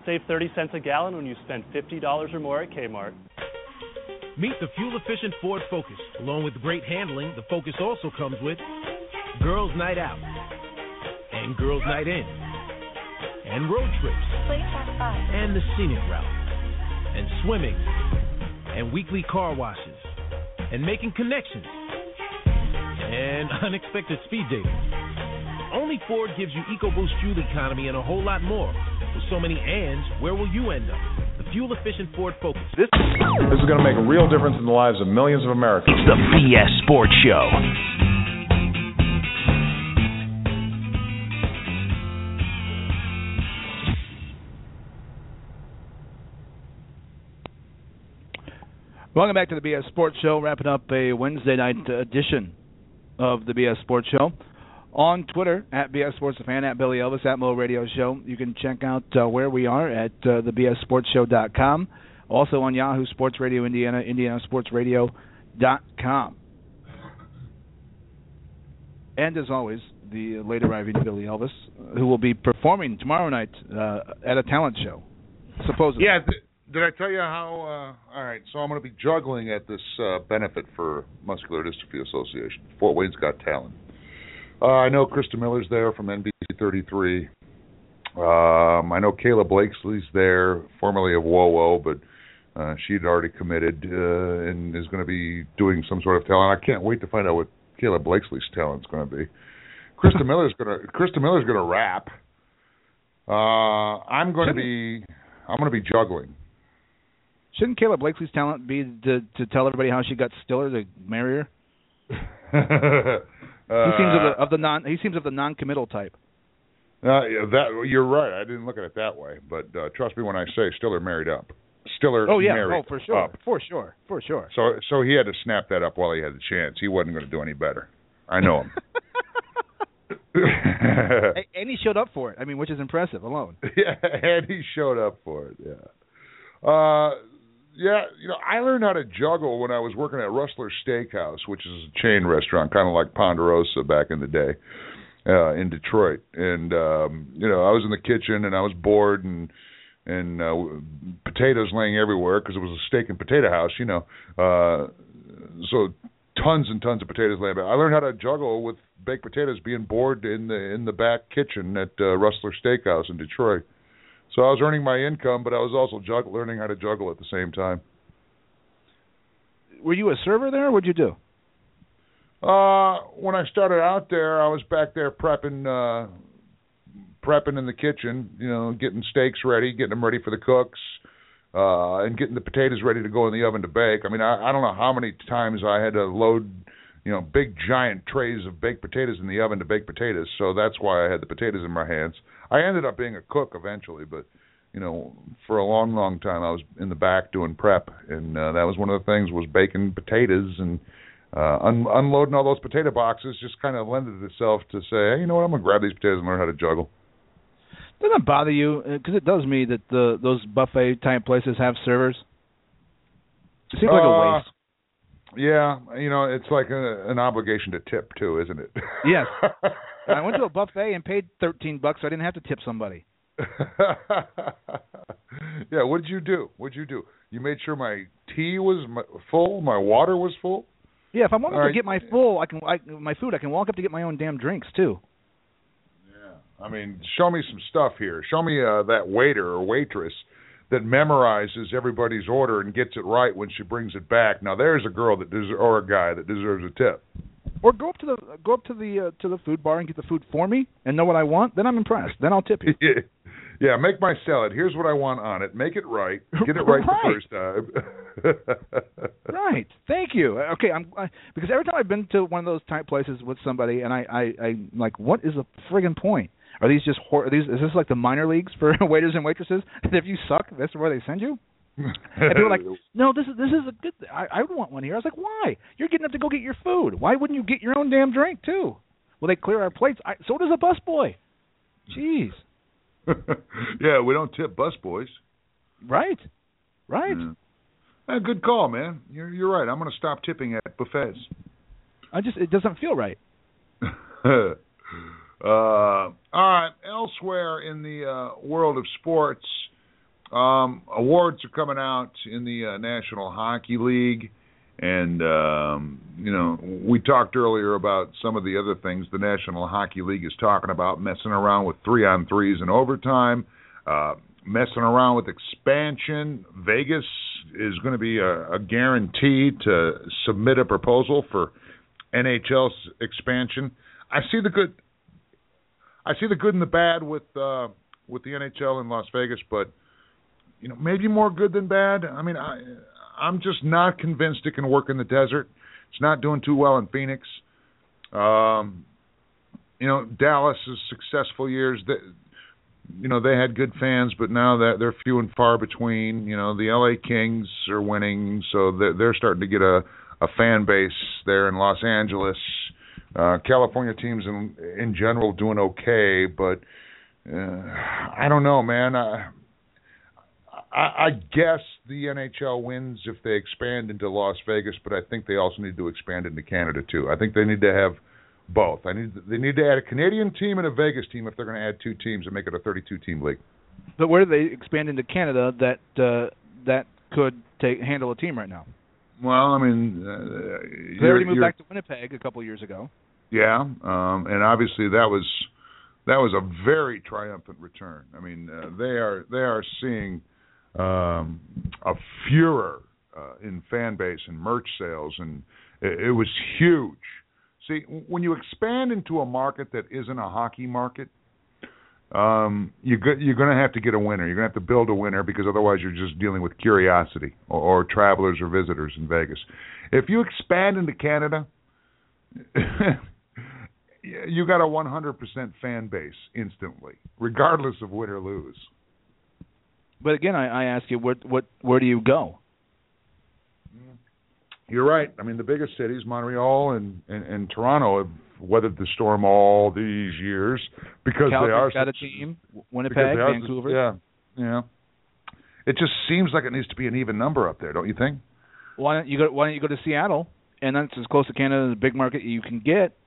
Save 30 cents a gallon when you spend $50 or more at Kmart. Meet the fuel efficient Ford Focus. Along with great handling, the Focus also comes with Girls Night Out, and Girls Night In, and road trips, and the scenic route, and swimming, and weekly car washes, and making connections, and unexpected speed dating. Only Ford gives you EcoBoost fuel economy and a whole lot more. With so many ands, where will you end up? The fuel-efficient Ford Focus. This, this is going to make a real difference in the lives of millions of Americans. It's the BS Sports Show. Welcome back to the BS Sports Show, wrapping up a Wednesday night edition of the BS Sports Show. On Twitter, at BS Sports Fan, at Billy Elvis, at Mo Radio Show. You can check out uh, where we are at uh, thebsportshow.com. Also on Yahoo Sports Radio Indiana, indianasportsradio.com. And as always, the late arriving Billy Elvis, who will be performing tomorrow night uh, at a talent show, supposedly. Yeah, th- did I tell you how? Uh, all right, so I'm going to be juggling at this uh, benefit for Muscular Dystrophy Association. Fort Wayne's Got Talent. Uh, I know Krista Miller's there from NBC 33. Um, I know Kayla Blakesley's there, formerly of WoWo, but uh, she'd already committed uh, and is going to be doing some sort of talent. I can't wait to find out what Kayla Blakesley's talent's going to be. Krista Miller's going to Krista Miller's going to rap. Uh, I'm going to be I'm going to be juggling. Shouldn't Kayla Blakesley's talent be to to tell everybody how she got Stiller to marry her? Uh, he seems of the, of the non. He seems of the non-committal type. Uh, yeah, that you're right. I didn't look at it that way, but uh, trust me when I say Stiller married up. Stiller Oh yeah. married Oh for sure. up. For sure. For sure. So so he had to snap that up while he had the chance. He wasn't going to do any better. I know him. and and he showed up for it. I mean, which is impressive alone. yeah, and he showed up for it. Yeah. Uh, yeah, you know, I learned how to juggle when I was working at Rustler Steakhouse, which is a chain restaurant, kind of like Ponderosa back in the day uh, in Detroit. And um, you know, I was in the kitchen and I was bored and and uh, potatoes laying everywhere because it was a steak and potato house, you know. Uh, so tons and tons of potatoes laying about. I learned how to juggle with baked potatoes being bored in the in the back kitchen at uh, Rustler Steakhouse in Detroit. So I was earning my income, but I was also juggle, learning how to juggle at the same time. Were you a server there? What'd you do? Uh, when I started out there, I was back there prepping, uh, prepping in the kitchen. You know, getting steaks ready, getting them ready for the cooks, uh, and getting the potatoes ready to go in the oven to bake. I mean, I, I don't know how many times I had to load, you know, big giant trays of baked potatoes in the oven to bake potatoes. So that's why I had the potatoes in my hands. I ended up being a cook eventually, but you know, for a long, long time I was in the back doing prep, and uh, that was one of the things was baking potatoes and uh, un- unloading all those potato boxes. Just kind of lended itself to say, hey, you know what, I'm gonna grab these potatoes and learn how to juggle. Doesn't it bother you? Because it does me that the those buffet type places have servers. It seems like a Uh, waste. Yeah, you know, it's like a, an obligation to tip too, isn't it? Yes. I went to a buffet and paid thirteen bucks, so I didn't have to tip somebody. yeah, what did you do? What did you do? You made sure my tea was full, my water was full. Yeah, if I want to right. get my full, I can I, my food. I can walk up to get my own damn drinks too. Yeah, I mean, show me some stuff here. Show me uh, that waiter or waitress that memorizes everybody's order and gets it right when she brings it back. Now, there's a girl that des- or a guy that deserves a tip. Or go up to the go up to the uh, to the food bar and get the food for me and know what I want. Then I'm impressed. Then I'll tip you. yeah, make my salad. Here's what I want on it. Make it right. Get it right, the first time. right. Thank you. Okay, I'm I, because every time I've been to one of those type places with somebody, and I I I like, what is the friggin' point? Are these just hor- are these? Is this like the minor leagues for waiters and waitresses? And if you suck, that's where they send you. And people are like, no, this is this is a good. I I would want one here. I was like, why? You're getting up to go get your food. Why wouldn't you get your own damn drink too? Well, they clear our plates. I, so does a busboy. Jeez. yeah, we don't tip busboys. Right. Right. Yeah. Uh, good call, man. You're you're right. I'm going to stop tipping at buffets. I just it doesn't feel right. uh, all right. Elsewhere in the uh, world of sports, um, awards are coming out in the uh, National Hockey League, and um, you know we talked earlier about some of the other things the National Hockey League is talking about, messing around with three on threes and overtime, uh, messing around with expansion. Vegas is going to be a, a guarantee to submit a proposal for NHL expansion. I see the good. I see the good and the bad with uh, with the NHL in Las Vegas, but you know maybe more good than bad. I mean, I I'm just not convinced it can work in the desert. It's not doing too well in Phoenix. Um, you know, Dallas's successful years. That you know they had good fans, but now that they're few and far between. You know, the LA Kings are winning, so they're, they're starting to get a a fan base there in Los Angeles. Uh, California teams in in general doing okay, but uh, I don't know, man. I, I I guess the NHL wins if they expand into Las Vegas, but I think they also need to expand into Canada too. I think they need to have both. I need they need to add a Canadian team and a Vegas team if they're going to add two teams and make it a 32 team league. But where do they expand into Canada that uh, that could take handle a team right now? Well, I mean, uh, they already moved back to Winnipeg a couple of years ago. Yeah, um, and obviously that was that was a very triumphant return. I mean, uh, they are they are seeing um, a furor uh, in fan base and merch sales, and it, it was huge. See, when you expand into a market that isn't a hockey market, um, you go, you're going to have to get a winner. You're going to have to build a winner because otherwise you're just dealing with curiosity or, or travelers or visitors in Vegas. If you expand into Canada, you got a 100% fan base instantly, regardless of win or lose. But again, I, I ask you, what, what, where do you go? You're right. I mean, the biggest cities, Montreal and, and, and Toronto, have weathered the storm all these years because Calgary's they are got a team. Winnipeg, are, Vancouver. Yeah, yeah. It just seems like it needs to be an even number up there, don't you think? Why don't you go? Why don't you go to Seattle? And that's as close to Canada as a big market you can get.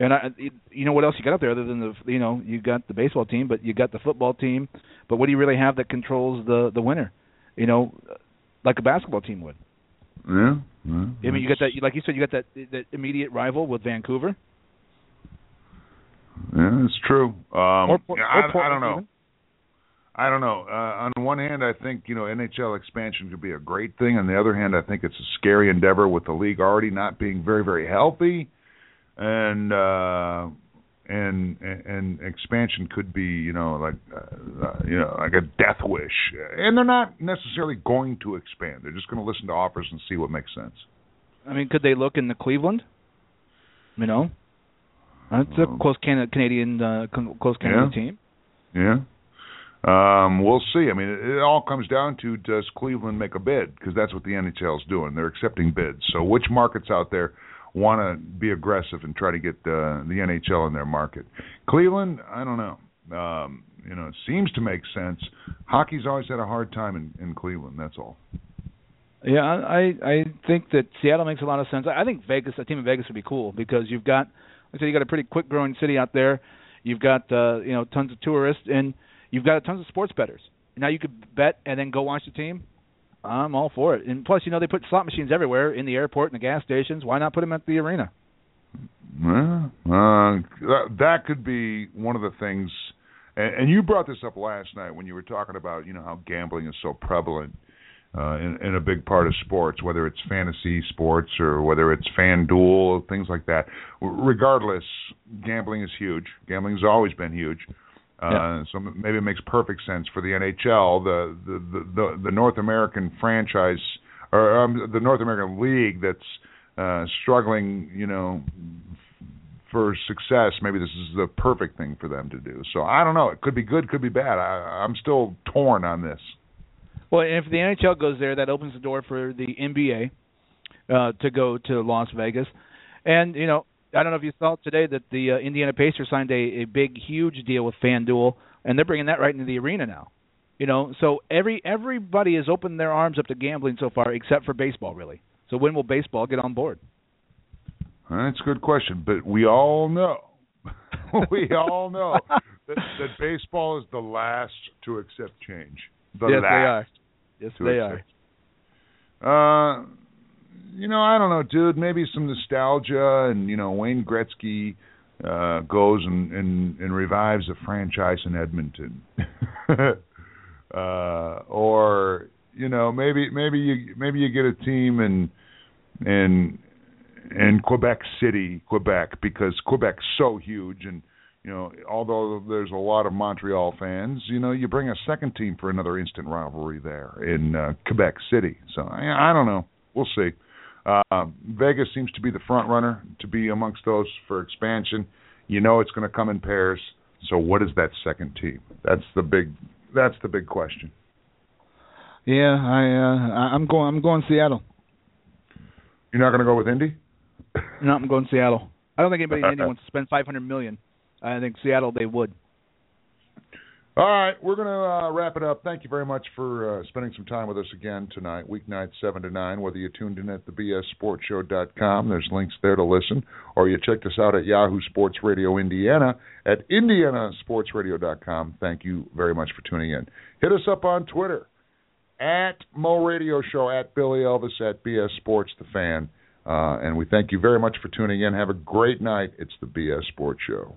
And I, you know what else you got up there other than the, you know, you got the baseball team, but you got the football team. But what do you really have that controls the the winner? You know, like a basketball team would. Yeah. yeah I mean, you got that, like you said, you got that that immediate rival with Vancouver. Yeah, it's true. Um, or, or, I, or I don't know. even. I don't know. Uh, on one hand, I think you know NHL expansion could be a great thing. On the other hand, I think it's a scary endeavor with the league already not being very, very healthy, and uh, and and expansion could be you know like uh, uh, you know like a death wish. And they're not necessarily going to expand. They're just going to listen to offers and see what makes sense. I mean, could they look in the Cleveland? You know, that's a Um, close Canada, Canadian uh, close Canadian Yeah. team. Yeah. Um, we'll see. I mean, it, it all comes down to does Cleveland make a bid? Because that's what the NHL is doing. They're accepting bids. So, which markets out there want to be aggressive and try to get uh, the NHL in their market? Cleveland, I don't know. Um, you know, it seems to make sense. Hockey's always had a hard time in, in Cleveland. That's all. Yeah, I I think that Seattle makes a lot of sense. I think Vegas, a team in Vegas would be cool because you've got, like I said, you got a pretty quick growing city out there. You've got uh, you know tons of tourists and you've got tons of sports bettors. Now you could bet and then go watch the team. I'm all for it. And plus, you know, they put slot machines everywhere in the airport and the gas stations. Why not put them at the arena? Well, uh, that, that could be one of the things. And, and you brought this up last night when you were talking about, you know, how gambling is so prevalent uh, in, in a big part of sports, whether it's fantasy sports or whether it's FanDuel, things like that. Regardless, gambling is huge. Gambling has always been huge. Uh, Yeah. So maybe it makes perfect sense for the NHL, the the the, the, the North American franchise or um, the North American League that's uh, struggling, you know, for success. Maybe this is the perfect thing for them to do. So I don't know. It could be good, could be bad. I, I'm still torn on this. Well, if the NHL goes there, that opens the door for the NBA uh, to go to Las Vegas. And you know, I don't know if you saw today that the uh, Indiana Pacers signed a, a big, huge deal with FanDuel, and they're bringing that right into the arena now. You know, so every everybody has opened their arms up to gambling so far, except for baseball, really. So when will baseball get on board? That's a good question, but we all know, we all know that, that baseball is the last to accept change. The yes, last they are. Yes, they accept are. Uh, you know, I don't know, dude. Maybe some nostalgia, and you know, Wayne Gretzky uh, goes and, and and revives a franchise in Edmonton, uh, or you know, maybe maybe you maybe you get a team in in in Quebec City, Quebec, because Quebec's so huge, and you know, although there's a lot of Montreal fans, you know, you bring a second team for another instant rivalry there in uh, Quebec City. So I, I don't know. We'll see. Uh, Vegas seems to be the front runner to be amongst those for expansion. You know, it's going to come in pairs. So what is that second team? That's the big. That's the big question. Yeah, I uh, I'm going. I'm going Seattle. You're not going to go with Indy? no, I'm going Seattle. I don't think anybody in Indy wants to spend 500 million. I think Seattle they would. All right, we're going to uh, wrap it up. Thank you very much for uh, spending some time with us again tonight, weeknight 7 to 9, whether you tuned in at the bssportshow.com. There's links there to listen, or you checked us out at Yahoo Sports Radio Indiana at indianasportsradio.com. Thank you very much for tuning in. Hit us up on Twitter at Mo Radio Show, at Billy Elvis, at BS Sports The Fan. Uh, and we thank you very much for tuning in. Have a great night. It's the BS Sports Show.